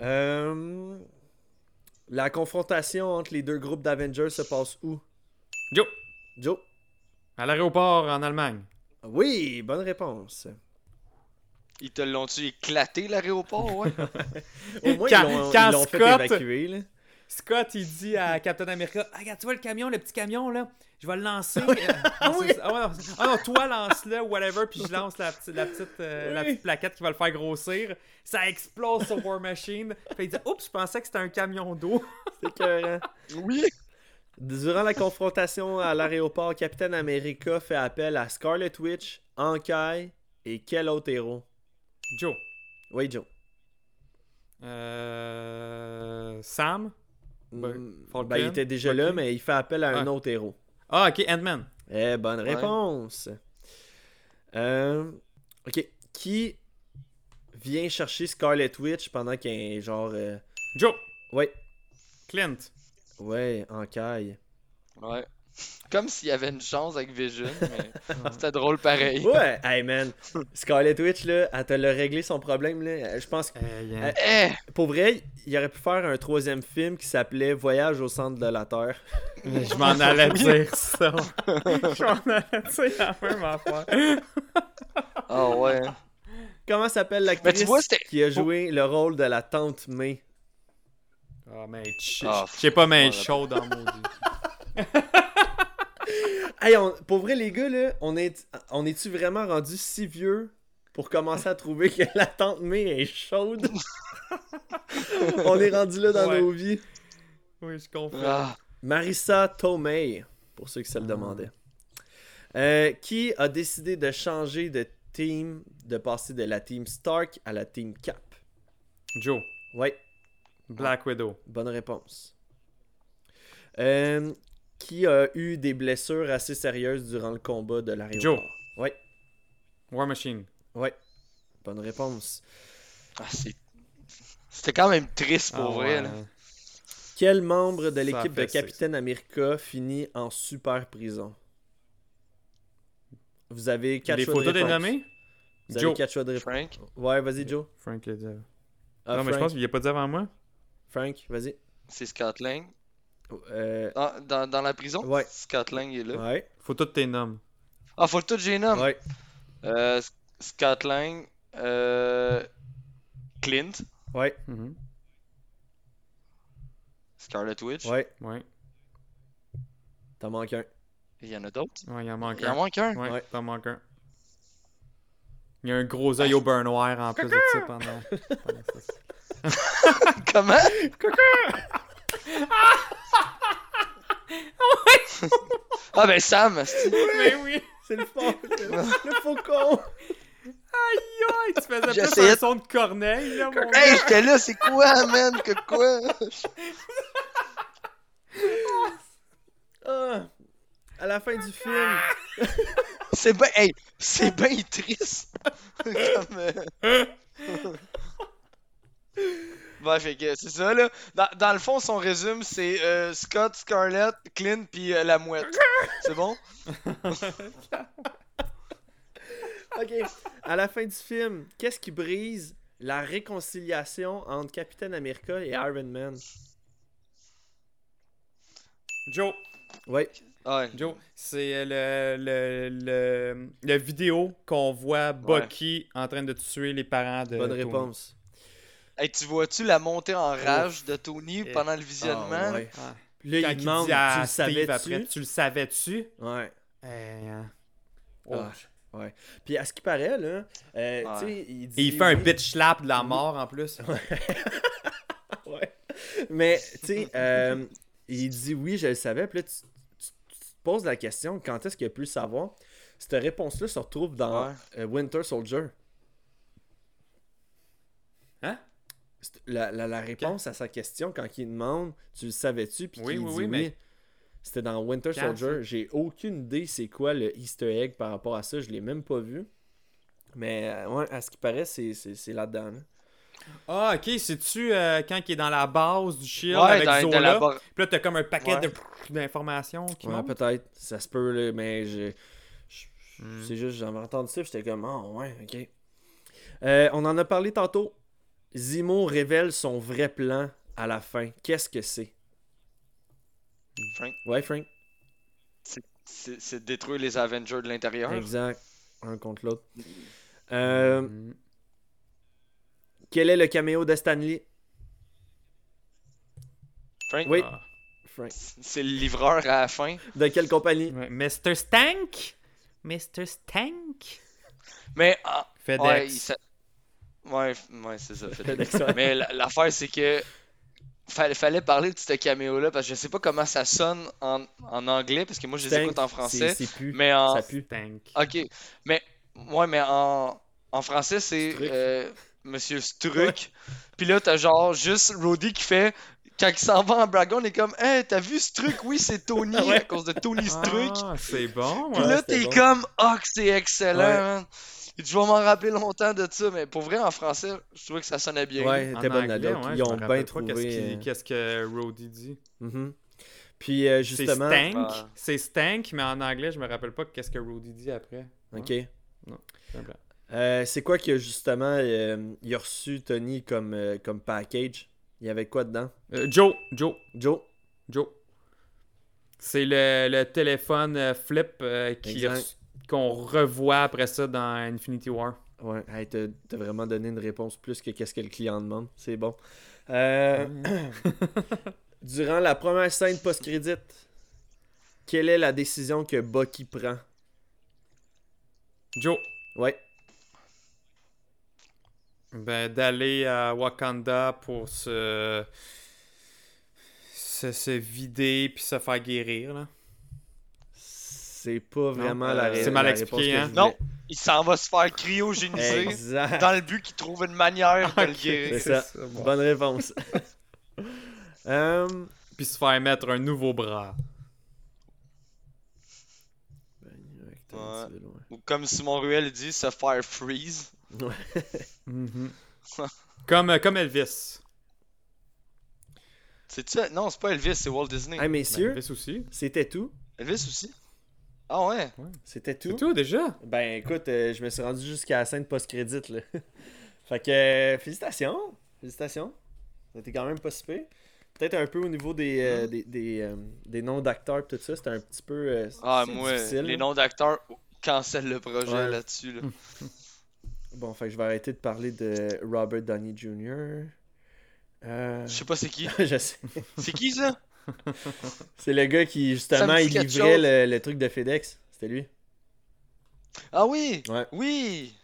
Euh, la confrontation entre les deux groupes d'Avengers se passe où? Joe. Joe? À l'aéroport en Allemagne. Oui, bonne réponse. Ils te l'ont-tu éclaté l'aéroport, ouais? <laughs> Au moins, Quand- ils l'ont quand ils l'ont fait Scott- évacuer. Là. Scott, il dit à Captain America Ah, Regarde, tu vois le camion, le petit camion là Je vais le lancer. euh, ah, oui. ah, non, ah non, toi lance-le, whatever, puis je lance la, petite- la, petite, euh, la Oui. petite plaquette qui va le faire grossir. Ça explose sur War Machine. Fait il dit Oups, je pensais que c'était un camion d'eau. <laughs> C'est écœurant. Oui! Durant la confrontation à l'aéroport, Capitaine America fait appel à Scarlet Witch, Hawkeye et quel autre héros? Joe. Oui, Joe. Euh. Sam? Ben, Mm, Falcon, ben, il était déjà là, mais il fait appel à un Ah. autre héros. Ah, ok, Ant-Man. Eh, bonne réponse. Euh, Ok, qui vient chercher Scarlet Witch pendant qu'il un genre. euh, Joe, Ouais, Clint. ouais, en caille. Ouais. Comme s'il y avait une chance avec Vision, mais <laughs> c'était drôle pareil. Ouais, hey man, Scarlet Witch là, elle te l'a réglé son problème là. Je pense que Euh, Eh! pour vrai, il aurait pu faire un troisième film qui s'appelait Voyage au centre de la Terre. <laughs> Je m'en allais dire ça. <laughs> Je m'en allais dire la même affaire. Ah ouais. Comment s'appelle l'actrice qui a joué le rôle de la tante May? Ah, mais je Ah, je sais pas, mais chaud dans mon dieu. <laughs> Hey, on- pour vrai les gars là, on est on est-tu vraiment rendu si vieux pour commencer à trouver que la tante May est chaude? <laughs> On est rendu là dans Ouais. nos vies. Oui, je comprends. Ah, Marissa Tomei, pour ceux qui se le demandaient. Euh, qui a décidé de changer de team, de passer de la team Stark à la team Cap? Joe, Ouais, Black Widow. bonne réponse. Euh, qui a eu des blessures assez sérieuses durant le combat de l'aéroport Joe. Ouais, War Machine. ouais, bonne réponse. ah, c'est- C'était quand même triste pour Ah, vrai. ouais. là. Quel membre de l'équipe de. Capitaine America finit en super prison? Vous avez quatre Les choix de photos des réponse. nommés? Vous avez Joe. quatre choix de réponse. Frank? Ouais, vas-y Joe. Frank l'a dit. Ah, non, mais je Frank. pense qu'il a pas dit avant moi. Frank, vas-y. C'est Scott Lang. Euh, Ah, dans, dans la prison? Ouais. Scott Lang est là. ouais, Photo de tes noms. Ah, faut tout génome. ouais. Euh, Scott Lang. Euh, Clint. Ouais, Mhm. Scarlet Witch. ouais. Ouais. T'en manques un. Il y en a d'autres? Ouais, il en manque Il en un. manque un? Ouais, Ouais. t'en manque un. Il y a un gros œil au beurre noir en plus de ça pendant. pendant ça. Comment? <laughs> ah <laughs> <laughs> ben Sam, c'est- Mais oui! C'est le faux. le faucon. Aïe aïe! Tu faisais plus un son de corneille, là, mon Hey, j'étais là, c'est quoi, man? Que quoi? Ah, à la fin du film. C'est bien, hey, c'est bien triste. <laughs> Comme, euh, <laughs> Ouais, fait que c'est ça, là. Dans, dans le fond, son résume, c'est euh, Scott, Scarlett, Clint, puis euh, la mouette. <laughs> C'est bon? <laughs> Ok. À la fin du film, qu'est-ce qui brise la réconciliation entre Capitaine America et Iron Man? Joe, Ouais. Ouais. Joe, c'est euh, le, le, le, la vidéo qu'on voit Bucky en train de tuer les parents de. Bonne Tony. réponse. Hey, tu vois-tu la montée en rage de Tony Eh. pendant le visionnement? Ouais. Ah. Là, Quand il il demande, dit tu le savais-tu? après, tu le savais-tu? Ouais. Eh, hein. Ah, ouais. Puis à ce qui paraît, là, euh, Ouais. tu sais, il dit. Et il fait un bitch slap de la mort en plus. <laughs> Ouais. Mais, tu sais, euh, il dit oui, je le savais. Puis là, tu, tu- tu te poses la question quand est-ce qu'il a pu le savoir? Cette réponse-là se retrouve dans Ouais. euh, Winter Soldier. Hein? La, la- la réponse à sa question, quand il demande Tu le savais-tu? Puis Oui, qu'il oui, dit oui, mais- C'était dans Winter Quand, Soldier. J'ai aucune idée c'est quoi le Easter egg par rapport à ça. Je l'ai même pas vu. Mais euh, ouais, à ce qui paraît, c'est c'est- c'est là-dedans. là. Ah, ok, c'est-tu euh, quand il est dans la base du shield Ouais, avec dans, Zola? dans la bar- Puis là, t'as comme un paquet Ouais. de d'informations qui Ouais, peut-être. Ça se peut, là, mais je. je- Hmm. C'est juste, j'avais entendu ça, j'étais comme, ah ouais, ok. Euh, on en a parlé tantôt. Zemo révèle son vrai plan à la fin. Qu'est-ce que c'est? Frank, Ouais, Frank. c'est détruire les Avengers de l'intérieur. Exact. Un contre l'autre. Euh, Mm. quel est le caméo de Stanley Frank, Oui, Ah. Frank. c'est le livreur à la fin. De quelle compagnie? Ouais, Mr. Stank? Mr. Stank? Mais, ah, FedEx. ouais, il s'a- ouais, ouais, c'est ça. <laughs> Mais la- l'affaire, c'est que fallait, fallait parler de ce caméo-là parce que je sais pas comment ça sonne en, en anglais parce que moi je les écoute en français. C'est plus. Mais en. Ça pue. Ok. Mais. Ouais, mais en, en français, c'est euh, Monsieur Struck. Puis là, t'as genre juste Roddy qui fait. Quand il s'en va en bragon, on est comme, hey, t'as vu Struck? Oui, c'est Tony Ouais. à cause de Tony Struck. Ah, c'est bon. Puis ouais. là, c'était t'es bon. comme, que c'est excellent, Ouais. man. <laughs> Je vais m'en rappeler longtemps de ça, mais pour vrai, en français, je trouvais que ça sonnait bien. Ouais, c'était bonne la anglais, ouais, Ils ont bien Qu'est-ce trouvé. euh, qu'est-ce que Rhodey dit mhm. Puis euh, C'est justement. stank. Ah. C'est stank, mais en anglais, je me rappelle pas qu'est-ce que Rhodey dit après. Ok. Ouais, c'est blanc. Euh, c'est quoi que justement euh, il a reçu Tony comme, euh, comme package? Il y avait quoi dedans? Euh, Joe, Joe, Joe Joe. C'est le, le téléphone flip euh, qui Exact. Qu'on revoit après ça dans Infinity War. Ouais, hey, t'as vraiment donné une réponse plus que qu'est-ce que le client demande. C'est bon. Euh, <coughs> durant la première scène post-crédit, quelle est la décision que Bucky prend? Joe, Ouais. ben, d'aller à Wakanda pour se... se, se vider puis se faire guérir. Là. C'est pas vraiment euh, la ré- c'est mal expliqué, réponse hein? Non, il s'en va se faire cryogéniser Exact. dans le but qu'il trouve une manière de <laughs> le C'est guérir. ça. bon. Bonne réponse. Euh, <laughs> Puis se faire mettre un nouveau bras. Ouais. Ou comme Simon Ruel dit, se faire freeze. <laughs> Mhm. comme, euh, comme Elvis. C'est ça? Non, c'est pas Elvis, c'est Walt Disney. Hey, messieurs, Ben, Elvis aussi. c'était tout? Elvis aussi? Ah ouais? C'était tout? C'est tout déjà? Ben écoute, euh, je me suis rendu jusqu'à la scène post-crédit là. <laughs> fait que euh, félicitations. Félicitations. C'était quand même pas si pire. Peut-être un peu au niveau des, euh, des, des, euh, des noms d'acteurs et tout ça, c'était un petit peu euh, Ah, moi, difficile, les noms d'acteurs cancellent le projet Ouais. là-dessus. Là. <laughs> Bon, fait que je vais arrêter de parler de Robert Downey Jr. Euh... Je sais pas c'est qui. <laughs> je sais. C'est qui ça? C'est le gars qui justement il livrait le, le truc de FedEx. C'était lui. Ah oui! Ouais. Oui!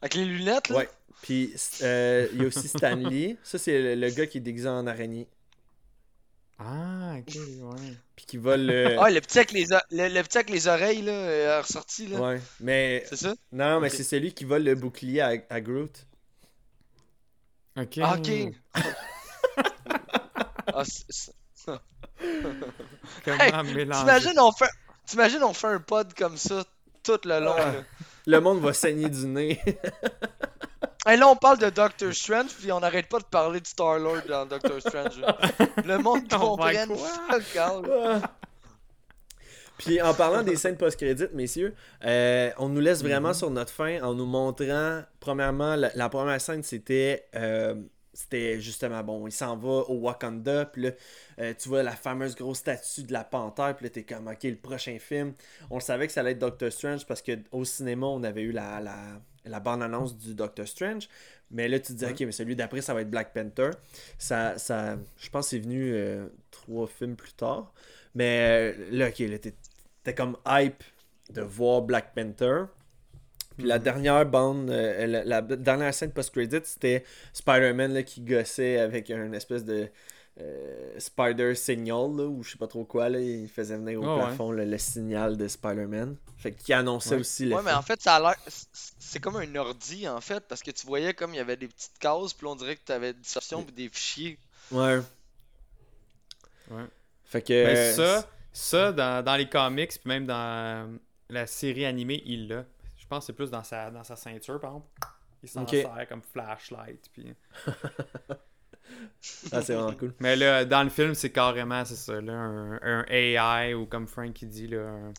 Avec les lunettes, là? Ouais. Puis euh, il y a aussi Stan Lee. Ça, c'est le, le gars qui est déguisé en araignée. Ah, ok, ouais. Puis qui vole le. Ah, le petit avec les, le, le petit avec les oreilles, là, euh, ressorti, là. Ouais. Mais. C'est ça? Non, mais c'est celui qui vole le bouclier à, à Groot. Ok. Ah, ok. <laughs> ah, <laughs> Comment Hey, mélanger? T'imagines, on fait... T'imagines, on fait un pod comme ça tout le long, Ah. Le monde va saigner du nez. <laughs> Hey, là, on parle de Doctor Strange, puis on n'arrête pas de parler de Star-Lord dans Doctor Strange. Le monde <laughs> comprenne all. Puis en parlant des scènes post-crédit, messieurs, euh, on nous laisse vraiment sur notre fin en nous montrant, premièrement, la, la première scène, c'était euh, c'était justement, bon, il s'en va au Wakanda, puis là, euh, tu vois la fameuse grosse statue de la panthère, puis là, t'es comme, ok, le prochain film, on savait que ça allait être Doctor Strange, parce que au cinéma, on avait eu la, la, la bande-annonce du Doctor Strange, mais là, tu te dis, ok, mais celui d'après, ça va être Black Panther. Ça, ça, je pense que c'est venu euh, trois films plus tard. Mais euh, là, ok, là, t'es t'es comme hype de voir Black Panther. Puis la dernière bande, euh, la, la dernière scène post-credit, c'était Spider-Man là, qui gossait avec un espèce de euh, Spider Signal, là, ou je sais pas trop quoi. Là, il faisait venir au Ah ouais. plafond le, le signal de Spider-Man. Fait qu'il annonçait Ouais. aussi le Ouais, mais en fait, ça a l'air. c'est- comme un ordi, en fait, parce que tu voyais comme il y avait des petites cases, puis là, on dirait que tu avais des options puis des fichiers. Ouais. Ouais. Fait que. Mais euh, ça, ça dans, dans les comics, puis même dans la série animée, il l'a. Je pense que c'est plus dans sa, dans sa ceinture, par exemple. Il s'en sert comme flashlight. Puis... <laughs> Ah, c'est vraiment cool. Mais là, dans le film, c'est carrément, c'est ça, là, un, un AI, ou comme Frank qui dit, là, un-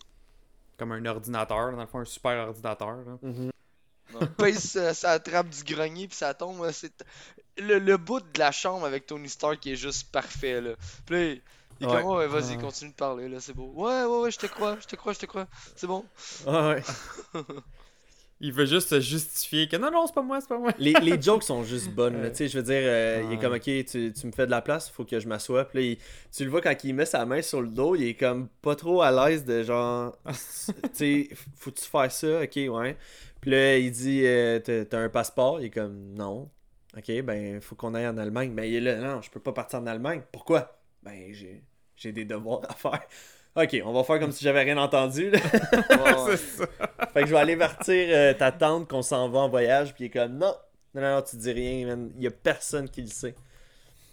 comme un ordinateur, dans le fond, un super ordinateur. là. <laughs> Puis ça, ça attrape du grenier, puis ça tombe. là. Le, le bout de la chambre avec Tony Stark qui est juste parfait, là. Puis là, il il est Ouais. comme, ouais, vas-y, Ouais. continue de parler, là, c'est beau. Ouais, ouais, ouais, je te crois, je te crois, je te crois. C'est bon. Ah, ouais. <laughs> Il veut juste se justifier que non, non, c'est pas moi, c'est pas moi. les, les jokes sont juste <laughs> bonnes. là. Ouais. Tu sais, je veux dire, euh, il est comme, ok, tu, tu me fais de la place, faut que je m'assoie. Puis là, il- tu le vois quand il met sa main sur le dos, il est comme pas trop à l'aise de genre, tu sais, faut-tu faire ça? Ok, ouais. Puis là, il dit, euh, t'as un passeport? Il est comme, non. Ok, ben, faut qu'on aille en Allemagne. Ben, il est là, non, je peux pas partir en Allemagne. Pourquoi? Ben, j'ai j'ai des devoirs à faire. Ok, on va faire comme si j'avais rien entendu. là. <laughs> Ouais, ouais. <laughs> Fait que je vais aller avertir euh, ta tante qu'on s'en va en voyage, puis il est comme non, non, non, tu dis rien, man. Il y a personne qui le sait.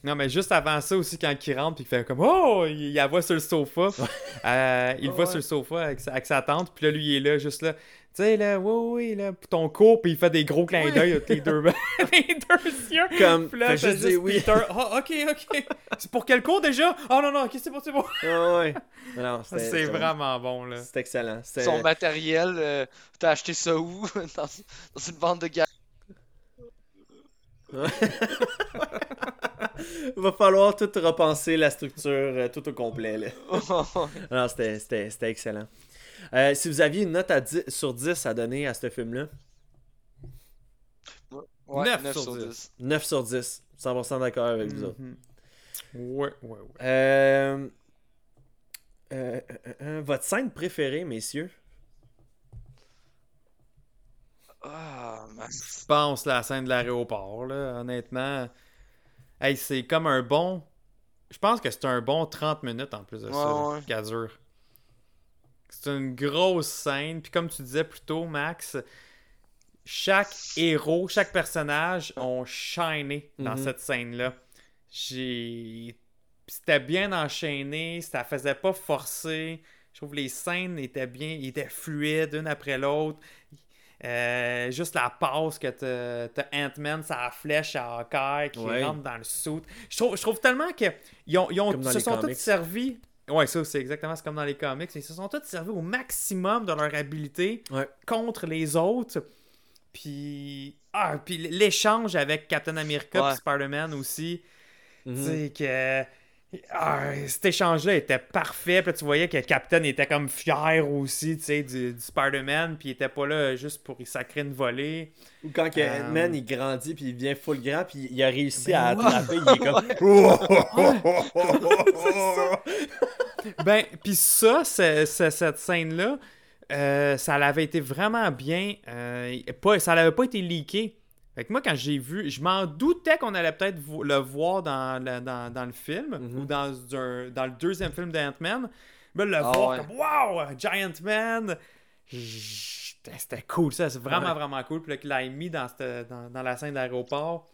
Non, mais juste avant ça aussi, quand il rentre, puis il fait comme Oh, il, la voit sur le sofa. Euh, il le voit sur le sofa avec sa, avec sa tante, puis là, lui, il est là, juste là. Tu sais, là, oui, oui, là, pour ton cours, puis il fait des gros clins d'œil avec les deux, <laughs> les deux yeux. Comme, Puis là, juste oui. Peter. Ah, ok, ok. C'est pour quel cours déjà? Oh non, non, ok, c'est bon, c'est bon. Ah ouais. <laughs> Non, C'est vraiment bon, là. C'est excellent. Son matériel, euh, t'as acheté ça où? <laughs> dans, dans une vente de gars. Va falloir tout repenser la structure euh, tout au complet. Là. Non, c'était- c'était c'était excellent. Euh, si vous aviez une note à 10 sur 10 à donner à ce film-là, Ouais, 9 9 sur sur 10. 10. 9 sur 10. 100% d'accord avec vous autres. Mhm. Ouais, ouais, ouais. Euh, euh, votre scène préférée, messieurs? Ah, ma- Je pense la scène de l'aéroport, là, honnêtement. Hey, c'est comme un bon. Je pense que c'est un bon 30 minutes en plus de ça, Ouais, là, ouais. qu'elle dure. C'est une grosse scène. Puis comme tu disais plus tôt, Max, chaque héros, chaque personnage ont shiné dans Mhm. cette scène-là. J'ai. C'était bien enchaîné, ça faisait pas forcer. Je trouve que les scènes étaient bien, ils étaient fluides, une après l'autre. Euh, juste la passe que t'as Ant-Man, sa flèche à Hawkeye qui Ouais. rentre dans le suit. Je trouve, je trouve tellement que ils ont, ils ont- se sont tous servis. Ouais, ça c'est exactement comme dans les comics. Ils se sont tous servis au maximum de leur habilité Ouais. contre les autres. Puis ah, puis l'échange avec Captain America Ouais. et Spider-Man aussi. Tu sais que ah, cet échange-là était parfait. Puis là, tu voyais que Captain était comme fier aussi, tu sais, du, du Spider-Man. Puis il était pas là juste pour y sacrer une volée. Ou quand que Euh, Ant-Man il grandit puis il devient full grand puis il a réussi Ben à attraper, il est comme. <laughs> <laughs> Ben, puis ça, c'est- c'est- cette scène-là, euh, ça l'avait été vraiment bien. euh, pas, ça n'avait pas été leaké. Fait que moi, quand j'ai vu, je m'en doutais qu'on allait peut-être le voir dans le, dans, dans le film Mhm. ou dans, dans le deuxième film d'Ant-Man. Mais le Ah voir ouais. comme Wow, Giant Man! C'était cool, ça. C'est vraiment, Ouais. vraiment cool. Puis là, qu'il l'a mis dans, cette- dans, la scène d'aéroport.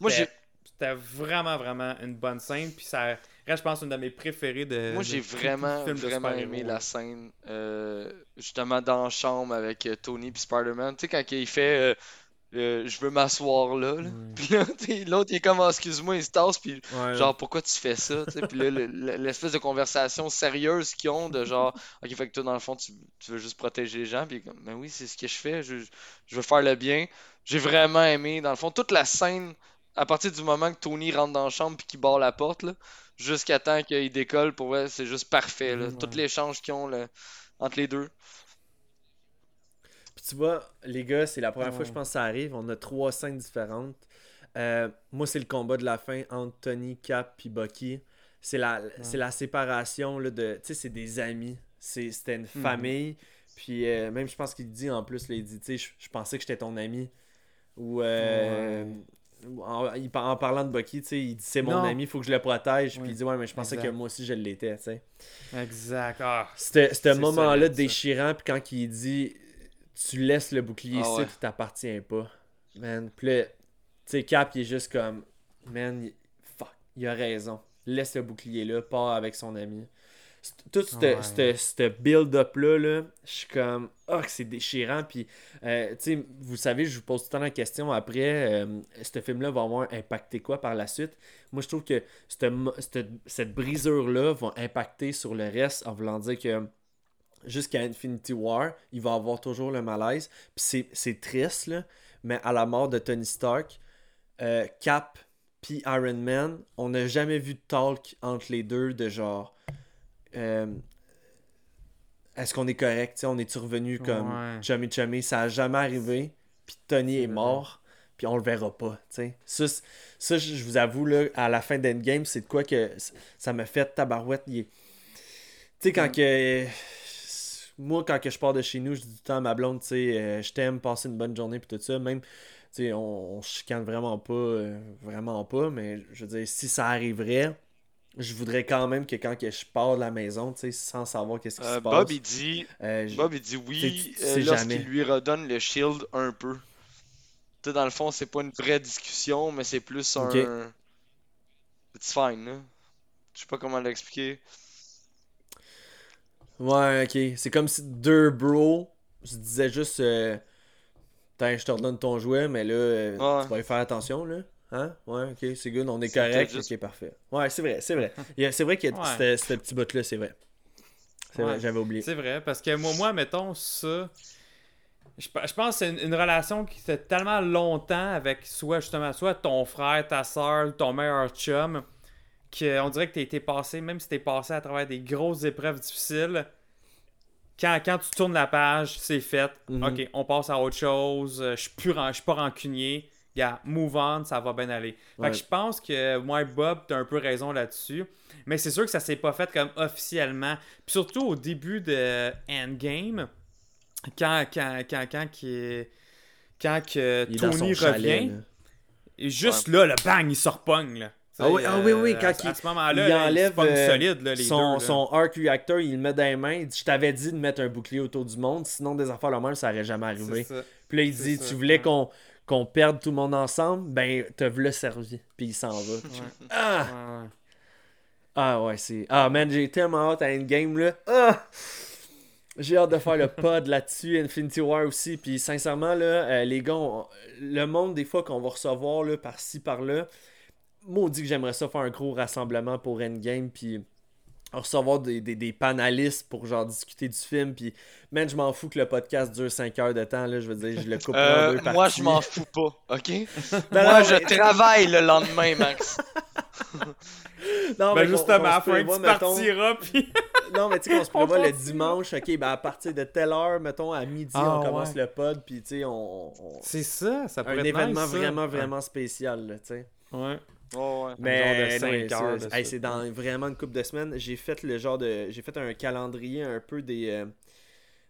Moi, c'était- j'ai- C'était vraiment, vraiment une bonne scène. Puis ça reste, je pense, une de mes préférées de. Moi, j'ai vraiment, vraiment aimé la scène, euh, justement, dans la chambre avec euh, Tony puis Spider-Man. Tu sais, quand il fait euh, euh, Je veux m'asseoir là. là. Puis là, <laughs> l'autre, il est comme Excuse-moi, il se tasse. Puis Ouais. genre, pourquoi tu fais ça? Puis là, le- le- l'espèce de conversation sérieuse qu'ils ont, de genre Ok, fait que toi, dans le fond, tu, tu veux juste protéger les gens. Puis comme Ben oui, c'est ce que je fais. Je, je veux faire le bien. J'ai vraiment aimé, dans le fond, toute la scène. À partir du moment que Tony rentre dans la chambre puis qu'il barre la porte, là, jusqu'à temps qu'il décolle, pour vrai, c'est juste parfait. Là. Tout l'échange qu'ils ont là, entre les deux. Tu vois, les gars, c'est la première fois Ouais. que je pense que ça arrive. On a trois scènes différentes. Euh, moi, c'est le combat de la fin entre Tony, Cap puis Bucky. C'est la, c'est la séparation là, de. Tu sais, c'est des amis. C'est- C'était une Mhm. famille. Puis euh, même, je pense qu'il dit en plus, là, il dit, tu sais, je, pensais que j'étais ton ami. Ou. euh, en, en parlant de Bucky, tu sais, il dit c'est mon Non. ami, il faut que je le protège. Oui. Puis il dit ouais, mais je pensais Exact. que moi aussi je l'étais, tu sais. Exact. Ah, C'était ce C'est moment-là déchirant, puis quand il dit tu laisses le bouclier Ah ici, ouais. il t'appartient pas. Man. Puis là, tu sais, Cap, il est juste comme man, il- fuck, il a raison. Laisse le bouclier là, part avec son ami. Tout ce Ouais. ce- ce build-up-là, là, je suis comme, oh, que c'est déchirant. Puis, euh, tu sais, vous savez, je vous pose tout le temps la question après, euh, ce film-là va avoir impacté quoi par la suite? Moi, je trouve que cette brisure-là va impacter sur le reste en voulant dire que jusqu'à Infinity War, il va avoir toujours le malaise. Puis c'est- triste, là, mais à la mort de Tony Stark, euh, Cap puis Iron Man, on n'a jamais vu de talk entre les deux de genre. euh, est-ce qu'on est correct? On est-tu revenu comme Ouais. chummy chummy? Ça a jamais arrivé. Puis Tony est mort. Puis on le verra pas. Ça, ça, je vous avoue, là, à la fin d'Endgame, c'est de quoi que ça me fait tabarouette. est- Tu sais, quand que. Moi, quand que je pars de chez nous, je dis tout le temps à ma blonde, tu sais, euh, je t'aime, passer une bonne journée, puis tout ça. Même, tu sais, on, on chicane vraiment pas, euh, vraiment pas, mais je veux dire, si ça arriverait, je voudrais quand même que quand que je pars de la maison, tu sais, sans savoir qu'est-ce qui Euh, se passe. Bob, il dit, Bob, il dit oui lorsqu'il lui redonne le shield un peu. Tu sais, dans le fond, c'est pas une vraie discussion, mais c'est plus un. Ok. It's fine, là. Je sais pas comment l'expliquer. Ouais, ok. C'est comme si deux bros se disait juste euh, Tiens, je te redonne ton jouet, mais là, euh, Ouais. tu vas y faire attention, là. Hein? Ouais, ok, c'est good, on est correct, juste- ok, parfait. Ouais, c'est vrai, c'est vrai. C'est vrai qu'il y a Ouais. ce- petit bout-là, c'est vrai. C'est vrai, j'avais oublié. C'est vrai, parce que moi, moi mettons ça. Je, je pense que c'est une, une relation qui fait tellement longtemps avec soit justement soit ton frère, ta soeur, ton meilleur chum, qu'on dirait que été passé, même si t'es passé à travers des grosses épreuves difficiles, quand, quand tu tournes la page, c'est fait. Mhm. Ok, on passe à autre chose. euh, Je suis plus je suis pas rancunier. Gars, move on, ça va bien aller. Fait Ouais. que je pense que moi et Bob, t'as un peu raison là-dessus. Mais c'est sûr que ça s'est pas fait comme officiellement. Puis surtout au début de Endgame, quand, quand, quand, quand, que Tony chalet, revient, là. juste là, le bang, il se repogne. Là. Ah oui, ah oui, oui, Euh, quand à, il- à ce moment-là, il enlève euh, solide, là, les son, deux. là. son arc reactor, il le met dans les mains. Il dit Je t'avais dit de mettre un bouclier autour du monde, sinon des affaires le même, ça aurait jamais arrivé. Puis là, il dit ça, Tu voulais ouais. qu'on qu'on perde tout le monde ensemble? Ben, te le servi. Puis il s'en va. Ah Ouais, ouais. Ah ouais, c'est. Ah man, j'ai tellement hâte à Endgame là. Ah! J'ai hâte de faire le pod <laughs> là-dessus, Infinity War aussi. Puis sincèrement, là, euh, les gars, on- le monde des fois qu'on va recevoir là, par-ci, par-là, maudit que j'aimerais ça faire un gros rassemblement pour Endgame. Puis recevoir des, des, des panélistes pour genre discuter du film. Puis man, je m'en fous que le podcast dure 5 heures de temps. Là, je veux dire, je le coupe en Euh, deux moi, parties. je m'en fous pas, ok? <laughs> Ben moi, non, je mais- travaille le lendemain, Max. <laughs> <laughs> Non, Ben mais justement, prévoit, tu mettons- partiras, puis... Non, mais tu sais, qu'on se prévoit le dimanche, ok, ben à partir de telle heure, mettons, à midi, Ah, on commence ouais. le pod, puis tu sais, on. on- C'est ça, ça pourrait un être événement nice, ça. vraiment, vraiment spécial, là, tu sais. Ouais. Ouais. Mais hey, c'est dans vraiment une couple de semaines. J'ai fait le genre de. J'ai fait un calendrier un peu des. euh,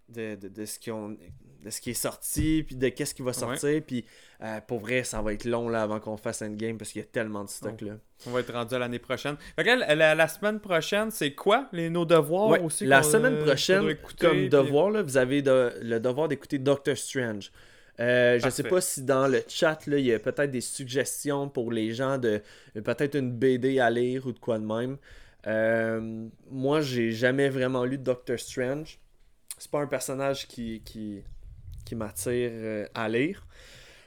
de, de, de ce qui ont de ce qui est sorti puis de qu'est-ce qui va sortir puis euh, pour vrai ça va être long là avant qu'on fasse Endgame parce qu'il y a tellement de stock là On va être rendu à l'année prochaine. Fait que là, la, la- la semaine prochaine, c'est quoi les, nos devoirs Ouais, aussi la semaine euh, prochaine, écouter, comme puis- devoir, là, vous avez de- le devoir d'écouter Doctor Strange. Euh, je sais Parfait. pas si dans le chat, là, il y a peut-être des suggestions pour les gens de euh, peut-être une BD à lire ou de quoi de même. Euh, moi, j'ai jamais vraiment lu Doctor Strange. C'est pas un personnage qui, qui, qui m'attire euh, à lire.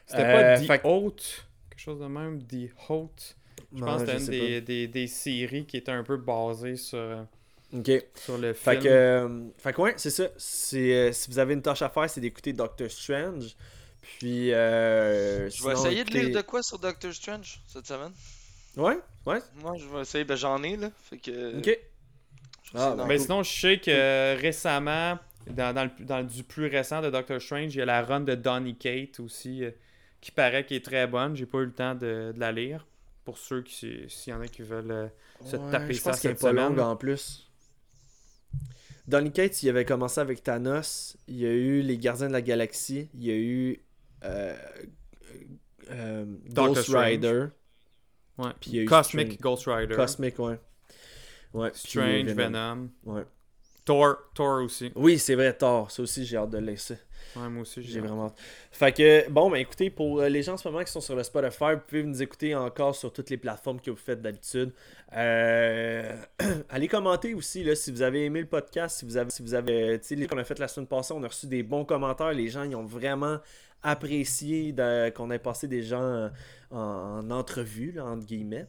C'était pas The fait que- Haute, quelque chose de même, The Haute. Je pense que c'était une sais des, des, des séries qui était un peu basée sur, sur le Fait film. que, euh, fait que ouais, c'est ça. Si vous avez une tâche à faire, c'est d'écouter Doctor Strange. Puis, euh, Je vais essayer de lire de quoi sur Doctor Strange cette semaine? Ouais, ouais. Moi, je vais essayer. Ben, j'en ai, là. Fait que. Ok. Ah, Mais sinon, je sais que euh, récemment, dans, dans, le, dans le du plus récent de Doctor Strange, il y a la run de Donny Kate aussi, euh, qui paraît qui est très bonne. J'ai pas eu le temps de, de la lire. Pour ceux qui, s'il y en a qui veulent euh, se Ouais, taper je ça pense qu'elle est cette pas semaine. longue en plus. Donny Cates, il avait commencé avec Thanos. Il y a eu Les Gardiens de la Galaxie. Il y a eu Ghost Strange. Rider. Ouais. Puis il y a eu Cosmic Strange. Ghost Rider. Cosmic, ouais. Strange, Venom. Venom. Ouais. Thor, Thor aussi. Oui, c'est vrai, Thor. Ça aussi, j'ai hâte de le laisser. Ouais, moi aussi, J'ai vraiment hâte. Fait que, bon, ben écoutez, pour euh, les gens en ce moment qui sont sur le Spotify, vous pouvez nous écouter encore sur toutes les plateformes que vous faites d'habitude. Euh, <clears throat> allez commenter aussi, là, si vous avez aimé le podcast, si vous avez, si vous avez, tu sais, qu'on a fait la semaine passée, on a reçu des bons commentaires. Les gens, ils ont vraiment apprécié qu'on ait passé des gens en, en entrevue, entre guillemets.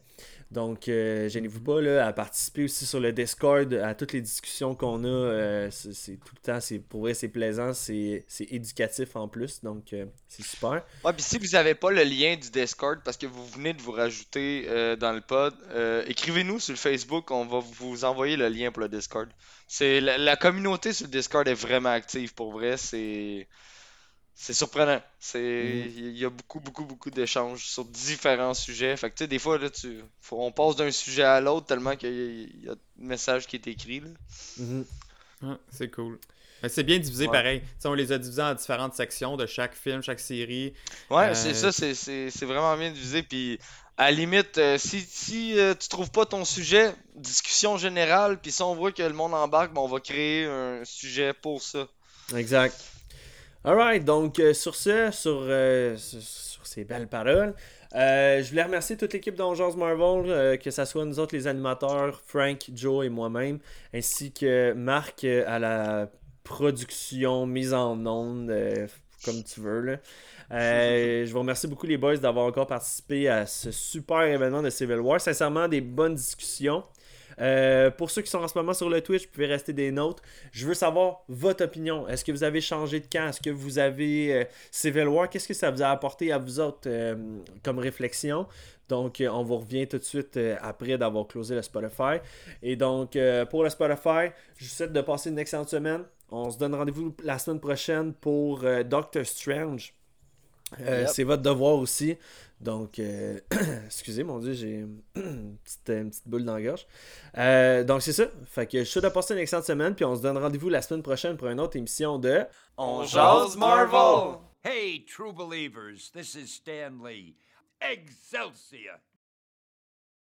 Donc, euh, gênez-vous pas là, à participer aussi sur le Discord, à toutes les discussions qu'on a. euh, c'est tout le temps, c'est pour vrai, c'est plaisant, c'est éducatif en plus, donc euh, c'est super. Ouais, puis si vous avez pas le lien du Discord parce que vous venez de vous rajouter euh, dans le pod, écrivez-nous sur le Facebook, on va vous envoyer le lien pour le Discord. La, la communauté sur le Discord est vraiment active pour vrai, c'est c'est surprenant. C'est il y a beaucoup beaucoup beaucoup d'échanges sur différents sujets. Fait que tu sais des fois là tu faut- on passe d'un sujet à l'autre tellement qu'il y, a- il y a un message qui est écrit là. Mhm. Ah, c'est cool. Mais c'est bien divisé Ouais. pareil. Tu sais, on les a divisés en différentes sections de chaque film, chaque série. Ouais, Euh, c'est ça, c'est- c'est c'est vraiment bien divisé. Puis, à la limite, euh, si, si euh, tu trouves pas ton sujet, discussion générale, puis si on voit que le monde embarque, ben, on va créer un sujet pour ça. Exact. Alright, donc euh, sur ce, sur, euh, sur, sur ces belles paroles, euh, je voulais remercier toute l'équipe d'Angers Marvel, que ce soit nous autres les animateurs, Frank, Joe et moi-même, ainsi que Marc à la production, mise en onde, comme tu veux. Là. Je vous remercie beaucoup les boys d'avoir encore participé à ce super événement de Civil War. Sincèrement, des bonnes discussions. Euh, pour ceux qui sont en ce moment sur le Twitch, vous pouvez rester des notes. Je veux savoir votre opinion. Est-ce que vous avez changé de camp? Est-ce que vous avez euh, Civil War? Qu'est-ce que ça vous a apporté à vous autres euh, comme réflexion? Donc, euh, on vous revient tout de suite après d'avoir closé le Spotify. Et donc, pour le Spotify, je vous souhaite de passer une excellente semaine. On se donne rendez-vous la semaine prochaine pour Doctor Strange. Euh, Yep. C'est votre devoir aussi. Donc, euh, <clears throat> excusez, mon Dieu, j'ai <clears throat> une petite, une petite boule dans la gorge. Euh, donc, c'est ça. Fait que je suis de passer une excellente semaine. Puis on se donne rendez-vous la semaine prochaine pour une autre émission de. On jase Marvel! Hey, true believers, this is Stan Lee. Excelsior!